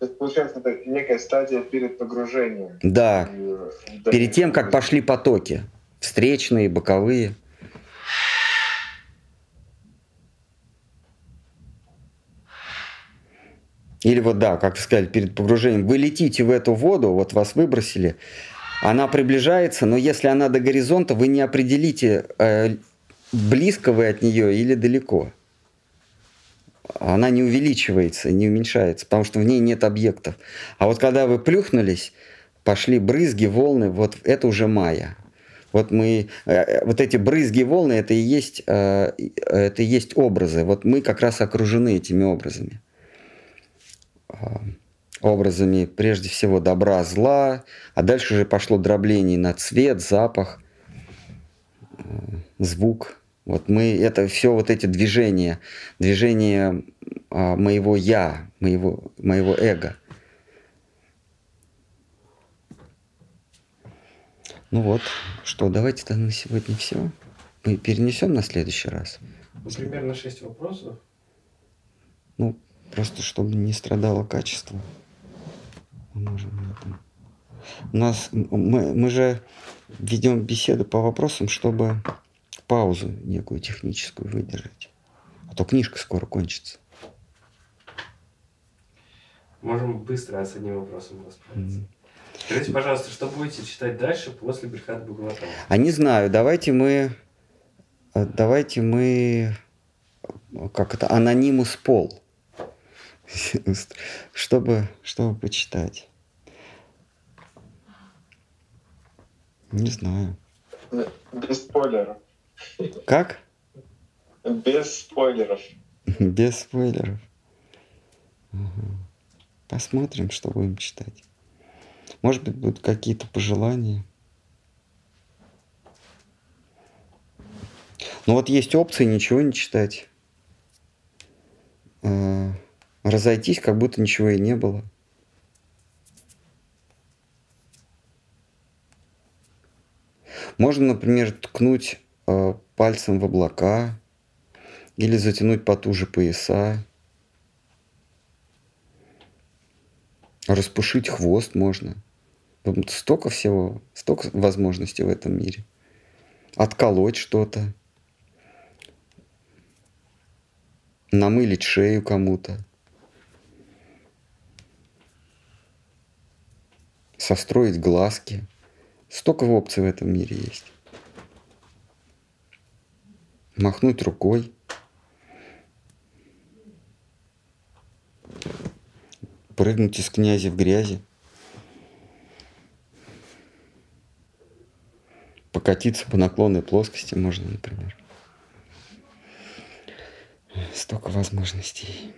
То есть, получается, это некая стадия перед погружением. Да, И, перед тем, как пошли потоки, встречные, боковые. Или вот да, как вы сказали, перед погружением. Вы летите в эту воду, вот вас выбросили, она приближается, но если она до горизонта, вы не определите, э, близко вы от нее или далеко. Она не увеличивается, не уменьшается, потому что в ней нет объектов. А вот когда вы плюхнулись, пошли брызги, волны, вот это уже майя. Вот мы, э, вот эти брызги, волны, это и есть, э, это и есть образы. Вот мы как раз окружены этими образами. Э, образами прежде всего добра, зла, а дальше уже пошло дробление на цвет, запах, звук. Вот мы, это все вот эти движения, движения моего я, моего, моего эго. Ну вот, что, давайте тогда на сегодня все. Мы перенесем на следующий раз. Ну, примерно 6 вопросов. Ну, просто чтобы не страдало качество. Мы можем этом. У нас мы, мы же ведем беседу по вопросам, чтобы паузу некую техническую выдержать. А то книжка скоро кончится. Можем быстро с одним вопросом расправиться. Mm. Скажите, пожалуйста, что будете читать дальше после Брихат Бхагаватама? А не знаю, давайте мы, давайте мы, как это, анонимус пол, чтобы, чтобы почитать. Не знаю. Без спойлеров. Как? Без спойлеров. Без спойлеров. Угу. Посмотрим, что будем читать. Может быть, будут какие-то пожелания. Ну вот есть опции ничего не читать. Разойтись, как будто ничего и не было. Можно, например, ткнуть пальцем в облака или затянуть потуже пояса. Распушить хвост можно. Столько всего, столько возможностей в этом мире. Отколоть что-то. Намылить шею кому-то. Состроить глазки. Столько опций в этом мире есть. Махнуть рукой. Прыгнуть из князи в грязи. Покатиться по наклонной плоскости можно, например. Столько возможностей.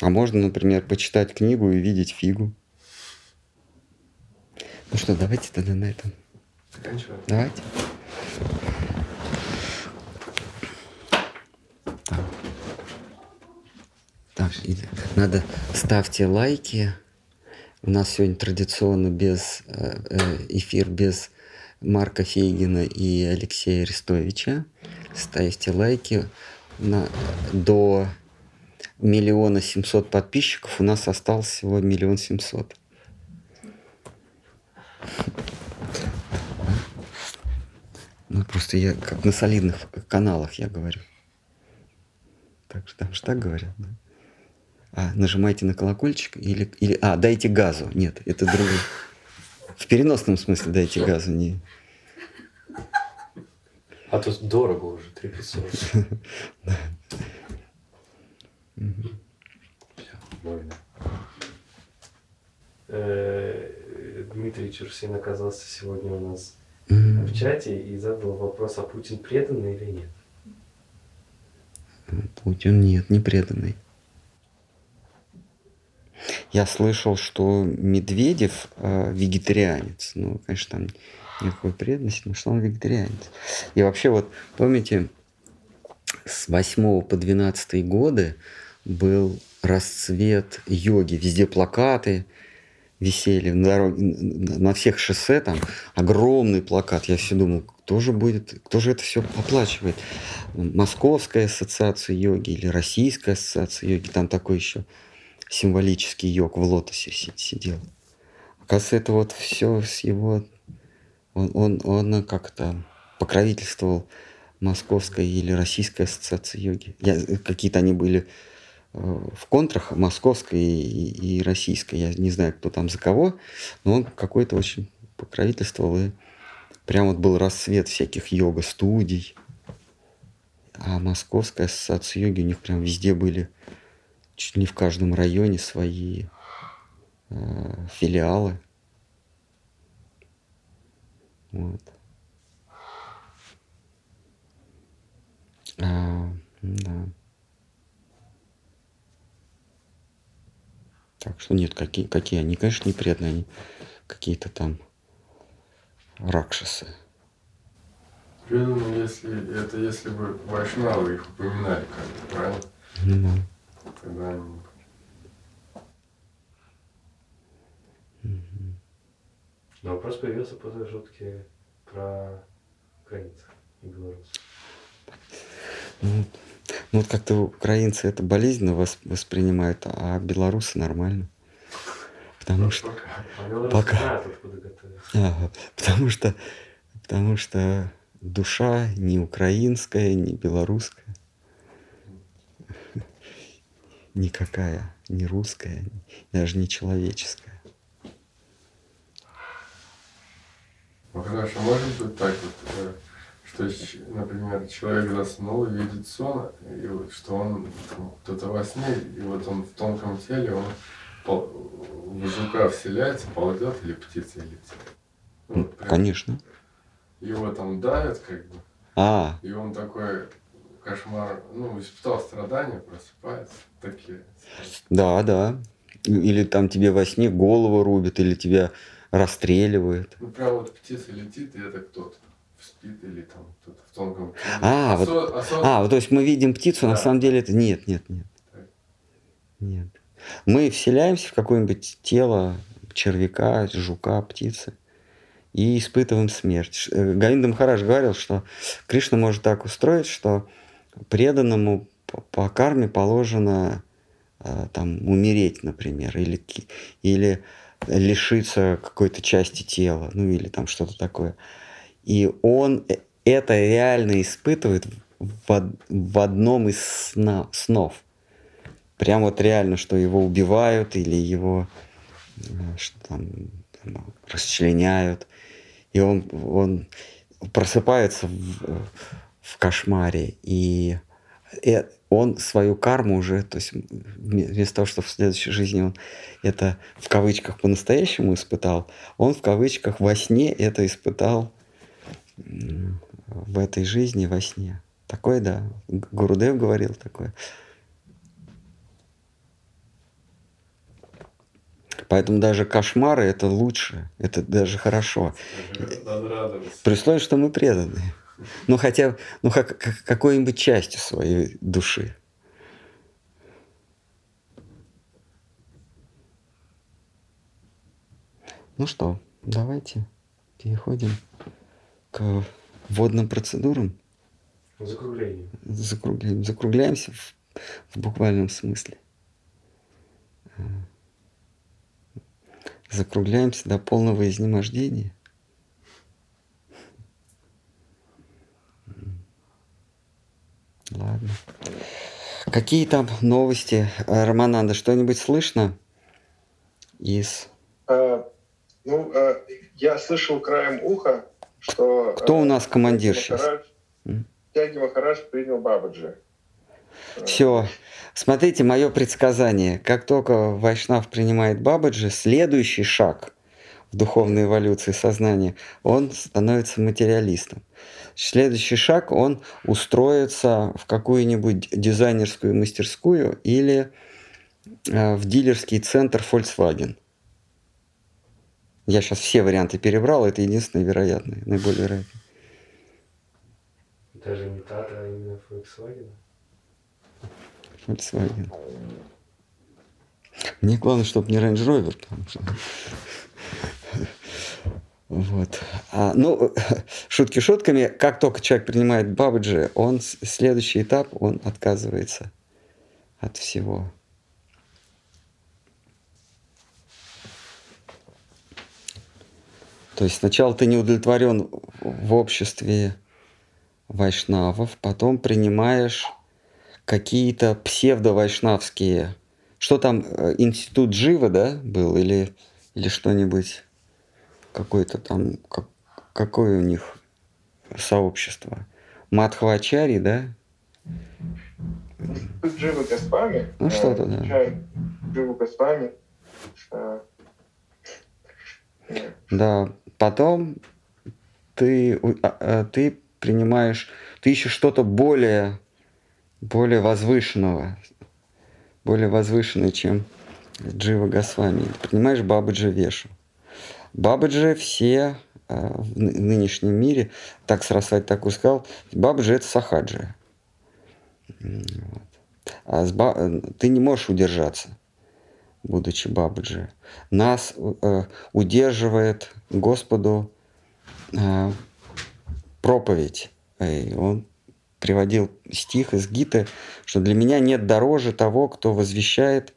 А можно, например, почитать книгу и видеть фигу. Ну что, давайте тогда на этом. Заканчиваем. Давайте. Так. Так, надо ставьте лайки. У нас сегодня традиционно без э, э, эфир без Марка Фейгина и Алексея Арестовича. Ставьте лайки на, до миллиона семьсот подписчиков. У нас осталось всего миллион семьсот. Ну, просто я как на солидных каналах я говорю. Так что там же так говорят, да? А, нажимайте на колокольчик или, или... А, дайте газу. Нет, это другое. В переносном смысле дайте газу, не... А то дорого уже, 3 500. Можно. Дмитрий Чурсин оказался сегодня у нас в чате и задал вопрос, а Путин преданный или нет? Паутин нет, не преданный. Я слышал, что Медведев э, вегетарианец. Ну, конечно, там никакой преданности, но что он вегетарианец. И вообще, вот помните, с 8 по 12 годы был расцвет йоги. Везде плакаты, висели на, дороге, на всех шоссе, там огромный плакат. Я все думал, кто же будет, кто же это все оплачивает? Московская ассоциация йоги или Российская ассоциация йоги, там такой еще символический йог в лотосе сидел. Оказывается, это вот все с его... Он, он, он как-то покровительствовал Московской или Российской ассоциации йоги. какие-то они были э, в контрах Московской и, и Российской. Я не знаю, кто там за кого, но он какой-то очень покровительствовал. И прям вот был расцвет всяких йога-студий. А Московская ассоциация йоги, у них прям везде были, чуть не в каждом районе свои э, филиалы. Вот. А, да. Так что нет, какие, какие они, конечно, неприятные, они какие-то там ракшасы. Преданные, если это если бы вайшнавы их упоминали как-то, правильно? Ну, Тогда они... Но вопрос появился после шутки про украинцев и белорусов. ну, ну вот как-то украинцы это болезненно вос- воспринимают, а белорусы нормально. Потому что, А белорусы Пока. знают, ага, потому что, потому что душа не украинская, не белорусская, никакая, не русская, даже не человеческая. Ну хорошо, может быть так вот, что, например, человек заснул и видит сон, и вот что он кто-то во сне, и вот он в тонком теле, он пол- в жука вселяется, ползет или птица летит. Ну, вот прям Конечно. Его там давят, как бы, А, и он такой кошмар, ну, испытал страдания, просыпается, такие. да, да. Или там тебе во сне голову рубят, или тебя расстреливают. Ну, прям вот птица летит, и это кто-то спит или там кто-то в тонком теле. А, вот- Осо- А, вот, то есть мы видим птицу, на Да. самом деле это... Нет, нет, нет. Так. Нет. Мы вселяемся в какое-нибудь тело червяка, жука, птицы и испытываем смерть. Э, Говинда Махарадж говорил, что Кришна может так устроить, что преданному по- карме положено э, там умереть, например, или, или лишиться какой-то части тела, ну или там что-то такое. И он э- это реально испытывает в, в одном из сна- снов. Прям вот реально, что его убивают или его э, что там, там, расчленяют. И он, он просыпается в, в кошмаре. И э- он свою карму уже, то есть вместо того, чтобы в следующей жизни он это в кавычках по-настоящему испытал, он в кавычках во сне это испытал в этой жизни во сне. Такое, да. Гурудев говорил такое. Поэтому даже кошмары это лучше, это даже хорошо. При что мы преданы. Ну, хотя, ну, как, как- какой-нибудь частью своей души. Ну что, давайте переходим к водным процедурам. Закругление. Закругляем, закругляемся в, в буквальном смысле. Э, Закругляемся до полного изнемождения. Ладно. Какие там новости, Э, Романанда? Что-нибудь слышно из... Э, Ну, э, я слышал краем уха, что... Кто э, у нас командир Тяги сейчас? Махарадж-? Тяги Махарадж принял Бабаджи. Э, Все. Смотрите, мое предсказание. Как только Вайшнав принимает Бабаджи, следующий шаг в духовной эволюции сознания, он становится материалистом. Следующий шаг, он устроится в какую-нибудь дизайнерскую мастерскую или в дилерский центр Volkswagen. Я сейчас все варианты перебрал, это единственный вероятный, наиболее вероятный. Даже не Тата, а именно Volkswagen? Volkswagen. Мне главное, чтобы не Range Rover, потому что... Вот. А, ну, шутки шутками, как только человек принимает Бабаджи, он следующий этап, он отказывается от всего. То есть сначала ты не удовлетворен в обществе вайшнавов, потом принимаешь какие-то псевдо-вайшнавские. Что там, э, институт Жива, да, был? Или, или что-нибудь, какое-то там, как, какое у них сообщество? Мадхвачари, да? Джива Гаспами. Ну, что-то, да. Джива Гаспами. Да, потом ты, а, а, ты принимаешь, ты ищешь что-то более, более возвышенного, более возвышенное, чем Джива Госвами. Принимаешь Бабаджи Вешу. Бабаджи все а, в нынешнем мире, так Сарасвати так сказал, Бабаджи это Сахаджи. Вот. А с ба... ты не можешь удержаться будучи Бабаджи. Нас э, удерживает Господу э, проповедь. И он приводил стих из Гиты, что для меня нет дороже того, кто возвещает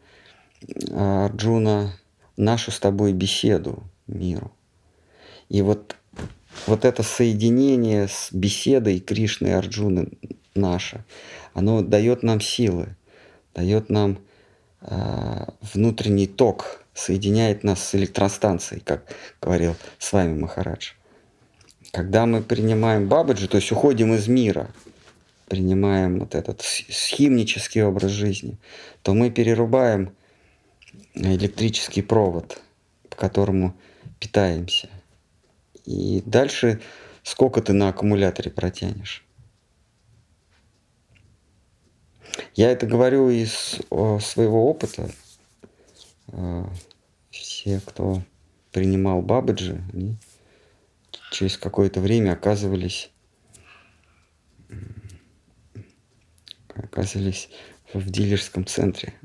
э, Арджуна нашу с тобой беседу миру. И вот, вот это соединение с беседой Кришны и Арджуны наше, оно дает нам силы, дает нам внутренний ток соединяет нас с электростанцией, как говорил с вами Махарадж. Когда мы принимаем Бабаджи, то есть уходим из мира, принимаем вот этот схимнический образ жизни, то мы перерубаем электрический провод, по которому питаемся. И дальше сколько ты на аккумуляторе протянешь? Я это говорю из своего опыта. А, все, кто принимал Бабаджи, они через какое-то время оказывались оказывались в дилерском центре.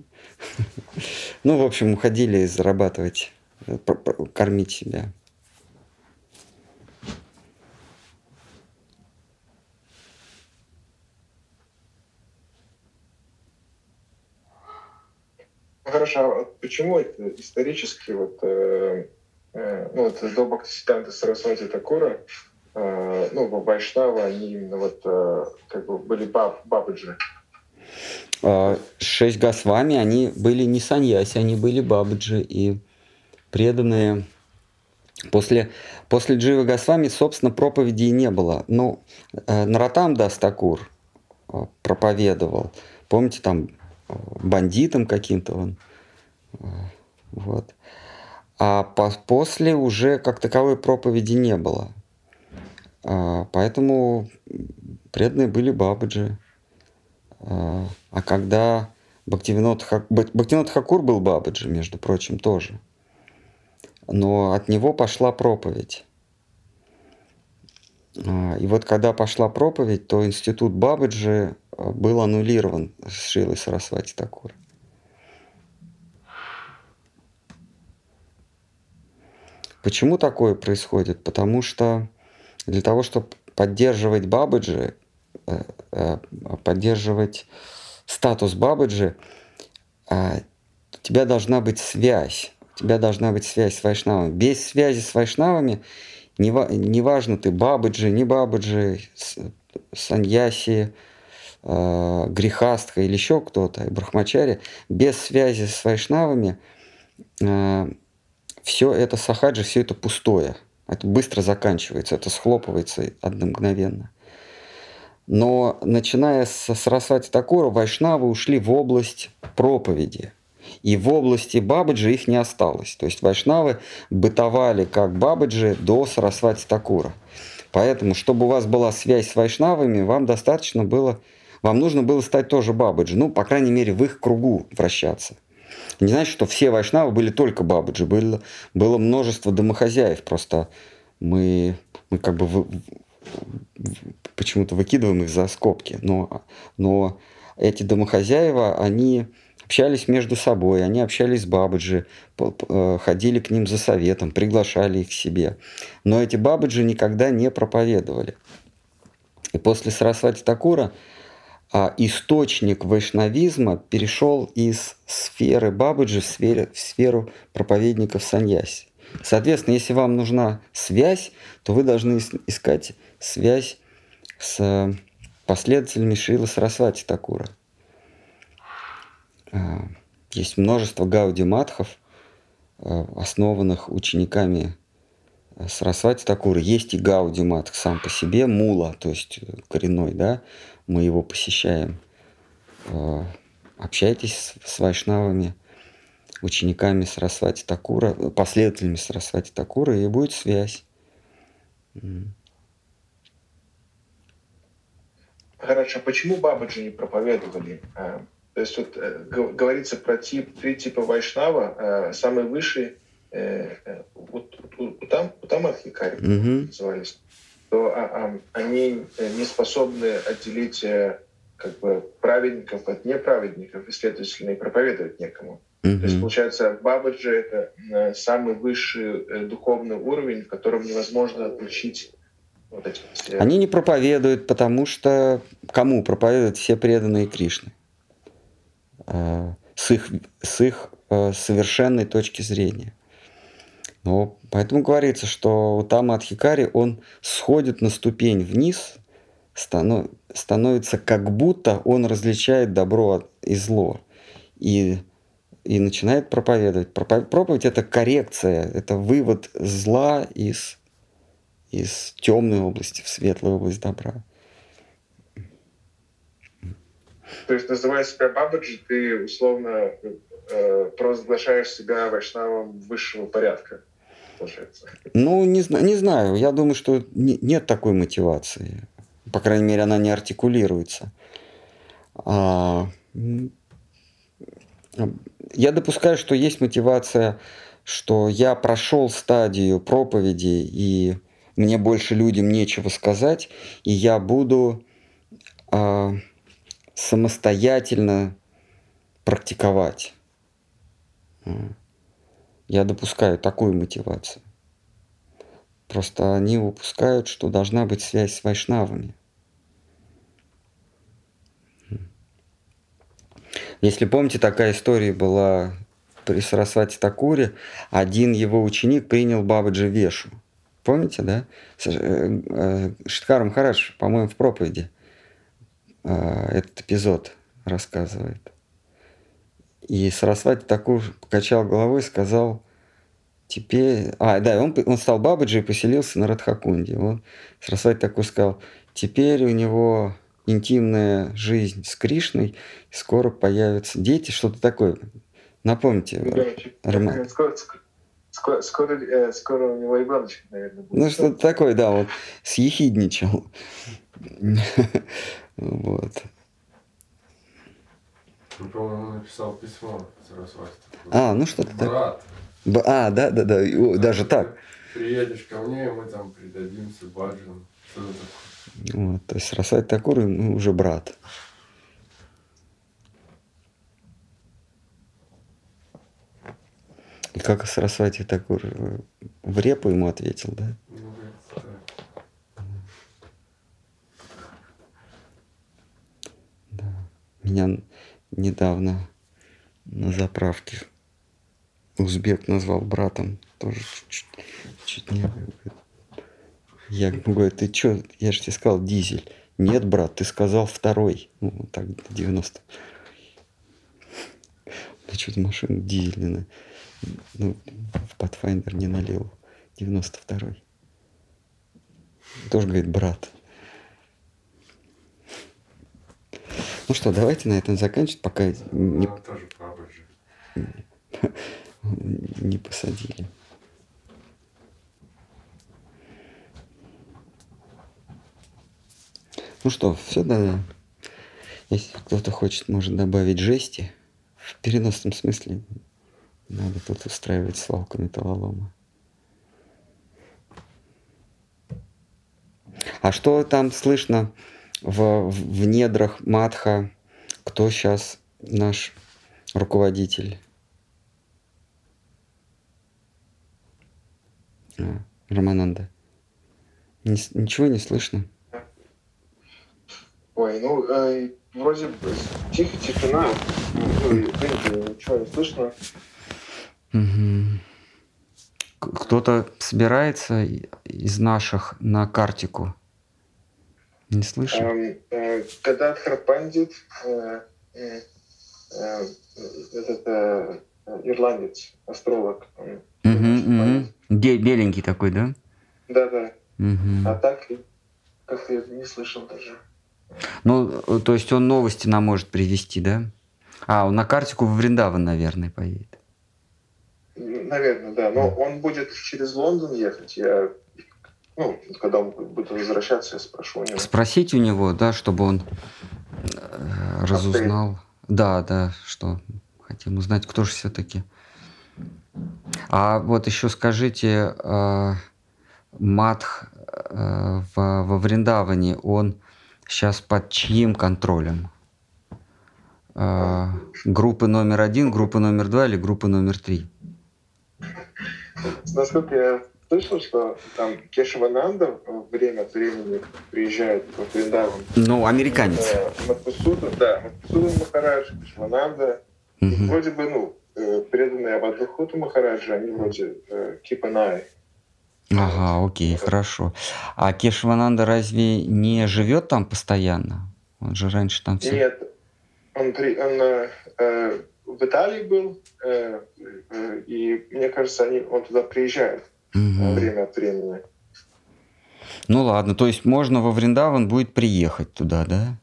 Ну, в общем, уходили зарабатывать, э, кормить себя. Хорошо, а почему это исторически вот, э, э, ну, вот до Бхактисиданта Сарасвати Такура, э, ну, Вайшнава, они именно вот э, как бы были баб, бабаджи? А, шесть Госвами, они были не саньяси, они были бабаджи и преданные. После, после Дживы Госвами, собственно, проповедей не было. Ну, э, Наратам Дастакур э, проповедовал. Помните, там бандитом каким-то он. Вот. А по после уже как таковой проповеди не было. А, поэтому преданные были Бабаджи. А, когда Бхактивинод, Хак... Бхактивинод Хакур был Бабаджи, между прочим, тоже. Но от него пошла проповедь. А, и вот когда пошла проповедь, то институт Бабаджи был аннулирован с Шилой Сарасвати Такур. Почему такое происходит? Потому что для того, чтобы поддерживать Бабаджи, э, э, поддерживать статус Бабаджи, у тебя должна быть связь. У тебя должна быть связь с Вайшнавами. Без связи с Вайшнавами неважно, ты Бабаджи, не Бабаджи, Саньяси, э, Грехастха или еще кто-то, Брахмачари, без связи с вайшнавами э, все это сахаджи, все это пустое. Это быстро заканчивается, это схлопывается одномгновенно. Но начиная с Сарасвати Такура, вайшнавы ушли в область проповеди – и в области Бабаджи их не осталось. То есть вайшнавы бытовали как Бабаджи до Сарасвати Такура. Поэтому, чтобы у вас была связь с вайшнавами, вам достаточно было, вам нужно было стать тоже Бабаджи. Ну, по крайней мере, в их кругу вращаться. Не значит, что все вайшнавы были только бабаджи. Было, было множество домохозяев. Просто мы, мы как бы вы, почему-то выкидываем их за скобки. Но, но эти домохозяева, они общались между собой, они общались с бабаджи, э, ходили к ним за советом, приглашали их к себе. Но эти бабаджи никогда не проповедовали. И после Сарасвати Такура источник вайшнавизма перешел из сферы бабаджи в, сфере, в сферу проповедников саньяси. Соответственно, если вам нужна связь, то вы должны искать связь с последователями Шрила Сарасвати Такура. А, есть множество гаудиматхов, а, основанных учениками э, Сарасвати Такура. Есть и гаудиматх сам по себе, мула, то есть э, коренной, да, мы его посещаем. А, общайтесь с вайшнавами, учениками Сарасвати Такура, последователями Сарасвати Такура, и будет связь. Хорошо, почему Бабаджи не проповедовали? То есть вот э, говорится про тип, три типа вайшнава. Э, самый высший, э, вот, вот, там, там Архикари mm-hmm. назывались, то а, а, они не способны отделить как бы праведников от неправедников и, следовательно, и проповедовать некому. Mm-hmm. То есть, получается, Бабаджи — это самый высший духовный уровень, в котором невозможно отличить вот эти. Они не проповедуют, потому что кому проповедуют все преданные Кришны? Э, с их, с их э, совершенной точки зрения. Но поэтому говорится, что у Тама Адхикари он сходит на ступень вниз, станов, становится как будто он различает добро и зло. И, и начинает проповедовать. Проповедь это коррекция, это вывод зла из, из темной области в светлую область добра. То есть, называя себя бабаджи, ты условно э, провозглашаешь себя вайшнавом высшего порядка, получается. Ну, не, не знаю. Я думаю, что не, нет такой мотивации. По крайней мере, она не артикулируется. А, я допускаю, что есть мотивация, что я прошел стадию проповеди, и мне больше людям нечего сказать, и я буду... А, самостоятельно практиковать. Я допускаю такую мотивацию. Просто они упускают, что должна быть связь с вайшнавами. Если помните, такая история была при Сарасвати Такуре. Один его ученик принял Бабаджи Вешу. Помните, да? Э, э, Шиткаром Хараш, по-моему, в проповеди а, этот эпизод рассказывает. И Сарасвати такую покачал головой и сказал, теперь... А, да, он, он стал Бабаджи и поселился на Радхакунде. Он, Сарасвати такой сказал, теперь у него интимная жизнь с Кришной, скоро появятся дети, что-то такое. Напомните. Да, Роман. Скоро, скоро, скоро, э, скоро у него ребеночек, наверное, будет. Ну, что-то такое, да, вот съехидничал. Вот. Ну, по-моему, написал письмо. А, ну что-то так. Брат. Б- а, да, да, да, О, даже так. Приедешь ко мне, мы там придадимся баджам. Вот, то есть Сарасвати Такур, ну, уже брат. И как Сарасвати Такур э, в репу ему ответил, да? Ну, Меня недавно на заправке узбек назвал братом. Тоже чуть, чуть не... Я говорю, ты что? Я же тебе сказал дизель. Нет, брат, ты сказал второй. Ну, так, 90. Я что-то машину дизельную ну, в Pathfinder не налил. 92-й. Тоже говорит, брат. Ну что, давайте на этом заканчивать, пока не, не посадили. Ну что, все, да. Если кто-то хочет, может добавить жести в переносном смысле. Надо тут устраивать свалку металлолома. А что там слышно в, в недрах Матха? Кто сейчас наш руководитель? А, Романанда. Ни, ничего не слышно. Ой, ну, э, вроде бы тихо, тишина. Ну, ничего не слышно. Угу. Кто-то собирается из наших на картику? Не слышу. Эм, э, когда Пандит, э, э, этот ирландец, астролог. Беленький такой, да? Да, да. А так как я не слышал даже. Ну, то есть он новости нам может привести, да? А, он на картику в Вриндаван, наверное, поедет. Наверное, да. Но он будет через Лондон ехать. Я, ну, когда он будет возвращаться, я спрошу у него. Спросить у него, да, чтобы он э, разузнал. Да, да, что хотим узнать, кто же все-таки. А вот еще скажите, э, Матх э, в, во Вриндаване, он сейчас под чьим контролем? Э, группы номер один, группы номер два или группы номер три? Насколько я слышал, что там Кешавананда время от времени приезжает в Вриндаван. Ну, американец. Э, Матпусуда, да, Матпусуда Махарадж, Кешавананда. Мгм. Вроде бы, ну, э, преданные Абадхуту Махараджа, они вроде э, eye. Ага, окей, хорошо. А Кешвананда разве не живет там постоянно? Он же раньше там все... Нет, он, при, он э, э, в Италии был, э, э, и мне кажется, они, он туда приезжает Мгм. время от времени. Ну ладно, то есть можно во Вриндаван будет приехать туда, да?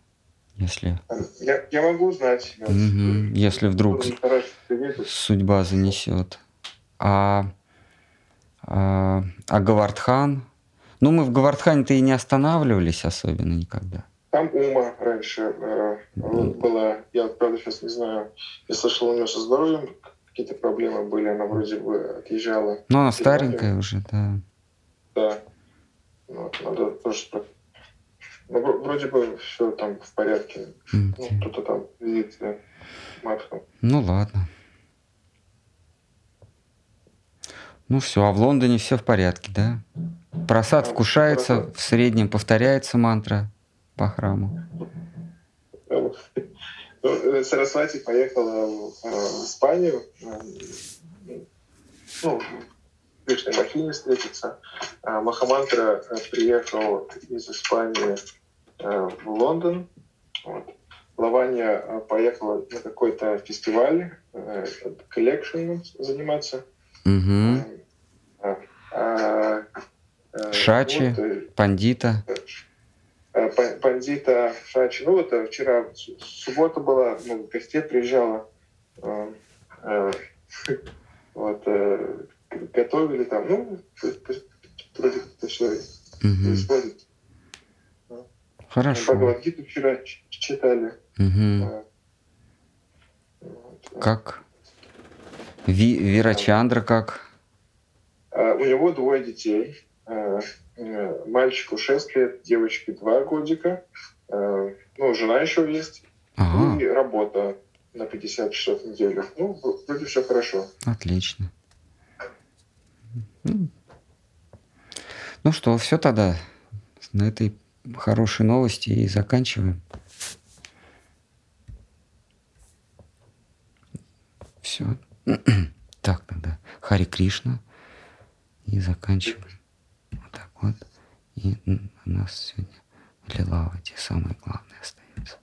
Если, Я, я могу узнать. Мгм, если вдруг судьба занесет. А, а, а Гавардхан? Ну, мы в Гавардхане-то и не останавливались особенно никогда. Там Ума раньше э, была, я правда сейчас не знаю, я слышал у нее со здоровьем какие-то проблемы были, она вроде бы отъезжала. Ну, она старенькая уже, да. Да. Вот, надо тоже Ну, вро- вроде бы все там в порядке. М, Ну, кто-то там видит матку. Ну ладно. Ну все, а в Лондоне все в порядке, да? Просад Да, вкушается, просад. в среднем повторяется мантра по храму. Ну, Сарасвати поехала в, э, Испанию, э, ну, Кришной Махине встретиться. А Махамантра э, приехал из Испании в Лондон. Вот. Лавания э, поехала на какой-то фестиваль, коллекшеном заниматься. Угу. А, Шачи. вот, Пандита. Э, Па- Пандита Шачи. Ну вот э, вчера суббота была, много гостей приезжало. Э, э, Вот, э, готовили там, ну, Угу. происходит. Хорошо. Бхагавадгиту вчера читали. Угу. Как? Ви, Вирачандра как? У него двое детей. Э, э, Мальчику 6 лет, девочке 2 годика. Э, Ну, жена еще есть. Ага, И работа на 50 часов в неделю. Ну, вроде все хорошо. отлично. М. Ну что, все тогда. На этой хорошей новости и заканчиваем. Все. Так тогда. Хари Кришна. И заканчиваем. Вот. И у нас сегодня для лавы те самые главные остаются.